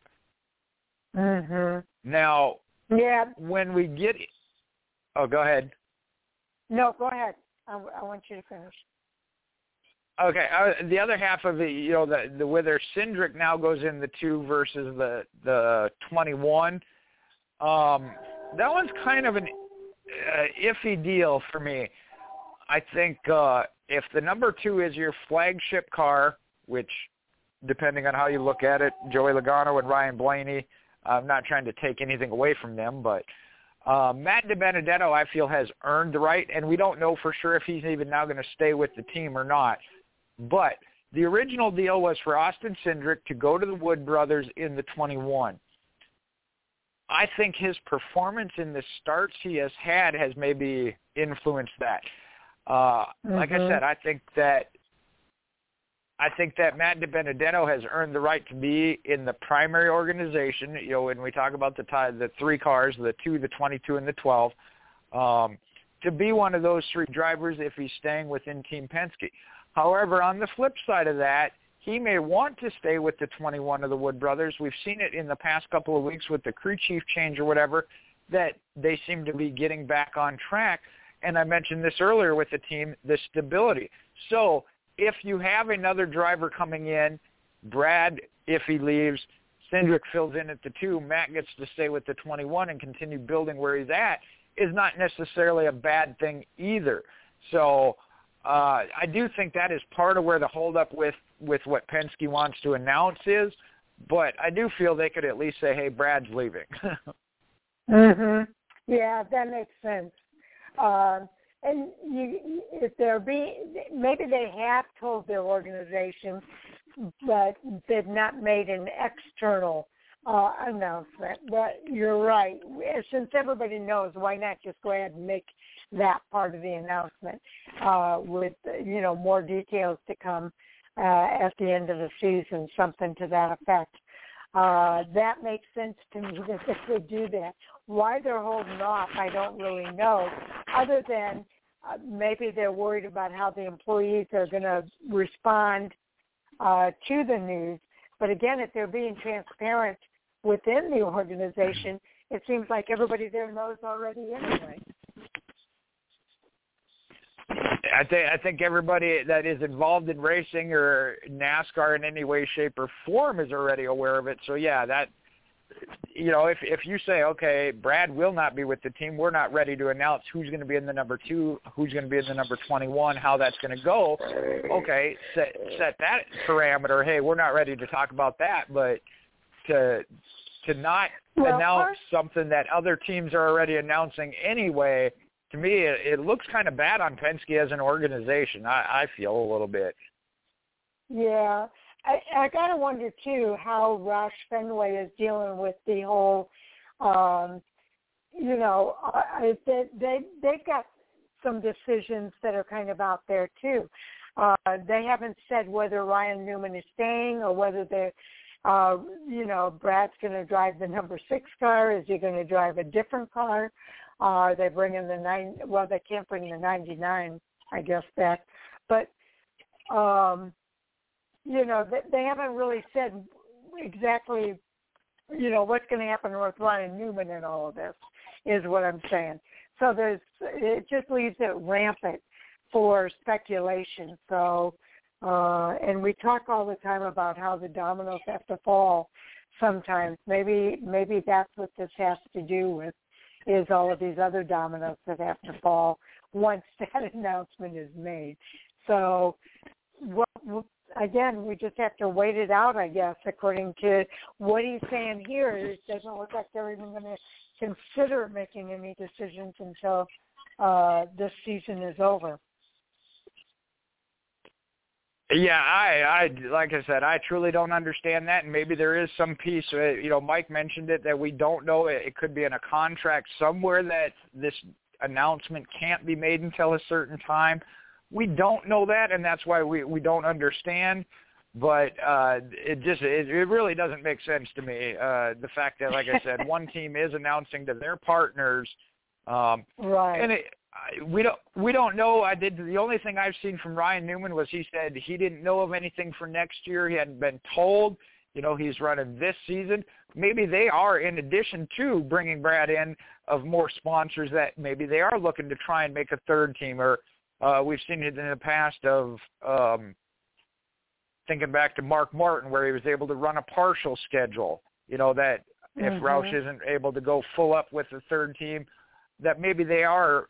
Mm-hmm. Now, yeah. when we get Oh, go ahead. No, go ahead. I, I want you to finish. Okay, uh, the other half of it, you know, the, the whether Cindric now goes in the two versus the the twenty one, um, that one's kind of an uh, iffy deal for me. I think uh, if the number two is your flagship car, which, depending on how you look at it, Joey Logano and Ryan Blaney, I'm not trying to take anything away from them, but uh, Matt DiBenedetto, I feel, has earned the right, and we don't know for sure if he's even now going to stay with the team or not. But the original deal was for Austin Cindric to go to the Wood Brothers in the 21. I think his performance in the starts he has had has maybe influenced that. Uh, mm-hmm. Like I mm-hmm. said, I think that I think that Matt DiBenedetto has earned the right to be in the primary organization. You know, when we talk about the tie, the three cars, the two, the 22, and the 12, um, to be one of those three drivers if he's staying within Team Penske. However, on the flip side of that, he may want to stay with the 21 of the Wood brothers. We've seen it in the past couple of weeks with the crew chief change or whatever, that they seem to be getting back on track. And I mentioned this earlier with the team, the stability. So if you have another driver coming in, Brad, if he leaves, Cindric fills in at the two, Matt gets to stay with the 21 and continue building where he's at, is not necessarily a bad thing either. So uh, I do think that is part of where the holdup with with what Penske wants to announce is. But I do feel they could at least say, "Hey, Brad's leaving." mhm. Yeah, that makes sense. Um, and you, if they're being, maybe they have told their organization, but they've not made an external uh, announcement. But you're right. Since everybody knows, why not just go ahead and make that part of the announcement uh, with you know more details to come uh, at the end of the season, something to that effect. Uh, that makes sense to me that they would do that. Why they're holding off, I don't really know, other than uh, maybe they're worried about how the employees are going to respond uh, to the news. But again, if they're being transparent within the organization, it seems like everybody there knows already anyway. I think I think everybody that is involved in racing or NASCAR in any way, shape, or form is already aware of it. So yeah, that you know, if if you say, okay, Brad will not be with the team, we're not ready to announce who's going to be in the number two, who's going to be in the number twenty-one, how that's going to go. Okay, set set that parameter. Hey, we're not ready to talk about that, but to to not well, announce something that other teams are already announcing anyway to me, it, it looks kind of bad on Penske as an organization. I, I feel a little bit. Yeah, I, I gotta wonder too how Roush Fenway is dealing with the whole. um You know, I, they they they've got some decisions that are kind of out there too. Uh, they haven't said whether Ryan Newman is staying or whether they're, uh, you know, Brad's going to drive the number six car. Is he going to drive a different car? Are uh, they bringing the nine? Well, they can't bring the ninety nine, I guess back, but um, you know they, they haven't really said exactly, you know, what's going to happen with Ryan Newman and all of this is what I'm saying. So there's it just leaves it rampant for speculation. So uh, and we talk all the time about how the dominoes have to fall sometimes. Maybe maybe that's what this has to do with is all of these other dominoes that have to fall once that announcement is made. So, well, again, we just have to wait it out, I guess, according to what he's saying here. It doesn't look like they're even going to consider making any decisions until uh, this season is over. Yeah, I, I, like I said, I truly don't understand that, and maybe there is some piece. Uh, you know, Mike mentioned it that we don't know. It, it could be in a contract somewhere that this announcement can't be made until a certain time. We don't know that, and that's why we we don't understand. But uh, it just it, it really doesn't make sense to me. Uh, the fact that, like I said, one team is announcing to their partners, um, right, and it we don't we don't know. I did the only thing I've seen from Ryan Newman was he said he didn't know of anything for next year. He hadn't been told. You know, he's running this season. Maybe they are, in addition to bringing Brad in, of more sponsors that maybe they are looking to try and make a third team. Or uh, we've seen it in the past of um, thinking back to Mark Martin, where he was able to run a partial schedule. You know that if mm-hmm. Roush isn't able to go full up with the third team, that maybe they are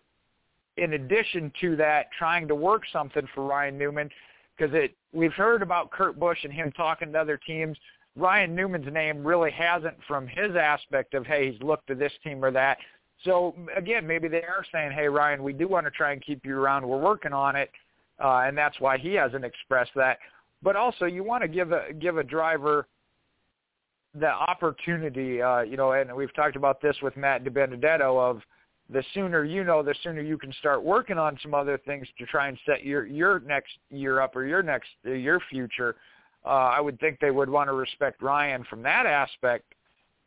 in addition to that, trying to work something for Ryan Newman because it we've heard about Kurt Busch and him talking to other teams. Ryan Newman's name really hasn't from his aspect of hey he's looked to this team or that. So again, maybe they are saying, hey Ryan, we do want to try and keep you around. We're working on it, uh, and that's why he hasn't expressed that. But also, you want to give a give a driver the opportunity, uh, you know, and we've talked about this with Matt DiBenedetto of the sooner you know, the sooner you can start working on some other things to try and set your your next year up or your next uh, your future. Uh, I would think they would want to respect Ryan from that aspect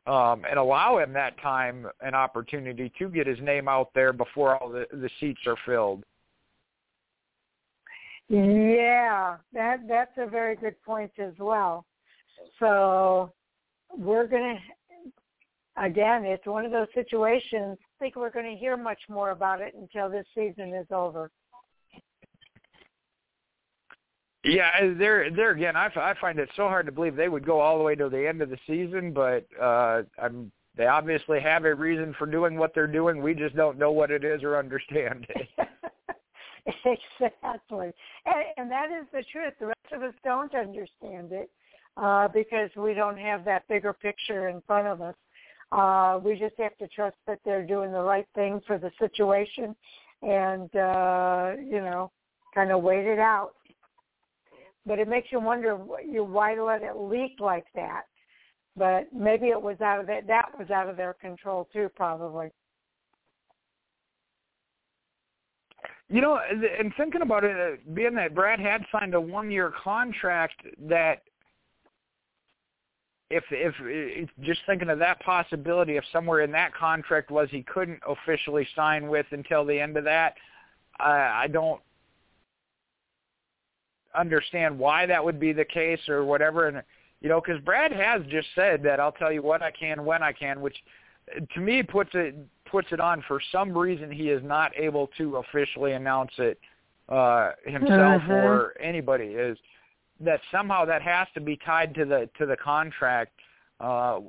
um, and allow him that time and opportunity to get his name out there before all the, the seats are filled. Yeah, that that's a very good point as well. So we're gonna again, it's one of those situations. Think we're going to hear much more about it until this season is over. Yeah, there, there again, I, I find it so hard to believe they would go all the way to the end of the season, but uh, I'm they obviously have a reason for doing what they're doing. We just don't know what it is or understand it. exactly, and, and that is the truth. The rest of us don't understand it uh, because we don't have that bigger picture in front of us. Uh, we just have to trust that they're doing the right thing for the situation, and uh, you know, kind of wait it out. But it makes you wonder why let it leak like that but maybe it was out of it. That was out of their control too, probably. You know, and thinking about it, uh, being that Brad had signed a one-year contract, that if if just thinking of that possibility, if somewhere in that contract was he couldn't officially sign with until the end of that, I, I don't understand why that would be the case or whatever. And you know, because Brad has just said that I'll tell you what I can when I can, which to me puts it puts it on for some reason he is not able to officially announce it uh himself mm-hmm. or anybody is that somehow that has to be tied to the to the contract uh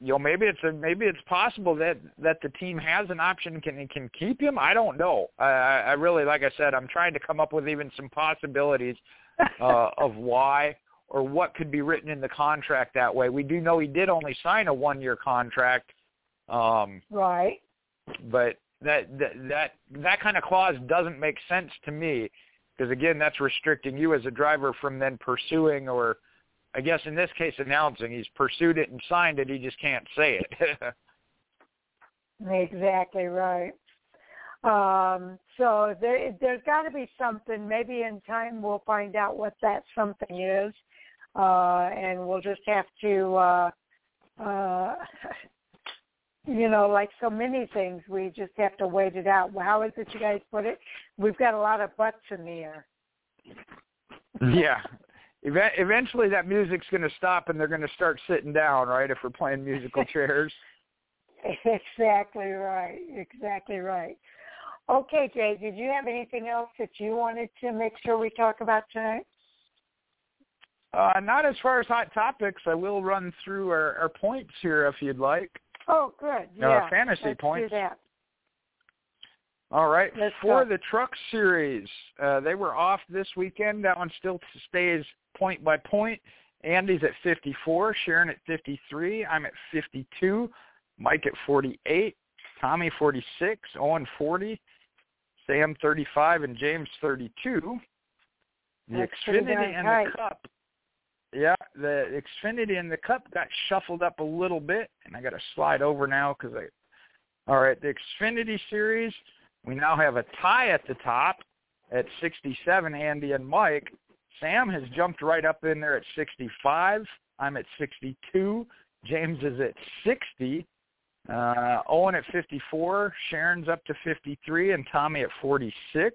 you know maybe it's a, maybe it's possible that that the team has an option can can keep him i don't know i i really like i said i'm trying to come up with even some possibilities uh of why or what could be written in the contract that way. We do know he did only sign a one-year contract. Um, right. But that that that that kind of clause doesn't make sense to me because again, that's restricting you as a driver from then pursuing or I guess in this case announcing he's pursued it and signed it, he just can't say it. exactly right. Um, so there, there's got to be something. Maybe in time we'll find out what that something is uh, and we'll just have to, uh, uh, you know, like so many things, we just have to wait it out. How is it you guys put it? We've got a lot of butts in the air. yeah. Eventually, that music's going to stop, and they're going to start sitting down, right? If we're playing musical chairs. exactly right. Exactly right. Okay, Jay, did you have anything else that you wanted to make sure we talk about tonight? Uh, not as far as hot topics. I will run through our, our points here if you'd like. Oh, good. Yeah. Fantasy Let's points. Do that. All right. Let's For go. the Truck Series, uh, they were off this weekend. That one still stays point by point. Andy's at 54, Sharon at 53, I'm at 52, Mike at 48, Tommy 46, Owen 40, Sam 35, and James 32. The That's Xfinity and tight. the Cup yeah, the Xfinity and the Cup got shuffled up a little bit, and I got to slide over now because I. All right, the Xfinity Series, we now have a tie at the top at 67, Andy and Mike. Sam has jumped right up in there at 65. I'm at 62. James is at 60. Uh, Owen at 54. Sharon's up to 53, and Tommy at 46.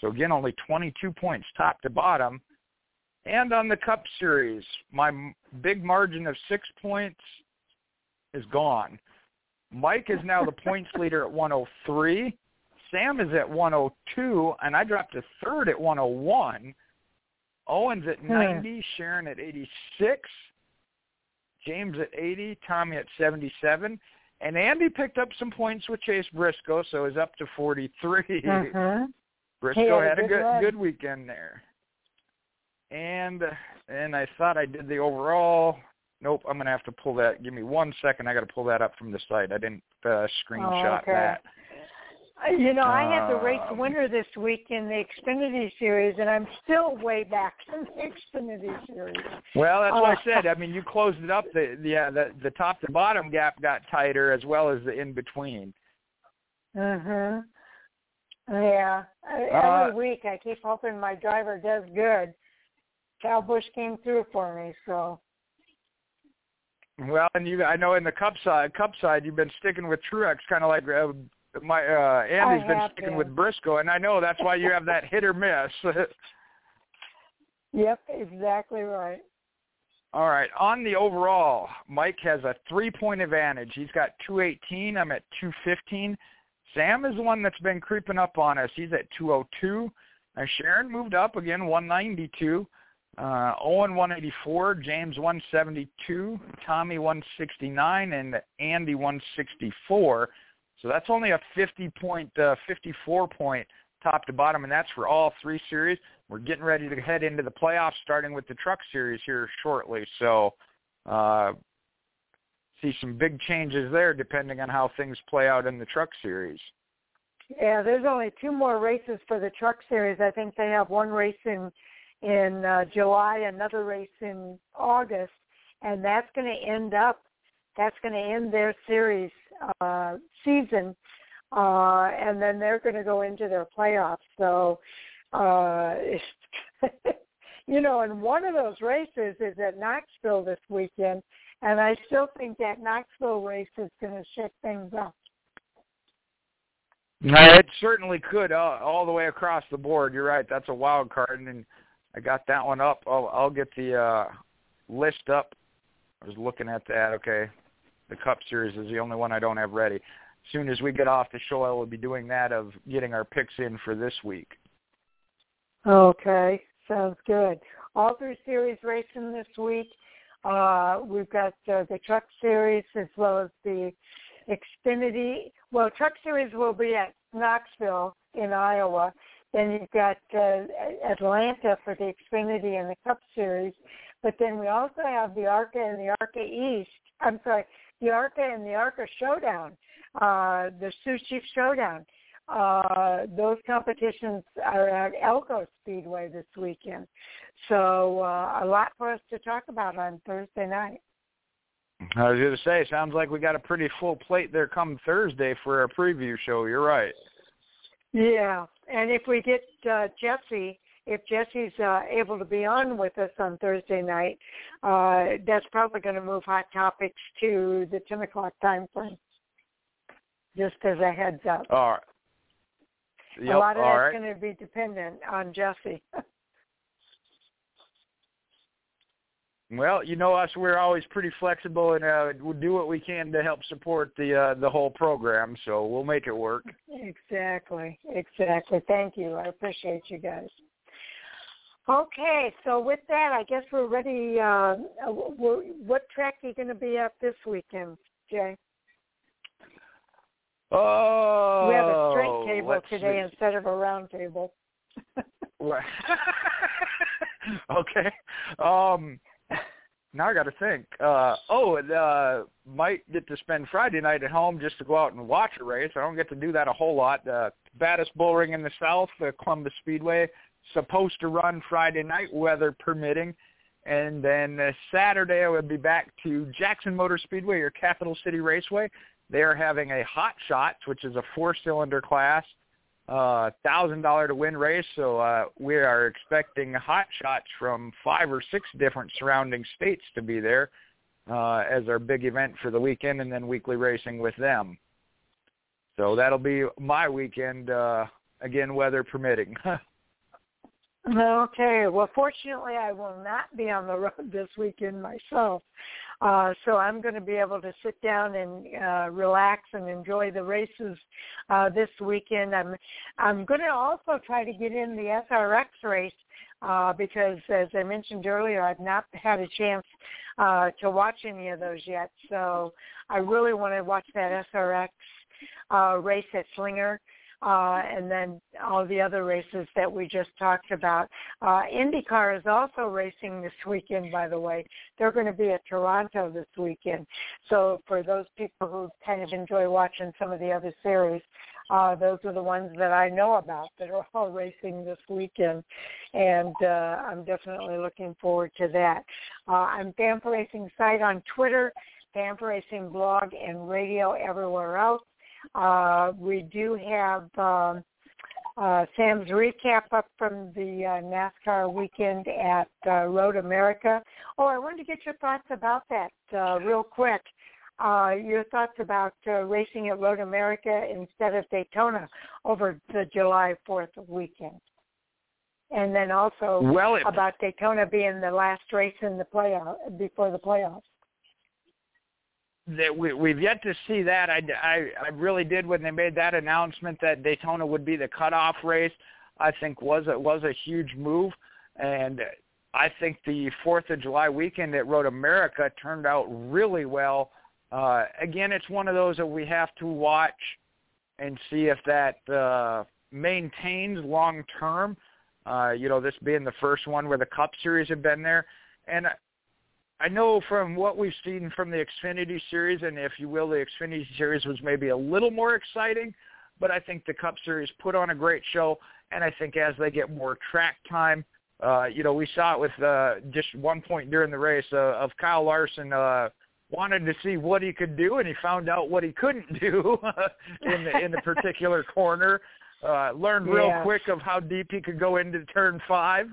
So again, only 22 points top to bottom. And on the Cup Series, my big margin of six points is gone. Mike is now the points leader at 103. Sam is at 102, and I dropped to third at 101. Owen's at 90, Sharon at 86, James at 80, Tommy at 77, and Andy picked up some points with Chase Briscoe, so he's up to 43. Uh-huh. Briscoe had a had a good good good weekend there and and I thought I did the overall. Nope, I'm gonna have to pull that. Give me one second. I got to pull that up from the site. I didn't uh, screenshot Oh, okay. that. Uh, You know, I had the race Um, winner this week in the Xfinity Series, and I'm still way back in the Xfinity Series. Well, that's what I Uh, said. I mean, you closed it up. The the yeah, the, the top to bottom gap got tighter as well as the in between. Mhm. Yeah. Uh, Every week, I keep hoping my driver does good. Kyle Busch came through for me, so Well, and you, I know in the cup side, cup side, you've been sticking with Truex, kind of like uh, my uh Andy's been sticking been. with Briscoe, and I know that's why you have that hit or miss. yep, exactly right. All right. On the overall, Mike has a three-point advantage. He's got 218. I'm at 215. Sam is the one that's been creeping up on us. He's at 202. Now Sharon moved up again, 192. Uh, Owen 184, James 172, Tommy 169, and Andy 164. So that's only a 50 point, uh, 54 point top to bottom, and that's for all three series. We're getting ready to head into the playoffs, starting with the Truck Series here shortly. So uh, see some big changes there, depending on how things play out in the Truck Series. Yeah, there's only two more races for the Truck Series. I think they have one race in in uh, July, another race in August, and that's going to end up. That's going to end their series uh, season, uh, and then they're going to go into their playoffs. So, uh, you know, and one of those races is at Knoxville this weekend, and I still think that Knoxville race is going to shake things up. It certainly could, uh, all the way across the board. You're right. That's a wild card, and I got that one up. I'll, I'll get the uh, list up. I was looking at that. Okay, the Cup Series is the only one I don't have ready. As soon as we get off the show, I will be doing that of getting our picks in for this week. Okay, sounds good. All three series racing this week. Uh, we've got uh, the Truck Series as well as the Xfinity. Well, Truck Series will be at Knoxville in Iowa, then you've got uh, Atlanta for the Xfinity and the Cup Series. But then we also have the ARCA and the ARCA East. I'm sorry, the ARCA and the ARCA Showdown, uh, the Sioux Chief Showdown. Uh, those competitions are at Elko Speedway this weekend. So uh, a lot for us to talk about on Thursday night. I was going to say, sounds like we got a pretty full plate there come Thursday for our preview show. You're right. Yeah, and if we get uh, Jesse, if Jesse's uh, able to be on with us on Thursday night, uh, that's probably going to move Hot Topics to the 10 o'clock time frame, just as a heads up. All right. Yep, a lot of that's right. going to be dependent on Jesse. Well, you know us; we're always pretty flexible, and uh, we'll do what we can to help support the uh, the whole program. So we'll make it work. Exactly, exactly. Thank you. I appreciate you guys. Okay, so with that, I guess we're ready. Uh, we're, what track are you going to be at this weekend, Jay? Oh, we have a straight table today see. instead of a round table. Okay. Um, now I got to think. Uh, oh, and, uh, might get to spend Friday night at home just to go out and watch a race. I don't get to do that a whole lot. Uh, baddest bull ring in the South, the Columbus Speedway, supposed to run Friday night, weather permitting. And then uh, Saturday I would be back to Jackson Motor Speedway or Capital City Raceway. They are having a Hot Shots, which is a four-cylinder class, uh, thousand dollar to win race. So uh, we are expecting hot shots from five or six different surrounding states to be there uh, as our big event for the weekend, and then weekly racing with them. So that'll be my weekend. Uh, again, weather permitting. Okay. Well, fortunately, I will not be on the road this weekend myself. Uh, so I'm going to be able to sit down and uh, relax and enjoy the races uh, this weekend. I'm I'm going to also try to get in the SRX race uh, because, as I mentioned earlier, I've not had a chance uh, to watch any of those yet. So I really want to watch that SRX uh, race at Slinger uh, and then all the other races that we just talked about. Uh, IndyCar is also racing this weekend, by the way. They're going to be at Toronto this weekend. So for those people who kind of enjoy watching some of the other series, uh, those are the ones that I know about that are all racing this weekend, and uh, I'm definitely looking forward to that. Uh, I'm Fan Racing site on Twitter, Fan Racing blog, and radio everywhere else. Uh, we do have um, uh, Sam's recap up from the uh, NASCAR weekend at uh, Road America. Oh, I wanted to get your thoughts about that uh, real quick. Uh, your thoughts about uh, racing at Road America instead of Daytona over the July 4th weekend. And then also well, it, about Daytona being the last race in the playoff before the playoffs that we, we've yet to see that. I, I, I really did when they made that announcement that Daytona would be the cutoff race. I think was a, was a huge move, and I think the Fourth of July weekend at Road America turned out really well. Uh, again, it's one of those that we have to watch and see if that uh, maintains long term. Uh, you know, this being the first one where the Cup Series have been there, and I know from what we've seen from the Xfinity Series, and if you will, the Xfinity Series was maybe a little more exciting, but I think the Cup Series put on a great show, and I think as they get more track time, uh, you know, we saw it with uh, just one point during the race uh, of Kyle Larson uh, wanted to see what he could do, and he found out what he couldn't do in the, in the particular corner. Uh, learned real yeah. quick of how deep he could go into turn five.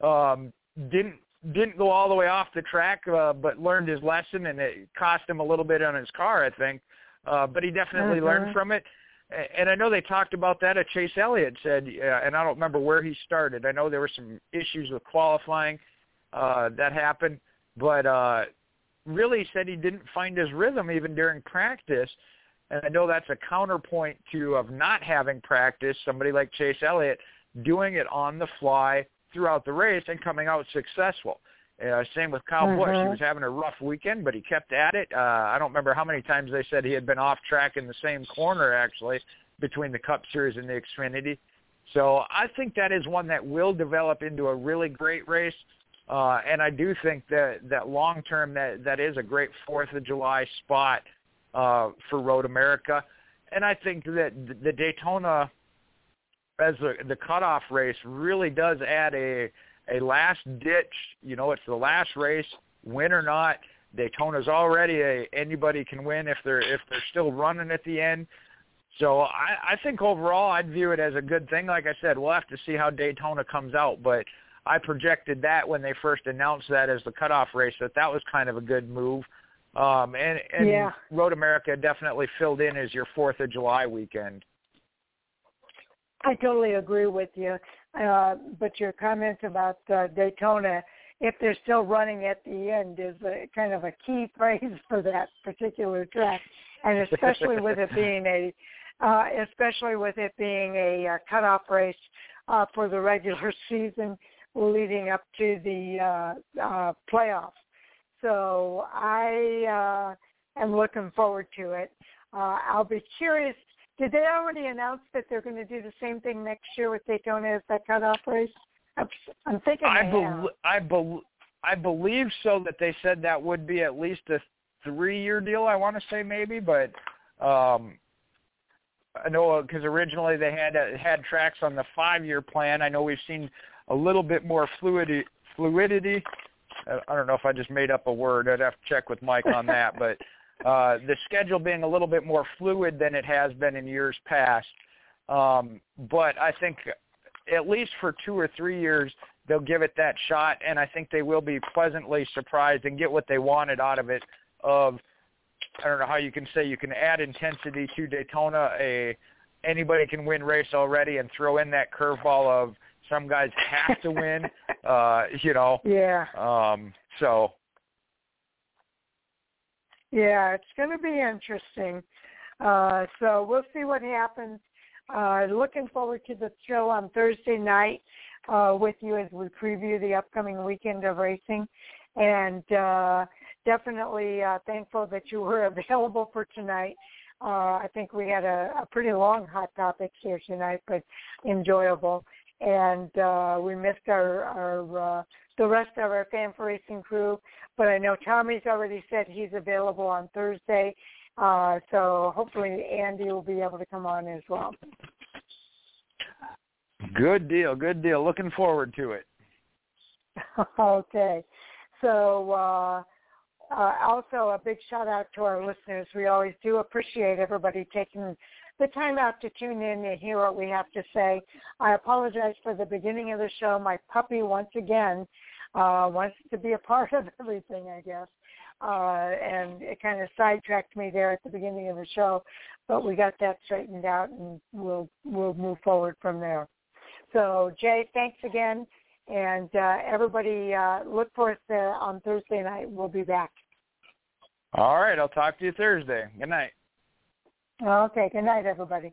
Um, didn't didn't go all the way off the track, uh, but learned his lesson, and it cost him a little bit on his car, I think. Uh, but he definitely mm-hmm. learned from it. And I know they talked about that at Chase Elliott said, uh, and I don't remember where he started. I know there were some issues with qualifying uh, that happened, but uh, really said he didn't find his rhythm even during practice. And I know that's a counterpoint to of not having practice. Somebody like Chase Elliott doing it on the fly throughout the race and coming out successful. Uh, same with Kyle mm-hmm. Busch. He was having a rough weekend, but he kept at it. Uh, I don't remember how many times they said he had been off track in the same corner actually between the Cup Series and the Xfinity. So I think that is one that will develop into a really great race. Uh, and I do think that that long term that that is a great Fourth of July spot uh, for Road America, and I think that the Daytona as the the cutoff race really does add a a last ditch. You know, it's the last race, win or not. Daytona's already a anybody can win if they're if they're still running at the end. So I, I think overall I'd view it as a good thing. Like I said, we'll have to see how Daytona comes out, but I projected that when they first announced that as the cutoff race that that was kind of a good move. Um, and and yeah. Road America definitely filled in as your Fourth of July weekend. I totally agree with you. Uh, but your comments about uh, Daytona, if they're still running at the end, is a, kind of a key phrase for that particular track, and especially with it being a, uh, especially with it being a uh, cutoff race uh, for the regular season leading up to the uh, uh, playoffs. So I uh, am looking forward to it. Uh, I'll be curious. Did they already announce that they're going to do the same thing next year with Daytona as that cutoff race? I'm, I'm thinking I, they be- have. I, be- I believe so that they said that would be at least a three-year deal. I want to say maybe, but um, I know because originally they had uh, had tracks on the five-year plan. I know we've seen a little bit more fluidity. Fluidity. I don't know if I just made up a word. I'd have to check with Mike on that, but uh, the schedule being a little bit more fluid than it has been in years past. Um, but I think at least for two or three years they'll give it that shot, and I think they will be pleasantly surprised and get what they wanted out of it. Of I don't know how you can say you can add intensity to Daytona. A anybody can win race already, and throw in that curveball of some guys have to win. uh, you know. Yeah. Um, so. Yeah, it's going to be interesting. Uh, so we'll see what happens. Uh, looking forward to the show on Thursday night uh, with you as we preview the upcoming weekend of racing. And uh, definitely uh, thankful that you were available for tonight. Uh, I think we had a, a pretty long hot topic here tonight, but enjoyable and uh, we missed our, our uh, the rest of our Fan4Racing crew. But I know Tommy's already said he's available on Thursday, uh, so hopefully Andy will be able to come on as well. Good deal, good deal. Looking forward to it. okay, so uh, uh, also a big shout out to our listeners. We always do appreciate everybody taking the time out to tune in and hear what we have to say. I apologize for the beginning of the show. My puppy, once again, uh, wants to be a part of everything, I guess. Uh, and it kind of sidetracked me there at the beginning of the show, but we got that straightened out, and we'll we'll move forward from there. So, Jay, thanks again, and uh, everybody, uh, look for us on Thursday night. We'll be back. All right, I'll talk to you Thursday. Good night. Okay. Good night, everybody.